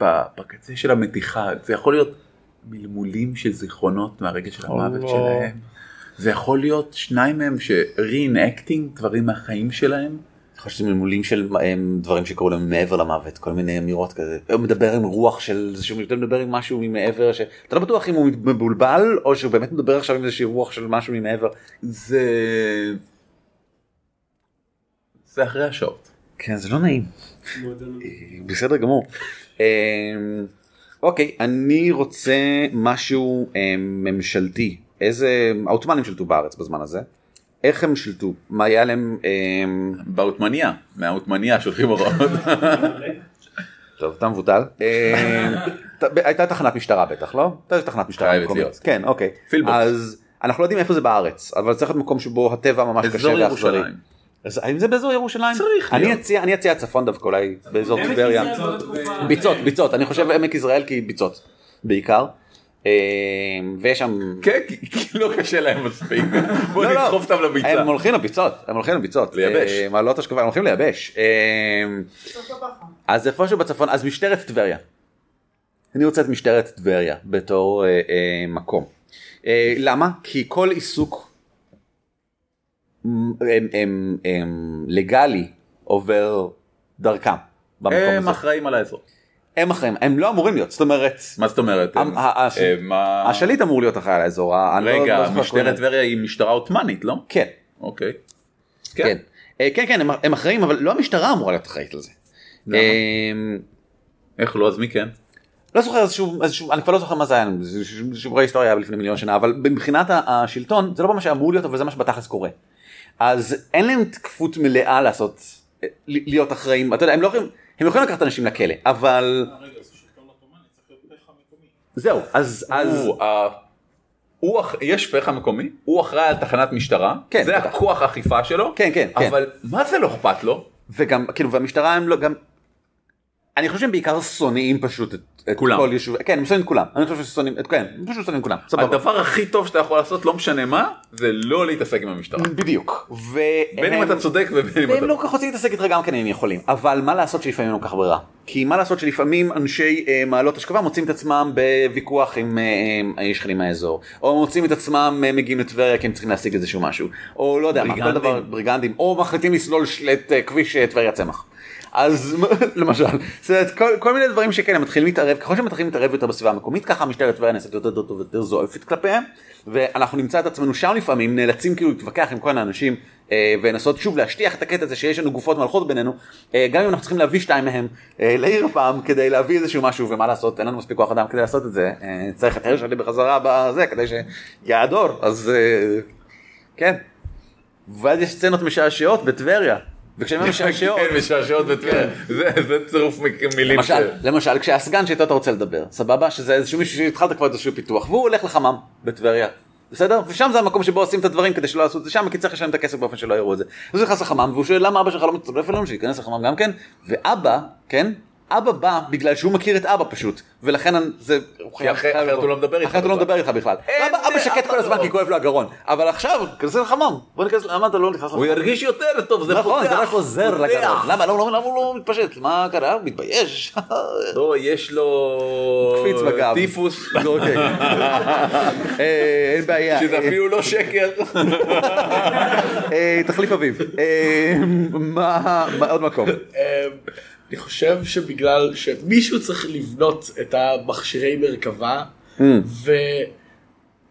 בקצה של המתיחה, זה יכול להיות מלמולים של זיכרונות מהרגע של המוות לא. שלהם. זה יכול להיות שניים מהם ש-reenacting דברים מהחיים שלהם, להיות שזה מלמולים של דברים שקרו להם מעבר למוות, כל מיני אמירות כזה. הוא מדבר עם רוח של זה שהוא מדבר עם משהו ממעבר, ש... אתה לא בטוח אם הוא מבולבל או שהוא באמת מדבר עכשיו עם איזושהי רוח של משהו ממעבר. זה... זה אחרי השעות. כן, זה לא נעים. בסדר גמור. אמ, אוקיי, אני רוצה משהו אמ, ממשלתי. איזה... העות'מאנים שלטו בארץ בזמן הזה. איך הם שלטו? מה היה להם... אמ, בעות'מאניה, מהעות'מאניה שולחים הוראות. טוב, אתה מבוטל. ת- הייתה תחנת משטרה בטח, לא? הייתה תחנת משטרה מקומית. כן, אוקיי. פילבוקס. אז אנחנו לא יודעים איפה זה בארץ, אבל צריך להיות מקום שבו הטבע ממש קשה אזור ואכזרי. ירושלים. אז האם זה באזור ירושלים? צריך אני להיות. אציע, אני אציע צפון דווקא אולי באזור טבריה. ביצות, ביצות, אני חושב עמק יזרעאל כי ביצות, בעיקר. אמ, ויש שם... כן, כי- לא קשה להם מספיק. בוא לא, לא. נדחוף אותם לביצה. הם הולכים לביצות, הם הולכים לביצות. לייבש. מעלות השכבה, הם הולכים לייבש. אה, אז איפשהו בצפון, אז משטרת טבריה. אני רוצה את משטרת טבריה בתור אה, אה, מקום. אה, למה? כי כל עיסוק לגלי עובר דרכם. במקום הם. אחראים על האזור. הם אחראים, הם לא אמורים להיות, זאת אומרת, מה זאת אומרת? הם- הש- מה- השליט אמור להיות אחראי על האזור. לא- לא רגע, איך קוראים משטרת. טבריה היא משטרה עות'מאנית, לא? כן. אוקיי. כן. אה, כן, כן, הם- הם אחראים, אבל לא המשטרה אמורה להיות אחראית לזה. למה? אה, איך לא, אז מי כן? לא זוכר איזשהו, איזשהו, אני כבר לא זוכר מה זה היה, זה שיעורי היסטוריה היה לפני מיליון שנה, אבל מבחינת השלטון זה לא מה שאמור להיות, אבל זה מה שבתכלס קורה. אז אין להם תקפות מלאה לעשות, אה, להיות אחראים, אתה יודע, הם לא יכולים, הם יכולים לקחת אנשים לכלא, אבל. זהו, אז, הוא, יש פחה מקומי, הוא אחראי על תחנת משטרה, כן, זה. הכוח האכיפה שלו, כן, כן, כן. אבל מה זה לא אכפת לו? וגם, כאילו, והמשטרה הם לא, גם, אני חושב שהם בעיקר שונאים פשוט את, את כולם. כל יישוב, כן, הם שונאים את כולם, אני חושב ששונאים, את- כן, הם פשוט שונאים את כולם, סבבה. הדבר הכי טוב שאתה יכול לעשות, לא משנה מה, זה לא להתעסק עם המשטרה. בדיוק. ו- בין אם הם- אתה צודק ובין אם והם אתה לא כל כך רוצים להתעסק איתך גם כן אם יכולים, אבל מה לעשות שלפעמים אין כל כך ברירה. כי מה לעשות שלפעמים אנשי אה, מעלות השכבה מוצאים את עצמם בוויכוח עם אה, שכנים מהאזור, או מוצאים את עצמם אה, מגיעים לטבריה כי הם צריכים להשיג איזשהו משהו, או לא יודע מה, בריגנדים. דבר, בריגנדים, או מחליטים לסלול את אה, כביש אה, טבריה צמח. אז למשל, זאת כל, כל מיני דברים שכן הם מתחילים להתערב, ככל שהם מתחילים להתערב יותר בסביבה המקומית, ככה משטרת טבריה נעשית יותר טוב ויותר זועפת כלפיהם, ואנחנו נמצא את עצמנו שם לפעמים, נאלצים כאילו להתווכח עם כל מיני אנשים, אה, ולנסות שוב להשטיח את הקטע הזה שיש לנו גופות מלכות בינינו, אה, גם אם אנחנו צריכים להביא שתיים מהם אה, לעיר פעם כדי להביא איזשהו משהו, ומה לעשות, אין לנו מספיק כוח אדם כדי לעשות את זה, אה, צריך את הרש שלי בחזרה בזה, כדי שיעדור, אז אה, כן. ואז יש סצנות משעשעות בטבריה, וכשהן משעשעות, כן, משעשעות בטבריה. זה זה צירוף מילים. למשל כשהסגן שאיתו אתה רוצה לדבר, סבבה? שזה איזשהו מישהו שהתחלת כבר איזשהו פיתוח, והוא הולך לחמם בטבריה. בסדר? ושם זה המקום שבו עושים את הדברים כדי שלא יעשו את זה שם, כי צריך לשלם את הכסף באופן שלא יראו את זה. אז הוא נכנס לחמם, והוא שואל למה אבא שלך לא מצטרף אלינו, שייכנס לחמם גם כן, ואבא, כן? אבא בא בגלל שהוא מכיר את אבא פשוט, ולכן זה... חייב- אחרת הוא. לא מדבר איתך אחרת הוא לא. מדבר איתך בכלל. אבא שקט כל הזמן כי כואב לו הגרון, אבל עכשיו, כנסה לחמם, בוא ניכנס, למה אתה לא נכנס לחמם? הוא ירגיש יותר טוב, זה נכון, זה פותח, רק עוזר פותח. לגרון. למה לא- הוא לא מתפשט? מה קרה? הוא מתבייש. לא, יש לו... קפיץ בגב. טיפוס. אוקיי. אה, אין בעיה. שזה אפילו לא שקר. אה, תחליף אביב. אה, מה- עוד מקום? אני חושב שבגלל שמישהו צריך לבנות את המכשירי מרכבה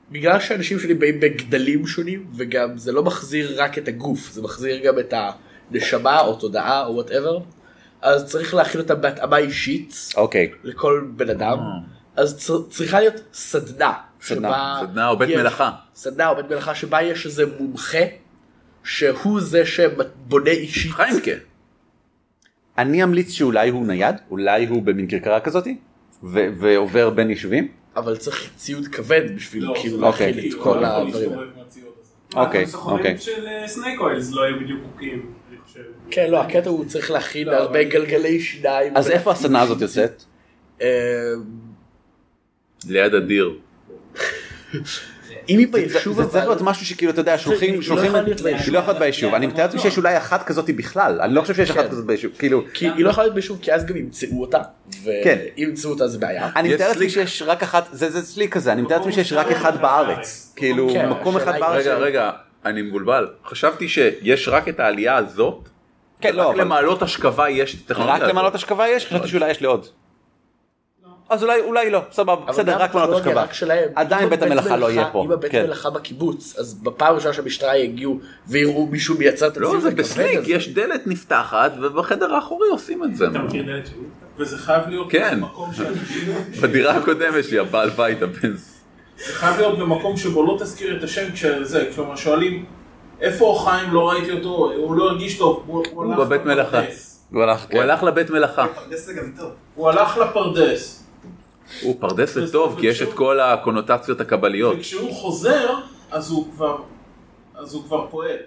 ובגלל שאנשים שלי באים בגדלים שונים וגם זה לא מחזיר רק את הגוף זה מחזיר גם את הנשמה או תודעה או whatever אז צריך להכין אותם בהתאמה אישית אוקיי. לכל בן אדם אז צר- צריכה להיות סדנה. סדנה. סדנה או בית יש- מלאכה. סדנה או בית מלאכה שבה יש איזה מומחה שהוא זה שבונה אישית. חיימקה. אני אמליץ שאולי הוא נייד, אולי הוא במין כרכרה כזאתי, ו- ועובר בין יישובים. אבל צריך ציוד כבד בשביל לא, כאילו לא, אוקיי. להכיל את כל לא, הדברים. אוקיי, אוקיי. של snake oils לא היו בדיוק חוקיים, אני חושב. כן, לא, הקטע הוא צריך להכין הרבה גלגלי שיניים. אז איפה הסדנה הזאת יוצאת? אה, ליד הדיר. אם היא זה- ביישוב זה צריך להיות משהו שכאילו אתה יודע שולחים לא שולחים. היא לא יכולה להיות ביישוב אני מתאר לעצמי שיש אולי אחת כזאת בכלל אני לא חושב שיש אחת כן. כזאת ביישוב כאילו כי היא לא יכולה להיות ביישוב כי אז גם ימצאו אותה. כן. ואם ימצאו אותה זה בעיה. אני מתאר לעצמי. שיש רק אחת זה זה סליק כזה אני מתאר לעצמי שיש רק אחד בארץ כאילו כן, מקום אחד בארץ רגע, רגע, אני מבולבל. חשבתי שיש רק את העלייה הזאת, כן, לא, רק אבל למעלות השכבה יש את הטכנולוגיה רק. למעלות השכבה יש? חשבתי שאולי יש לי עוד. אז אולי אולי לא, סבבה, בסדר, רק מעלות הטכנולוגיה השכבה. רק שלהם. עדיין בית המלאכה לא יהיה פה. אם הבית כן. מלאכה בקיבוץ, אז בפעם הראשונה שהמשטרה יגיעו ויראו מישהו מייצר את לא, הציוד זה הכבד בסניק, הזה. יש דלת נפתחת ובחדר האחורי עושים את זה. אתה מכיר דלת שלי? וזה חייב להיות כן. במקום שאנשים... בדירה הקודמת שלי, הבעל בית הבן. זה חייב להיות במקום שבו לא תזכיר את השם כשזה, כלומר שואלים איפה חיים לא ראיתי אותו, הוא לא הרגיש טוב, הוא, הלך. לפרדס. הוא הלך, הוא כן. הלך לבית מלאכה. זה. הוא הלך לפרדס, הוא פרדס זה טוב כי יש את כל הקונוטציות הקבליות. וכשהוא חוזר, אז הוא כבר, אז הוא כבר פועל.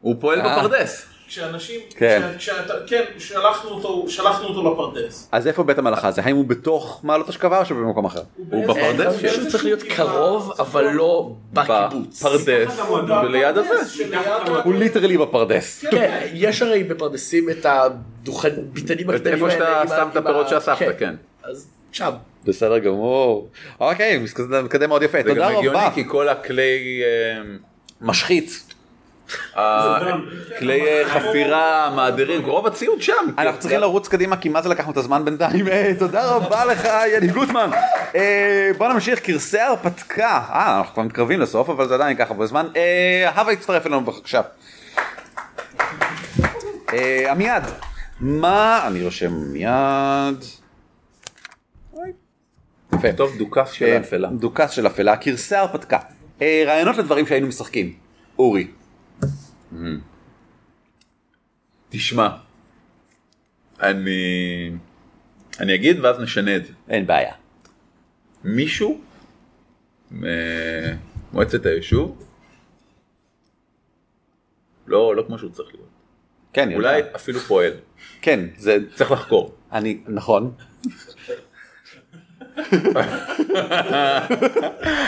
הוא פועל אה. בפרדס. כשאנשים, כן. כשאתה, כן, שלחנו אותו, שלחנו אותו לפרדס. אז איפה בית המלאכה הזה? האם הוא בתוך מעלות השכבה או שבמקום אחר? הוא בפרדס פשוט צריך להיות קרוב, אבל לא בקיבוץ. בפרדס וליד הזה. הוא literally בפרדס. כן, יש הרי בפרדסים את הדוכן, ביתנים את הקטנים איפה שאתה שם את הפירות שאספת, כן. אז שם. בסדר גמור. אוקיי, מתקדם מאוד יפה. זה גם תודה הגיוני רבה. כי כל הכלי אה, משחית. כלי אה, חפירה, מעדרים, רוב הציוד שם. אנחנו צריכים לרוץ קדימה כי מה זה לקחנו את הזמן בינתיים. אה, תודה רבה לך יני גוטמן. אה, בוא נמשיך קרסי הרפתקה. אה אנחנו כבר מתקרבים לסוף אבל זה עדיין ייקח הרבה זמן. אה, הווה הצטרף אלינו בבקשה. אה, עמיעד. מה אני רושם מיד. יפה. טוב, דוכס של אה, האפלה. דוכס של אפלה, קרסי הרפתקה. אה, רעיונות לדברים שהיינו משחקים. אורי. תשמע, אני... אני אגיד ואז נשנה את זה. אין בעיה. מישהו ממועצת היישוב, לא, לא כמו שהוא צריך להיות. כן, אני יודע. אולי אפילו פועל. כן, זה, צריך לחקור. אני, נכון.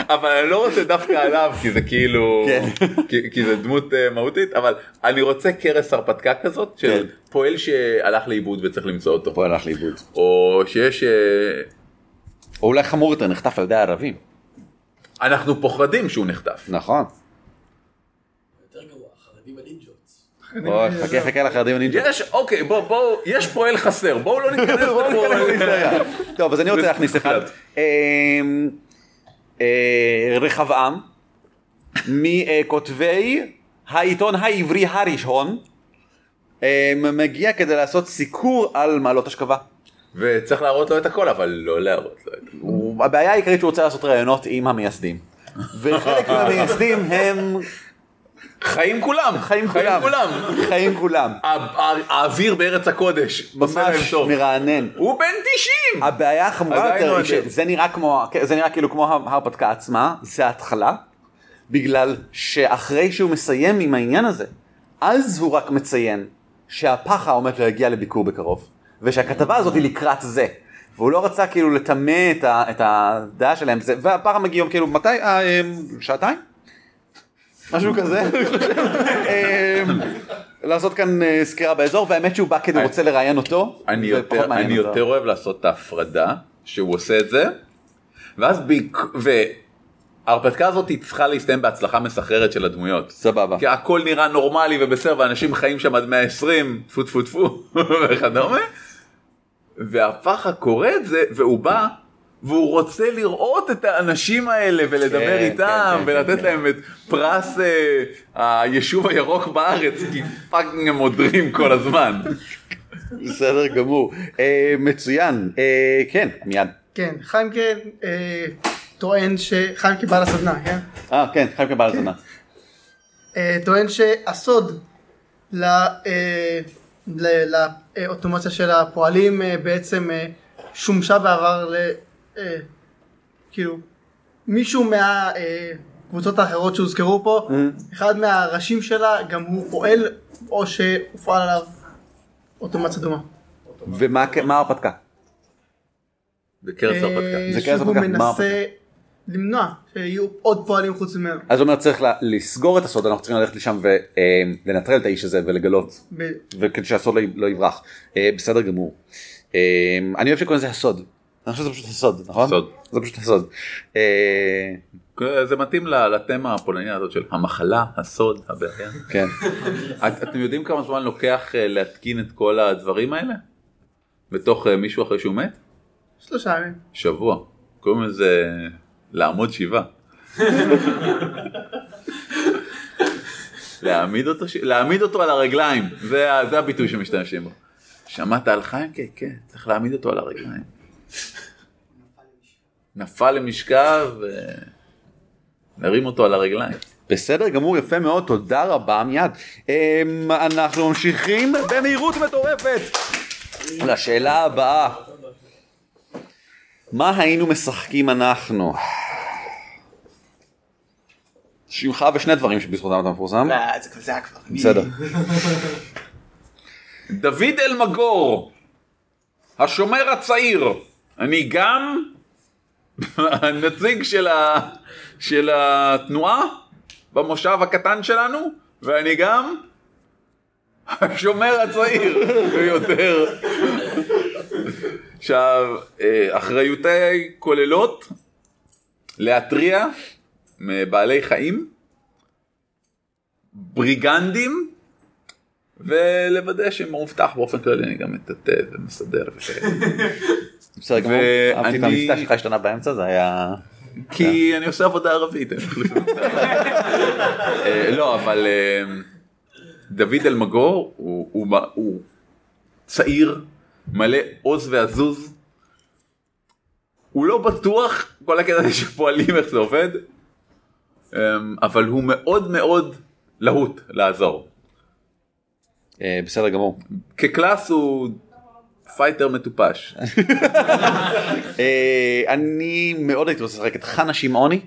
אבל אני לא רוצה דווקא עליו כי זה כאילו כן. כי, כי זה דמות אה, מהותית אבל אני רוצה קרס הרפתקה כזאת של כן. פועל שהלך לאיבוד וצריך למצוא אותו פה הלך לאיבוד. או שיש אה, או אולי חמור יותר, נחטף על ידי הערבים. אנחנו פוחדים שהוא נחטף. נכון. יותר גרוע, חרדים ונינג'ות. חכה חכה לחרדים הנינג'ה. יש אוקיי בוא בוא יש פועל חסר בואו לא ניכנס לפה. טוב, אז אני רוצה להכניס אחד. אמ, אה, רחבעם, מכותבי העיתון העברי הראשון, אמ, מגיע כדי לעשות סיקור על מעלות השכבה. וצריך להראות לו את הכל אבל לא להראות לו את הכל. הבעיה העיקרית שהוא רוצה לעשות ראיונות עם המייסדים. וחלק מהמייסדים הם חיים כולם חיים כולם. חיים כולם. האוויר בארץ הקודש ממש. מרענן. הוא בן 90. הבעיה החמורה יותר היא. שזה נראה כמו, זה נראה כאילו כמו ההרפתקה עצמה, זה ההתחלה, בגלל שאחרי שהוא מסיים עם העניין הזה, אז הוא רק מציין שהפחה עומד להגיע לביקור בקרוב, ושהכתבה הזאת היא לקראת זה. והוא לא רצה כאילו לטמא את, ה- את הדעה שלהם, זה, והפחה מגיע כאילו מתי? אה, אה, שעתיים? משהו כזה, אני חושב. אה, לעשות כאן אה, סקירה באזור, והאמת שהוא בא כדי רוצה לראיין אותו. אני יותר, אני אוהב לעשות את ההפרדה, שהוא עושה את זה, ואז ביק... וההרפתקה הזאת צריכה להסתיים בהצלחה מסחררת של הדמויות. סבבה. כי הכל נראה נורמלי ובסדר, ואנשים חיים שם עד 120, טפו טפו טפו, וכדומה. והפחה קורא את זה, והוא בא, והוא רוצה לראות את האנשים האלה ולדבר כן, איתם, כן, כן, ולתת כן. להם את פרס אה, היישוב הירוק בארץ, כי fucking הם עודרים כל הזמן. בסדר גמור. אה, מצוין. אה, כן, מיד. כן, חיימקה אה, טוען ש... חיימקה בעל הסדנה, כן? אה, כן, חיימקה בעל הסדנה. אה, טוען שהסוד ל- אה, ל- לאוטומציה של הפועלים אה, בעצם אה, שומשה בעבר ל... אה, כאילו, מישהו מהקבוצות האחרות שהוזכרו פה, אחד מהראשים שלה גם הוא פועל או שהופעל עליו אוטומציה דומה. ומה מה ההרפתקה? בקרס אה, הרפתקה. זה קרס הרפתקה, מה מנסה למנוע שיהיו עוד פועלים חוץ ממנו. אז הוא אומר צריך לה- לסגור את הסוד, אנחנו צריכים ללכת לשם ולנטרל את האיש הזה ולגלות, ב- וכדי שהסוד לא לא יברח. אה, בסדר גמור. אה, אני אוהב שקוראים לזה הסוד. אני חושב שזה פשוט הסוד, נכון? סוד. זה פשוט הסוד. אה, זה מתאים לתמה הפולניה הזאת של המחלה, הסוד, הבעיה. כן. את- אתם יודעים כמה זמן לוקח אה, להתקין את כל הדברים האלה? בתוך אה, מישהו אחרי שהוא מת? שלושה ימים. שבוע. קוראים לזה לעמוד שבעה. להעמיד אותו, ש... להעמיד אותו על הרגליים, זה, זה הביטוי שמשתמשים בו. שמעת על חיים? כן, כן, צריך להעמיד אותו על הרגליים. נפל למשכב ונרים אותו על הרגליים. בסדר גמור, יפה מאוד, תודה רבה מיד. אמ, אנחנו ממשיכים במהירות מטורפת לשאלה הבאה. מה היינו משחקים אנחנו? שמך ושני דברים שבזכותם אתה מפורסם. אה, זה היה כבר. בסדר. דוד אלמגור, השומר הצעיר, אני גם הנציג של, ה... של התנועה במושב הקטן שלנו, ואני גם השומר הצעיר ביותר. עכשיו, אה, אחריותי כוללות להתריע מבעלי חיים, בריגנדים, ולוודא שמאובטח באופן כללי אני גם מטאטא ומסדר וכאלה. בסדר גמור, אהבתי את המבטא שלך השתנה באמצע, זה היה... כי אני עושה עבודה ערבית. אה, לא, אבל אה, דוד אלמגור הוא- צעיר, מלא עוז ועזוז. הוא לא בטוח כל הקטע הזה שפועלים איך זה עובד, אה, אבל הוא מאוד מאוד להוט לעזור. אה, בסדר גמור. כ class הוא fighter מטופש. אה, אני מאוד הייתי רוצה לשחק את חנה שמעוני.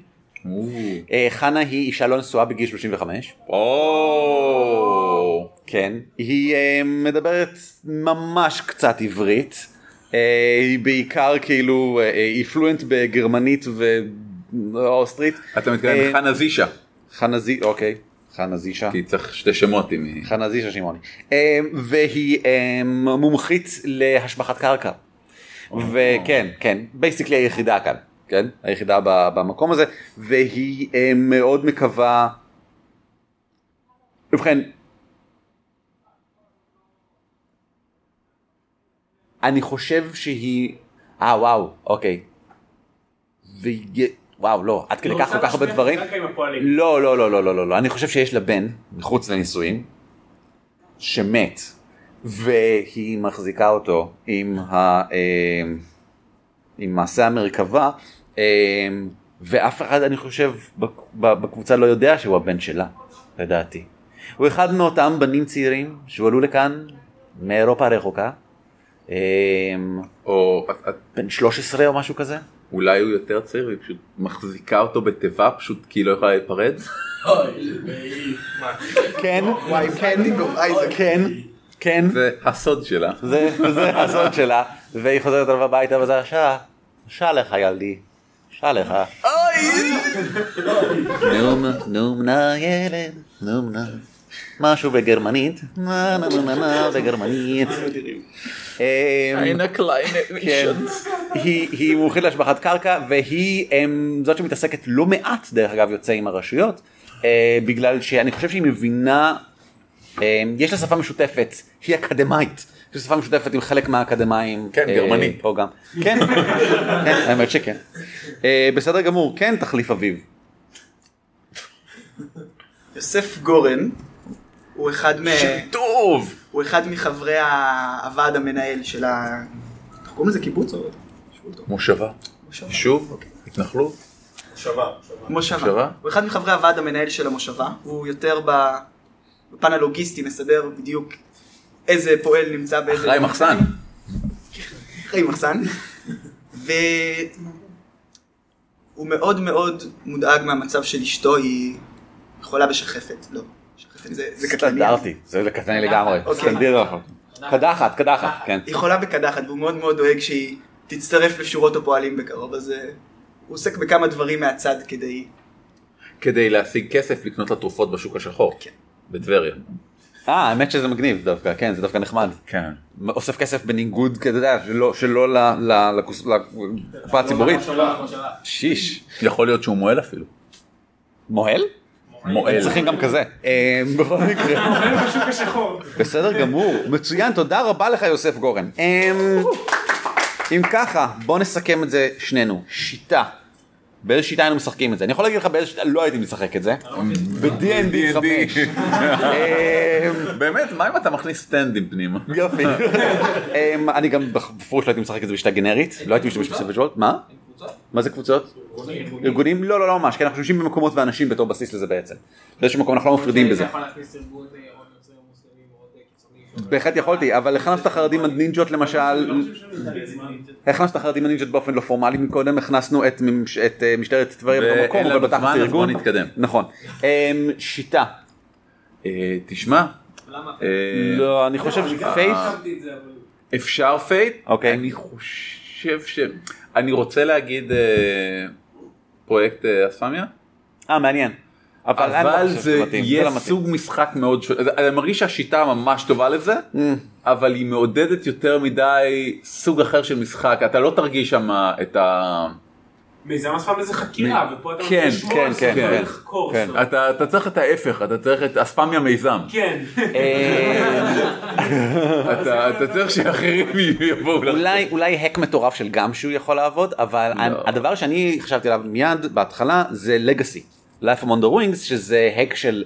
אה, חנה היא אישה לא נשואה בגיל 35. או, כן. היא אה, מדברת ממש קצת עברית. היא בעיקר כאילו, היא fluent בגרמנית ואוסטרית. אתה מתכוון חנה זישה, חנה זי, אוקיי. חנה זישה. כי צריך שתי שמות אם היא... חנה זישה שמעוני. אה, והיא אה, מומחית להשבחת קרקע. וכן, כן, basically היחידה כאן, כן? היחידה במקום הזה, והיא אה, מאוד מקווה... ובכן, אני חושב שהיא... אה וואו, אוקיי. והיא... וואו, לא, עד כדי כך כל כך הרבה דברים. לא, לא, לא, לא, לא, לא, לא, אני חושב שיש לה בן, מחוץ לנישואין, שמת, והיא מחזיקה אותו עם, ה, אה, עם מעשה המרכבה, אה, ואף אחד, אני חושב, בקבוצה לא יודע שהוא הבן שלה, לדעתי. הוא אחד מאותם בנים צעירים שהועלו לכאן מאירופה הרחוקה, אה, או בן 13 או משהו כזה. אולי הוא יותר צעיר והיא פשוט מחזיקה אותו בתיבה פשוט כי היא לא יכולה להיפרד. אוי. כן, וואי. כן, כן. זה הסוד שלה. זה, זה הסוד שלה, והיא חוזרת אליו הביתה וזה שעה, שעה לך ילדי, שעה לך. נום, נום נא ילד, נום נא. משהו בגרמנית, נה נה נה נה נה בגרמנית. אמ, כן. היא מומחית להשבחת קרקע והיא זאת שמתעסקת לא מעט דרך אגב יוצא עם הרשויות אה, בגלל שאני חושב שהיא מבינה אמ, יש לה שפה משותפת היא אקדמאית. יש לה שפה משותפת עם חלק מהאקדמאים כן, אה, גרמנית. פה גם. כן. כן, האמת שכן. אה, בסדר גמור. כן תחליף אביב. יוסף גורן הוא אחד מ... טוב! הוא אחד מחברי הוועד המנהל של ה... איך קוראים לזה קיבוץ או? מושבה. מושבה. יישוב? התנחלות? שווה, שווה. מושבה. מושבה? הוא אחד מחברי הוועד המנהל של המושבה, הוא יותר ב- בפן הלוגיסטי מסדר בדיוק איזה פועל נמצא באיזה... אחראי מחסן. אחראי מחסן. והוא מאוד מאוד מודאג מהמצב של אשתו, היא חולה בשחפת. לא, זה, זה קטלני. סטנדרטי זה קטני לגמרי אוקיי. סטנדיר קדחת קדחת כן היא חולה בקדחת והוא מאוד מאוד דואג שהיא תצטרף לשורות הפועלים בקרוב, אז אה, הוא עוסק בכמה דברים מהצד כדי... כדי להשיג כסף לקנות לה תרופות בשוק השחור. כן. בטבריה. אה, האמת שזה מגניב דווקא, כן, זה דווקא נחמד. כן. אוסף כסף בניגוד, אתה יודע, שלא- לקופה הציבורית. שיש. יכול להיות שהוא מועל אפילו. מוהל? מועל. צריכים גם כזה. אה, בכל מקרה. אין בשוק השחור. בסדר גמור, מצוין, תודה רבה לך יוסף גורן. אמ, אם ככה, בוא נסכם את זה שנינו. שיטה. באיזה שיטה היינו משחקים את זה? אני יכול להגיד לך באיזה שיטה לא הייתי משחק את זה. ב-D&D 5. אמ, באמת, מה אם אתה מכניס סטנדים פנימה? יופי. אני גם בפירוש לא הייתי משחק את זה בשיטה גנרית, לא הייתי משתמש בספר שוולט. מה? מה זה קבוצות? ארגונים? לא, לא, לא ממש, כי אנחנו יושבים במקומות ואנשים בתור בסיס לזה בעצם. באיזשהו מקום אנחנו לא מפרידים בזה. אה, אה. בהחלט יכולתי, אבל הכנסת את החרדים הנינג'ות למשל, הכנסנו את החרדים הנינג'ות באופן לא פורמלי מקודם, הכנסנו את אה, משטרת טבריה במקום, אבל זמן, זה אז ארגון. בוא נתקדם. נכון. אמ, שיטה. תשמע, לא, אני חושב ש Fate, אפשר Fate? אוקיי. אני חושב ש... אני רוצה להגיד אה, פרויקט אה, אספמיה, אה מעניין. אבל לא אבל זה יהיה לא. סוג משחק מאוד שונה. אני מרגיש שהשיטה ממש טובה לזה, Mm. אבל היא מעודדת יותר מדי סוג אחר של משחק. אתה לא תרגיש שם את ה... מיזם אספם זה חקירה, ופה אתה כן, רוצה לשמוע כן, על כן, כן. לחקור. כן. אתה אתה צריך את ההפך, אתה צריך את אספמיה מיזם. כן. אתה אתה צריך שאחרים יבואו לך. אולי אולי האק מטורף של גם שהוא יכול לעבוד אבל לא. הדבר שאני חשבתי עליו מיד בהתחלה זה לגאסי. Life among the Wings שזה האק של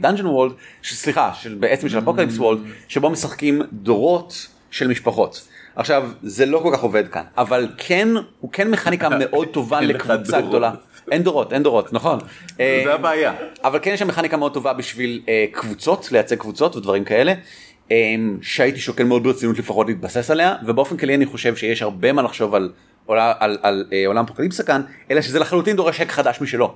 Dungeon World סליחה של בעצם של Apocalypse World שבו משחקים דורות של משפחות. עכשיו זה לא כל כך עובד כאן אבל כן הוא כן מכניקה מאוד טובה לקבוצה. גדולה. אין דורות אין דורות נכון. אה, זה הבעיה. אבל כן יש שם מכניקה מאוד טובה בשביל אה, קבוצות, לייצג קבוצות ודברים כאלה, אה, שהייתי שוקל מאוד ברצינות לפחות להתבסס עליה, ובאופן כללי אני חושב שיש הרבה מה לחשוב על, על, על אה, עולם אפוקליפסה כאן, אלא שזה לחלוטין דורש hack חדש משלו.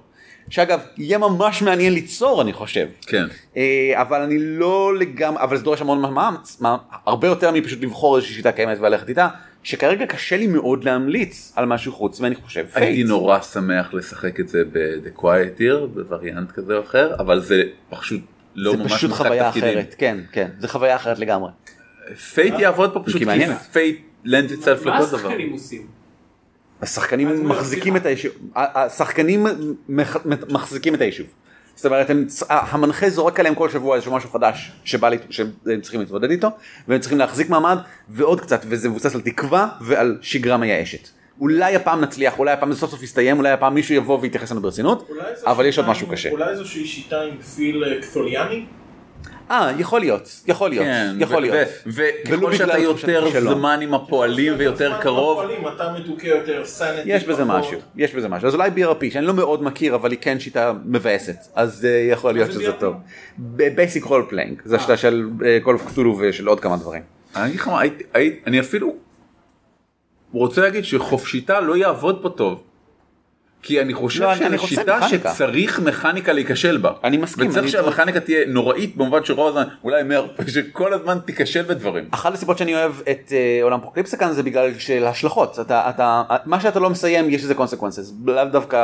שאגב, יהיה ממש מעניין ליצור אני חושב. כן. אה, אבל אני לא לגמרי, אבל זה דורש המון מאמץ, מה- הרבה יותר מפשוט לבחור איזושהי שיטה קיימת וללכת איתה, שכרגע קשה לי מאוד להמליץ על משהו חוץ, ואני חושב הייתי Fate. נורא שמח לשחק את זה ב-The Quiet Year, בווריאנט כזה או אחר, אבל זה פשוט לא זה ממש פשוט חוויה תפקידים. אחרת, כן, כן, זה חוויה אחרת לגמרי. Fate יעבוד פה פשוט כי. Fate lends itself מה לכל דבר. השחקנים עושים? השחקנים מחזיקים את היישוב, השחקנים מח- מחזיקים את היישוב. זאת אומרת, הם, המנחה זורק עליהם כל שבוע איזשהו משהו חדש שבא, לי- שהם צריכים להתמודד איתו, והם צריכים להחזיק מעמד, ועוד קצת, וזה מבוסס על תקווה ועל שגרה מייאשת. אולי הפעם נצליח, אולי הפעם זה סוף סוף יסתיים, אולי הפעם מישהו יבוא ויתייחס לנו ברצינות, אבל יש עוד משהו קשה. אולי איזושהי שיטה עם feel אה, קתוליאני? אה, יכול להיות, יכול להיות, כן, יכול ו- להיות. ו- וככל שאתה יותר. זמן עם הפועלים ויותר קרוב, הפועלים, אתה מדוכא יותר, sanity. יש בזה פחות. משהו, יש בזה משהו. אז אולי BRP, שאני לא מאוד מכיר, אבל היא כן שיטה מבאסת, אז אה, יכול להיות זה שזה BRP? טוב. Basic Role-Playing, זו שיטה של Call of Cthulhu ושל עוד כמה דברים. אני אגיד לך מה, הייתי- הייתי- אני אפילו רוצה להגיד שחופשיטה לא יעבוד פה טוב. כי אני חושב לא, שזו שיטה מכניקה. שצריך מכניקה להיכשל בה. אני מסכים, וצריך אני- שהמכניקה תהיה נוראית במובן שרוב הזמן, אולי מר, שכל הזמן תיכשל בדברים. אחת הסיבות שאני אוהב את אה, עולם אפוקליפסה כאן זה בגלל של השלכות. אתה, אתה, מה שאתה לא מסיים יש לזה consequences, לאו דווקא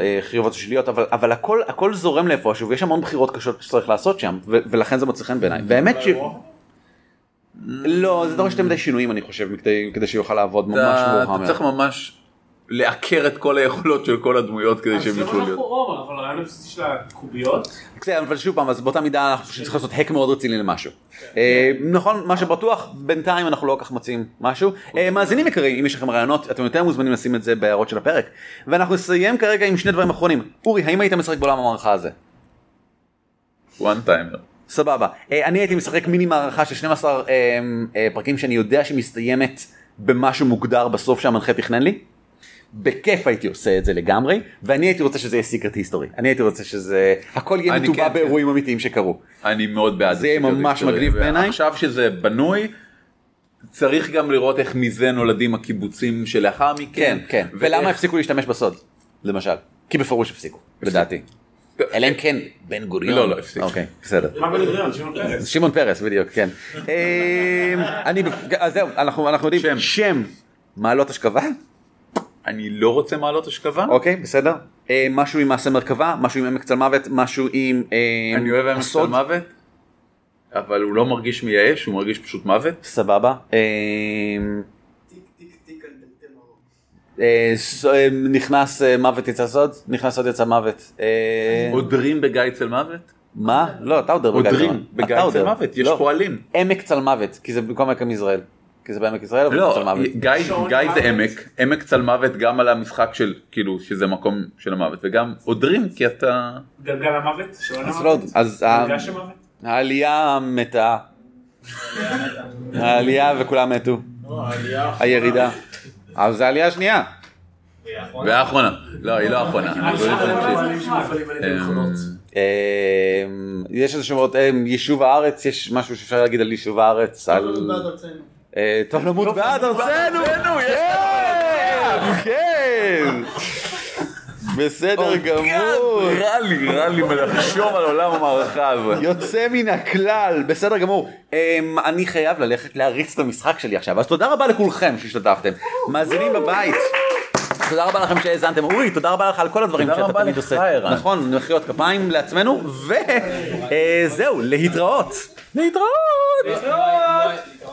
אה, חיובות שליליות, אבל, אבל הכל, הכל זורם לאיפשהו ויש המון בחירות קשות שצריך לעשות שם, ו- ולכן זה מוצא חן בעיניי. והאמת ש... לא, זה דורש יותר מדי שינויים אני חושב, כדי, כדי שיוכל לעבוד ממש אתה צריך ממש לעקר את כל היכולות של כל הדמויות כדי שהם אז יוכלו למה אנחנו להיות. אור, אבל הרעיון הבסיסי של הקוביות, כן, אבל שוב פעם, אז באותה מידה אנחנו צריכים לעשות האק מאוד רציני למשהו. אה, נכון, מה שבטוח, בינתיים אנחנו לא כל כך מוצאים משהו. אה, מאזינים יקרים, אם יש לכם רעיונות, אתם יותר מוזמנים לשים את זה בהערות של הפרק. ואנחנו נסיים כרגע עם שני דברים אחרונים. אורי, האם היית משחק בעולם המערכה הזה? one timer. סבבה. אה, אני הייתי משחק מיני מערכה של 12 אה, אה, פרקים שאני יודע שמסתיימת במשהו מוגדר בסוף שהמנחה תכנן לי. בכיף הייתי עושה את זה לגמרי, ואני הייתי רוצה שזה יהיה סיקרט היסטורי. אני הייתי רוצה שזה, הכל יהיה מטובע כן, באירועים אמיתיים שקרו. אני מאוד בעד זה יהיה הסיקרט ממש. מגניב בעיניי. עכשיו שזה בנוי, צריך גם לראות איך מזה נולדים הקיבוצים שלאחר מכן. כן, כן. ואיך- ולמה הפסיקו להשתמש בסוד, למשל? כי בפירוש הפסיקו, לדעתי. אלא אם כן, בן גוריון. לא, לא, הפסיקו. אוקיי, בסדר. מה בן גוריון, שמעון פרס? שמעון פרס, בדיוק, כן. אמ, אני, אז זהו, אנחנו אנחנו יודעים, שם. שם, מעלות השכבה, אני לא רוצה מעלות השכבה. אוקיי, בסדר. אה, משהו עם מעשה מרכבה, משהו עם עמק צלמוות, משהו עם אה, אני אוהב עמק הסוד. צלמוות. אבל הוא לא מרגיש מייאש, הוא מרגיש פשוט מוות. סבבה. אה, אה, ס- אה, נכנס אה, מוות יצא סוד, נכנס עוד יצא מוות. אה, עודרים בגיא צל מוות? מה? לא, אתה עודר בגיא צל עודרים מוות. בגיא אתה צל. מוות, יש לא. פועלים. עמק צל מוות, כי זה במקום עמק יזרעאל. כי זה בעמק יזרעאל, אבל לא. גיא, גיא זה עמק, עמק צל מוות גם על המשחק של, כאילו, שזה מקום של המוות, וגם עודרים כי אתה... גלגל המוות? שעון אז לא, המוות? אז המוות? העלייה מתה. העלייה וכולם מתו. הירידה. אבל זה העלייה השנייה. והאחרונה. לא, היא לא האחרונה. לא אמ. אמ, יש איזה שמות, אמ, יישוב הארץ, יש משהו שאפשר להגיד על יישוב הארץ, על... אה, טוב למות בעד ארצנו! כן! כן! בסדר גמור. רע לי, רע לי מלחשוב על עולם המערכה הזה. יוצא מן הכלל, בסדר גמור. אמ, אני חייב ללכת להריץ את המשחק שלי עכשיו, אז תודה רבה לכולכם שהשתתפתם. מאזינים בבית. תודה רבה לכם שהאזנתם, אורי, תודה רבה לך על כל הדברים תודה שאתה רבה תמיד לך, עושה. ערן. נכון, מחיאות כפיים לעצמנו, וזהו, להתראות. להתראות! להתראות.